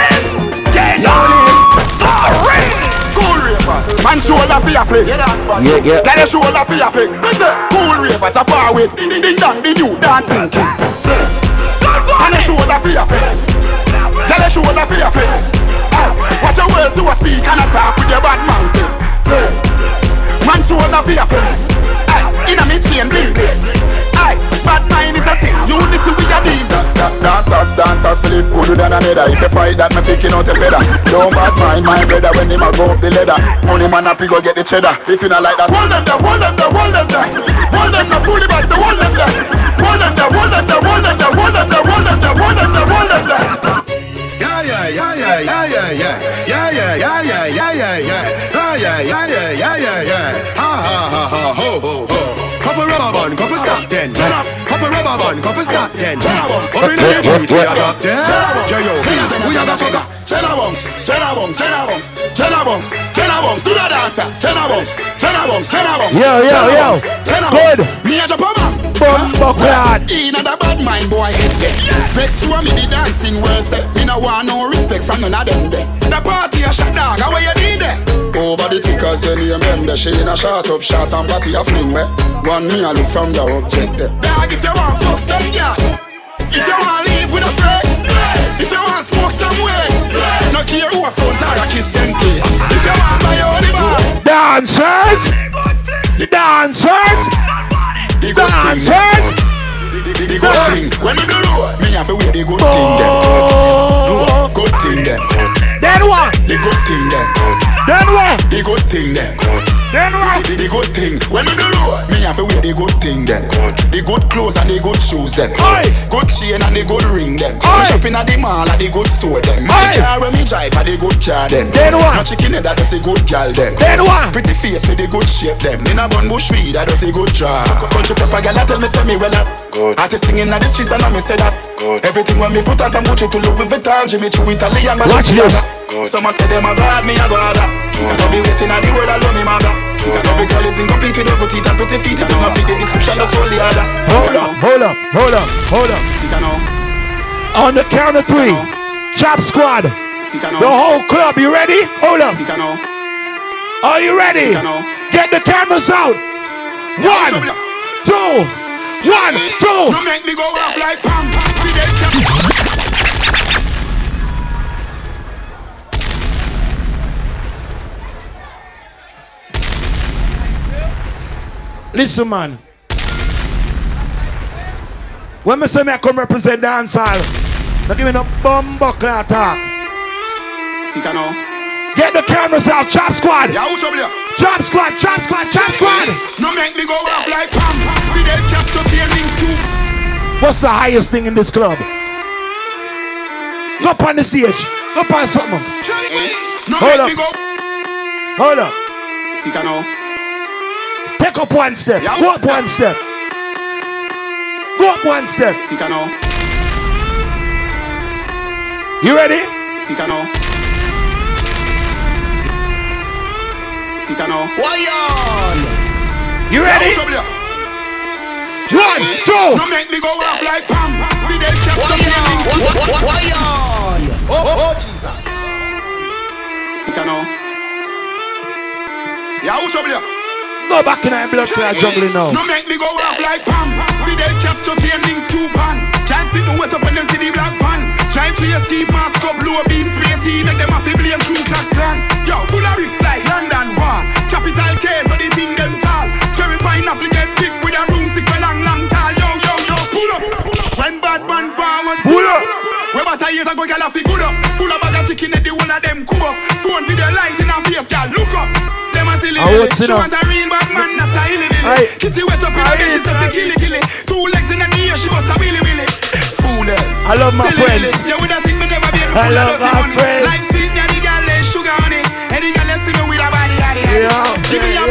Cool ravers, man shoulder your fling. Yeah. Yeah, yeah. Tell your shoulder for your fling. Me say, cool ravers, a far with ding ding ding dong, the new dancing king. And your shoulder for your fling. Tell your shoulder for your fling. Ah, Watch your words to a speak and a talk with your bad mouth. Man shoulder for your fling. Aye, inna me chain bling bling. Aye, bad mind is a sin. Unity we a deal. Dancers, dancers, Philip good than another. If you fight that, me picking out a feather. Don't bad mind my brother when him a go up the ladder. Money man happy go get the cheddar. If you not like that, hold them there, hold them there, hold them there, hold them there, fully back, so hold them there, hold them there, hold them there, hold them there, hold them there, hold them there, hold them there, hold them there. Yeah, yeah, yeah, yeah, yeah, yeah, yeah. Yeah, yeah, yeah, yeah. Ah, yeah, yeah, yeah, yeah, yeah, yeah. Couple rubber band, couple stop then. Couple rubber band, couple stop then. Up in the street, we are top there. J.O.B. We are the fucker. Jenna Bunks, Jenna Bunks, Jenna Bunks, Jenna Bunks, Jenna Bunks, do the dancer. Jenna Bunks, Jenna Bunks, Jenna Bunks. Yo, yo, Jenna yo. Bunks, Jenna Good. Bunks. Me a Japan Bumbo clad. Inna the bad mind boy head there. Vex you and me the dancing worse. eh. Me no want no respect from none of them there. The party a shot dog, how you did there? Over the tickers when you remember She in a shot up shots and body a fling where One me a look from the object there. Dog if you want fuck some girl If you want to live with a friend If you want smoke some way No care who a phones or a kiss them please. If you want buy your only bar Dancers. Dancers. Dancers. The the good thing. When we do road Me have to wear the good thing then No, Good thing then Then what? The good thing then Then what? The good thing then Then what? The, the good thing. When we do road Me have to wear the good thing then The good clothes and the good shoes then Good chain and the good ring then Me shopping at the mall at the good store then My car when me drive at the good car then Then what? No chicken head that does a good gal then Then what? Pretty face with the good shape them. In a bun bush weed that does a good job. Country pepper gal that tell me say me well up. Good. Artist singing at the streets and I me say that. Good. Everything when me put on from Gucci to look Louis Vuitton Jimmy Choo Italian Watch this. Some say them a god, me a god And love you waiting at the world alone me maga every girl is incomplete with her good teeth and pretty feet not fit the description, just hold the other Hold up. up, hold up, hold up. On the count of three, Chop Squad. The whole club, you ready? Hold up. Are you ready? Get the cameras out. One, two, one, two. No make me go off like pam. Listen, man. When me say me I come represent dancehall, don't give me no bum buckler talk. Sit down. Get the cameras out, Chop Squad. Yeah, who's up there? Chop Squad, Chop Squad, Chop Squad. No make me go off like pam. Fidel Castro feelings too. What's the highest thing in this club? Go up on the stage. Go up on something. No Hold up. Hold up. Sit down. Take up one step. Yeah, Go up one step. Go up one step. Sit down. You ready? Sit down. Sit down. You ready? Yeah, who's? One, two. No make me go off like pam. Fidel Castro feelings too. Oh, oh, Jesus. Sit down. Yeah, who's up there? Go back in that blood clot juggling now. No make me go off like Pam. Fidel Castro chainings coupon. Can't sit no wet up when them see the black van. Try to your steam mask up, blow a beast spray tea, make them have to blame Ku Klux Klan. Yo, full of risks like London War. Capital case, so the thing them tall. Cherry pineapple get big with a broomstick a long, long tall. Yo, yo, yo, pull up. When bad man forward, Pull up. About years ago, girl, I good up. Full of bag of chicken, at the one of them up. Phone video light in her face, girl, look up. Them a silly She want a real bad man, not a hilly. Kitty wet up in her bed, she fi killy killy. Two legs in the ear, she bust a willy willy. Fool her. I love my Silly friends. Yeah, with that thing me never been I full of love dirty my money. friends. Like sweet, yeah, the girl eh, sugar on it. Any girl see me with a body. Yeah, Give me a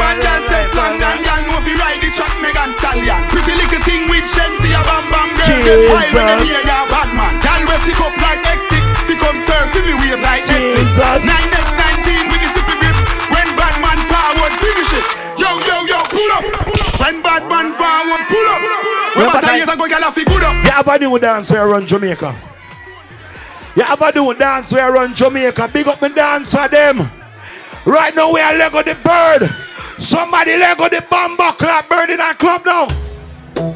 track, Megan Stallion. Pretty little thing with Shensi, a bam bam girl. Get high when them hear ya bad man. Girl, we pick up like X6, pick up surf in me waves like Netflix. Jesus. 9x19 with the stupid grip. When bad man forward, finish it. Yo, yo, yo, pull up. When bad man forward, pull up. When Remember bad that- years ago, girl, I feel good up. You a new dance where around Jamaica. You a new dance where around Jamaica. Big up dancer them. Right now we are Lego the bird. Somebody let go the bumper clap bird in that club now.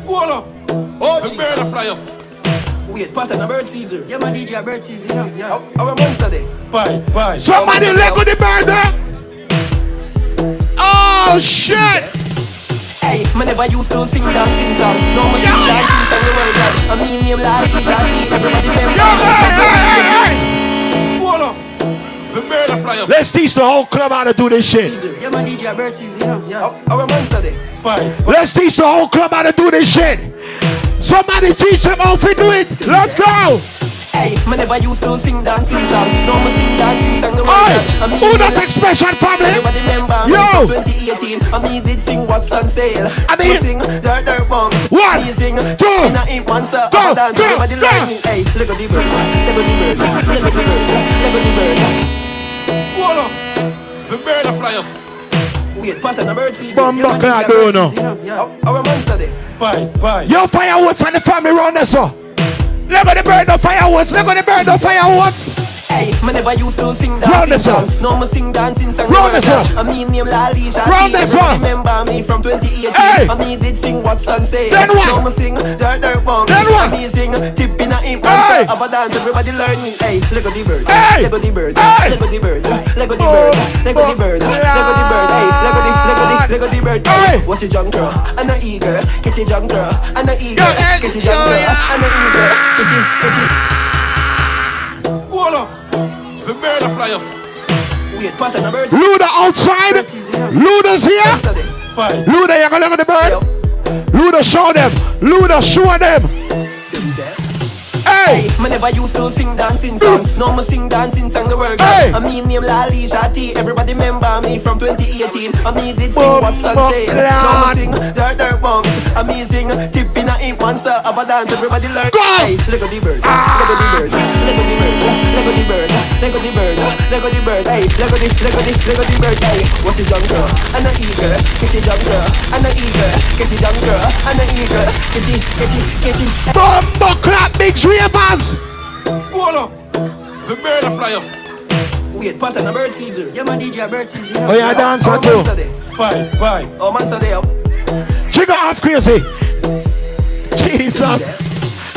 Hold up. Oh, The bird a fly up. Wait, pattern a bird Caesar. Yeah, man, DJ a bird Caesar, you know. Yeah. Our, our monster day. Bye, bye. Somebody Lego the bird there. Oh shit. Hey, man never used to sing dancing song. No more sing dancing song the world God. I mean name like Shadi. Everybody remember. Hold Let's teach the whole club how to do this shit. Yeah, man, DJ a bird Caesar, you know. Yeah. Our, our monster day. Bye. Let's teach the whole club how to do this shit. Somebody teach them how to do it. Let's go. Hey, man never used to sing dancing song. No more sing dancing song the world Oi, God. I mean who name that expression family? Everybody remember Yo. 2018. I mean, did sing what's on sale. I mean- Me sing dirt dirt bombs. One, Me sing two, in a eight monster. go, Go, dance. go, Everybody go. learn me. Hey, Lego the bird, Lego the bird, Lego the bird, Lego the bird. Hold up. The bird a fly up. Wait, pattern a bird season. Bumbo Yeah, man, clad, DJ a bird do you know? season, you know. Yeah. Our monster day. Bye, bye. Yo, fireworks and the family round there, so. Lego the bird, no fireworks. Lego the bird, no fireworks. Hey, man never used to sing Round dancing this song. No more sing dancing song. Round this one. I mean name La Lisha. Round this one. Remember me from 2018. Hey. I mean did sing what's on sale. Then what? No more sing dirt dirt bombs. Then what? I mean sing tip in a Hey. eight monster. Have a dance. Everybody learn me. Hey, Lego the bird. Hey. Lego the bird. Hey. Lego the bird. Lego the Oh, bird. Lego the bird. oh, Lego the bird. Hey, Lego the Lego the Lego the bird. Hey. Hey, watch your junk girl. And a eager. Catch your junk girl. And a eager. Catch your yo, junk girl. And a eager. Catch your catch your. Bird a fly up. Wait, pattern a bird. Luda outside. Luda's here. Monster day. Bye. Luda, you're gonna look at the bird? Luda, show them. Luda, show them. Hey. Hey, me never used to sing dancing song. Mm. No, me sing dancing song the world. Hey. I mean name Lali Shati. Everybody remember me from 2018. I mean did sing what's on sale. No, me sing dirt dirt bombs. Amazing tip in a ink monster of a dance. Everybody learn. Hey, look at the bird. Look at the bird. At the bird. At the bird. At the bird. At the bird. Hey, at the at the at the bird. Hey, watch it young girl and a eagle. Catch it young girl and a eagle. Catch it young girl and a eagle. Catch it, catch it, catch it. Bumbo clap, big ravers. Hold up. The bird a fly up. Wait, pattern a bird season. Yeah, man, DJ a bird season. You know? Oh, yeah, dancer oh, too. Bye, bye. Oh, man, stay up. Trigger off crazy. Jesus.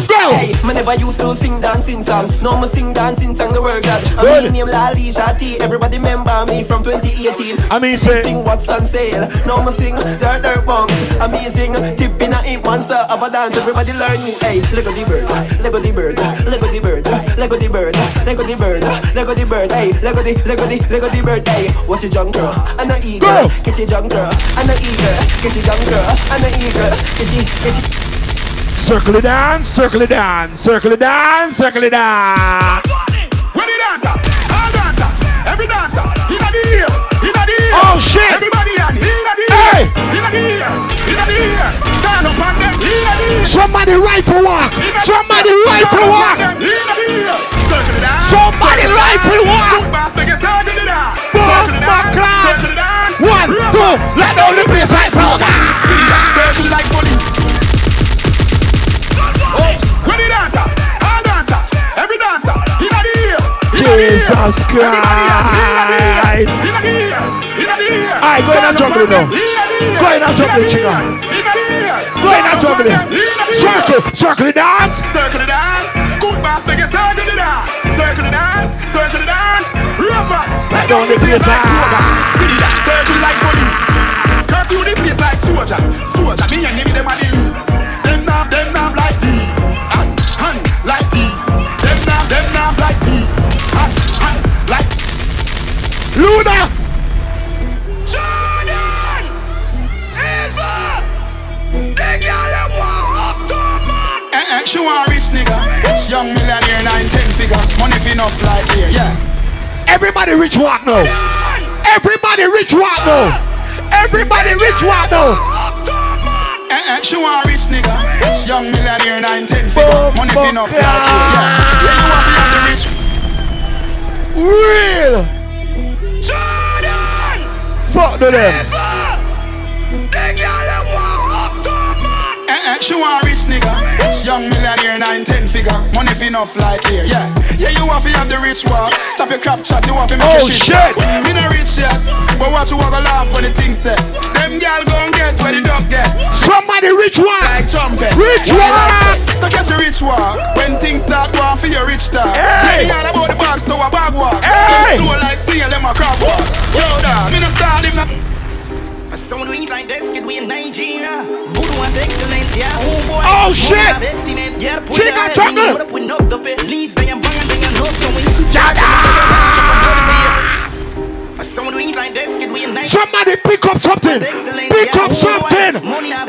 Go! Hey, me never used to sing dancing song. No, me sing dancing song the word God. I mean name Lali Shati. Everybody remember me from 2018. I mean say sing what's on sale. No, me sing dirt dirt bombs. Amazing tip in a ink monster of a dance. Everybody learn me. Hey, at the bird, at the bird, at the bird, at the bird, at the bird, at the bird. Hey, at the at the at the bird. Hey, watch a young girl and a eagle. Catch a young girl and a eagle. Catch a young girl and a eagle. Catch it, catch it. Circle it down, circle it down, circle it down, circle it down. When the dancer, all dancer, every dancer, in the ear, in the ear. Oh shit! Everybody on, in the ear, hey. in the ear, in the ear. Stand up on them, in the ear. Somebody walk. Somebody rifle walk. In the ear. Circle it down. Somebody rifle walk. Bass, make it circle it down. Boom, it down. One, two, let the place like program. Circle like Jesus Christ. Alright, go in and juggle now. Go in and juggle chica. Go in and juggle. Circle, circle the dance. Circle the dance. Good bass, make it circle the dance. Circle the dance, circle the dance. Rovers. Let down the place like See that, circle like police. Curfew the place like soldier. Soldier, me and me them are the Luna. Jordan. Eva. The girl them want uptown man. Eh eh, she want rich nigga. Young millionaire, nine ten figure. Money fi enough like here, yeah. Everybody rich walk now. Everybody rich walk now. Everybody rich walk now. Eh eh, she want rich nigga. Young millionaire, nine ten figure. Money fi enough like here, yeah. Yeah, you want fi have the rich. Real. Jordan. Fuck to them. The girl them want uptown man. Eh eh, she want rich nigga. Young millionaire, nine ten figure. Money fi enough like here, yeah. Yeah, you want fi have the rich walk. Stop your crap chat, you want fi make Oh, your shit. shit. Me no rich yet, but watch you walk a laugh when the thing set. Them gal gon' get where the dog get. Somebody rich walk. Like trumpet. Rich Yeah, walk. like so. So catch a rich walk when things start going for your rich star. Hey. Yeah, all about the bag, so a bag walk. Hey. Them slow like snail, them a crab walk. Yo, da, me no start him. na- Someone doing it like this, kid, we in Nigeria. Voodoo and excellence, yeah. Oh, boy. Oh, shit. Money have estimate, yeah, put Chicken it out, jungle. put up with enough to. Leads, they am banging, they am not showing. Someone doing it like this, kid, we in Nigeria. Somebody pick up something. Pick up oh, something.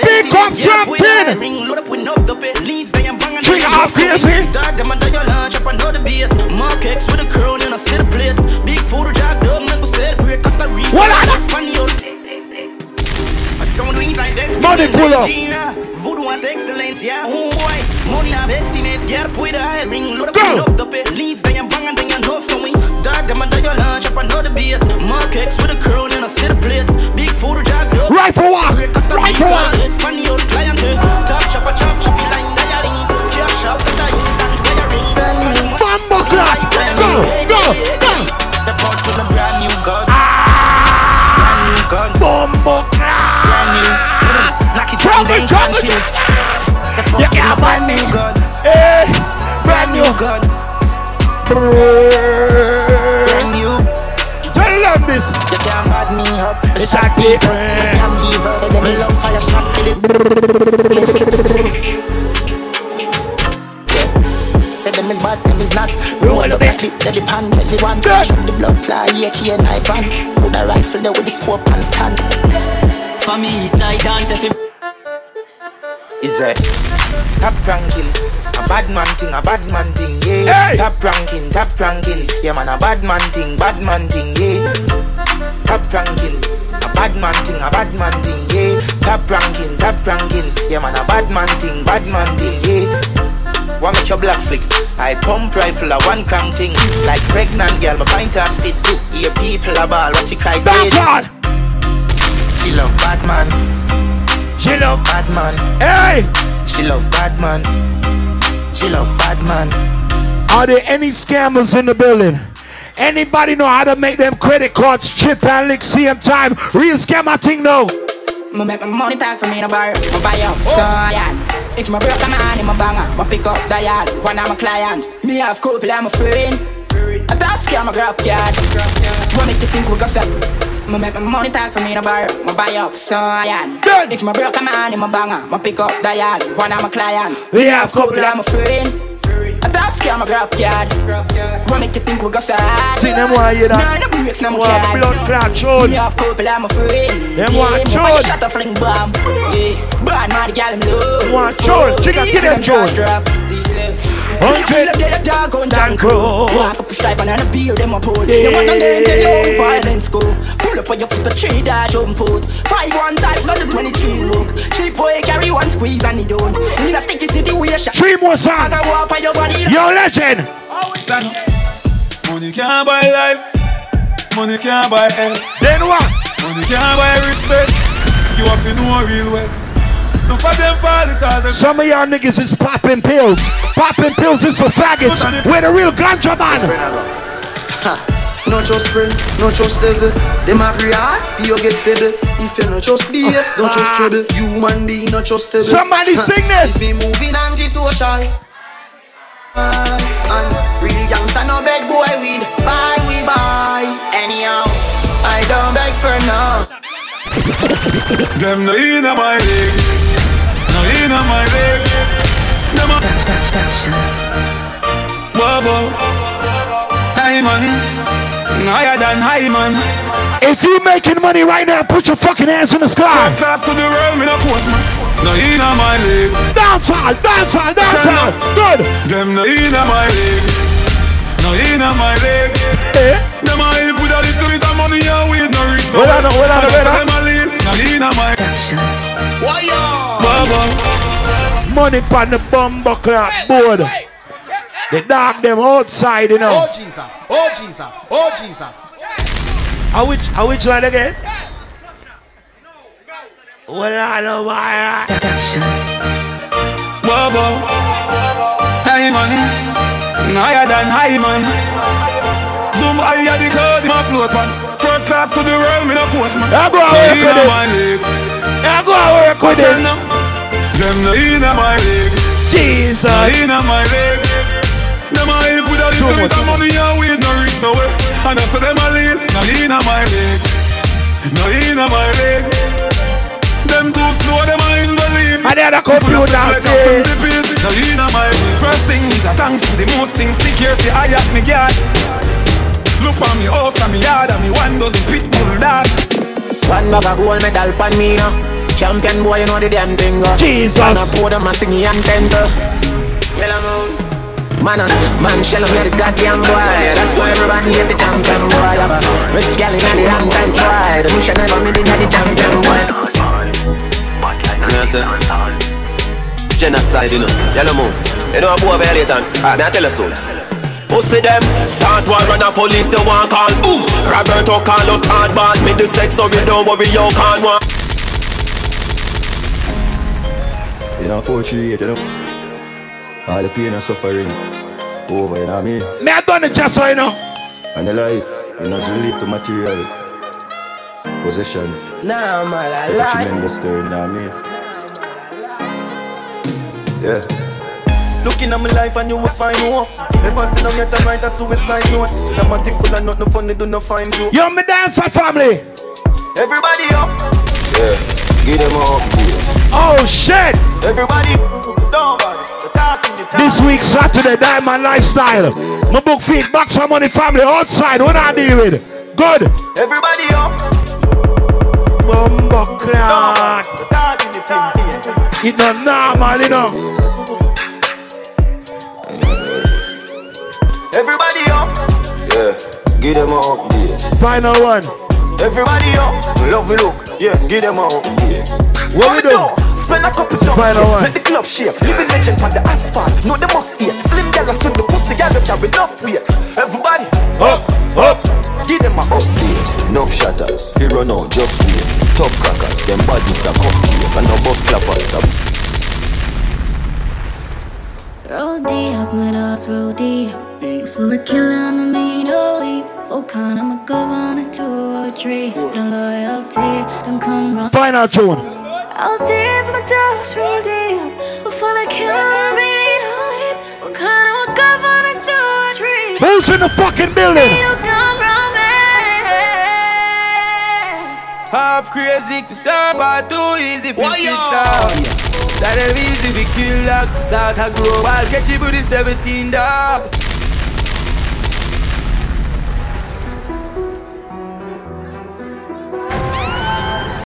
Pick up something. Ring load up with enough to pay. Leads, they am banging, Trigger off crazy. Dog, them under your lunch, up another beat. Mark X with a crown and a set plate. Big photo jack, dog, man, go celebrate. Costa Rica, What are they? Spaniel. Someone it like this. Money pull up. Voodoo and excellence, yeah. Oh, boys. Money have estimate, get up with a ring. Load up Go. enough to pay. Leads, banging, they am enough, so we. Dog, them under your lunch, up another beat. Mark X with a crown and a set plate. Big photo jack. Rifle walk. Costa Rifle Rica, walk. Spaniel, client. Top chopper, chop, choppy line. Cash up, the diamonds and wiring. Clock. Go, go, go. The with a Knock Trouble, then confused. trouble. The pot You can't a buy me. gun. Hey, brand Brand new. new gun. Brand new. Tell them this. You can't bad me up. It's a different. You can't leave us. Say them love fire shot till it. Say them is bad, them is not. Roll up a clip, let the pan, let the one. Shoot the blood clot, AK knife and put a rifle there with the scope and stand. For me, side dance if you Is a top ranking, a bad man thing, a bad man thing, yeah. Hey. Top ranking, top ranking, yeah man, a bad man thing, bad man thing, yeah. Top ranking, a bad man thing, a bad man thing, yeah. Top ranking, top ranking, yeah man, a bad man thing, bad man thing, yeah. One make your black flick. I pump rifle a one cam thing. Like pregnant girl, my pint a spit too. Hear people a ball, what you cry say? She love bad man. She love bad man. Hey! She love bad man. She love bad man. Are there any scammers in the building? Anybody know how to make them credit cards chip and lick same time? Real scammer thing no. Me make my money talk for me no bar. Me buy up so yeah. If my broke my hand in my banger, my pick up the yard. One of my client, me have couple I'm a friend. A top scam a grab card. Make you think we got set? Me make my money talk for me no bar. My buy up so I yeah. If my broke my hand in my banger, my pick up the yard. One of my client, we have couple I'm a friend. A top scam a grab card. What make you think we got sad? Think them why you that? Nah, no breaks, no Why card. blood clot chode? Me have couple I'm a friend. Them want chode. me Shot a fling bomb. Yeah, bad man, the gal him love. Want chode? Chica, get them chode. Hundred of the dog on John Crow. Walk up a stripe and a beer them a pull. You want them then tell you how violence go. Pull up on your foot a three dash open foot. Five one times on the twenty three look. Cheap boy carry one squeeze and he don't. In a sticky situation. Three more songs. I go up on your body. Yo, legend. Money can't buy life. Money can't buy health. Then what? Money can't buy respect. You have to know real wealth. No for them fall because them Some of y'all niggas is popping pills. Popping pills is for faggots. We're the real ganja man. No trust friend, no trust devil. Them a pray hard, for you get pebble. If you no trust BS, no trust ah. trouble. Human being no trustable. Somebody sing this. Be moving anti-social. And real gangsta no beg boy weed. Buy we buy. Anyhow, I don't beg for now. Them no in my leg. No in my leg. Them a Wobbo. Hey man. Higher than high man. If you making money right now, put your fucking hands in the sky. First class to the world, me no course man. No in my leg. Dance hall, dance hall, dance hall. Good. Them no in my leg. No in my leg. Eh? Them a help with a little bit of money and weed no reach. Well, I know, well, I know, well, I Them a lead. No in my Why Baba. Money on the bum buckle board. The dog them outside, you know. Oh Jesus, oh Jesus, oh Jesus. How which, how which one again? Well, I know why. Baba. Hey man. Higher than high man. Zoom higher the cloud, my float man. First class to the world, me no course man. I go No and work with it. I go and work with it. That now? Them no in my leg. Jesus. No in my leg. Them a help with a little bit of money and weed no reach so well. And I say them a lead. No in my leg. No in my leg. Them too slow, them a invalid. And they had a computer Like a upstairs. centipede. No in my First thing is a thanks to the most thing security I at me guard. Look for me house and me yard and me one dozen pit bull dog. One bag of gold medal pan me now. Champion boy, you know the damn thing. uh. Jesus. Man, I pour them a singing and tender. Yellow moon. Man, uh, man, shell me the goddamn boy. That's why everybody hate the champion boy. Have a rich gal in the damn times boy. The mission never made it the champion boy. You know what Genocide, you know. Yellow moon. You know what boy violate and ah, me I tell you so. Pussy them, start war run a police you want call Boom, Roberto Carlos hardball Me the sex so you don't worry you can't want You know, 438, you know. All the pain and suffering over, you know what I mean? Me I done it just so you know. And the life, you know, it's relate to material, possession. Nah, man, I Like a lie. tremendous story, you know what I mean? Yeah. Looking at my life and you will find hope. Never seen them yet I write a suicide note. Them a think full of nothing funny, do not find you. Yo, me dancer family. Everybody up, Yeah. Give them up. Oh shit! everybody, don't bother. The talking, the This week Saturday, Diamond Lifestyle. My book feed back some money family outside. What I deal with? Good. Everybody up, Bumbo clock. the talking, the thing, thing. It not normal, you know. Everybody up. Yeah, give them a update. Final one. Everybody up. Love you look. Yeah, give them a update. What we do? Spend a couple of dollars. Final. Let the club shake. Living legend on the asphalt. No, they must hear. Slim gal swing the pussy gal look have enough weight. Everybody up, up. Give them a update. Enough shatters, fi run out, just wait. Tough crackers, them bodies that come here, and no bus clappers. a- Roll deep, my dogs roll deep. Full of killer, I'm a mean leap. Volcan, I'm a governor to a tree. No loyalty, don't come wrong. Final tune. I'll dip my dogs roll deep. Full of killer, I'm a mean leap. Volcan, I'm a governor to a tree. Who's in the fucking building? Don't come wrong, Half crazy, but too easy for sit down. That easy we kill dog, start a grow. I'll catch you with the 17 dog.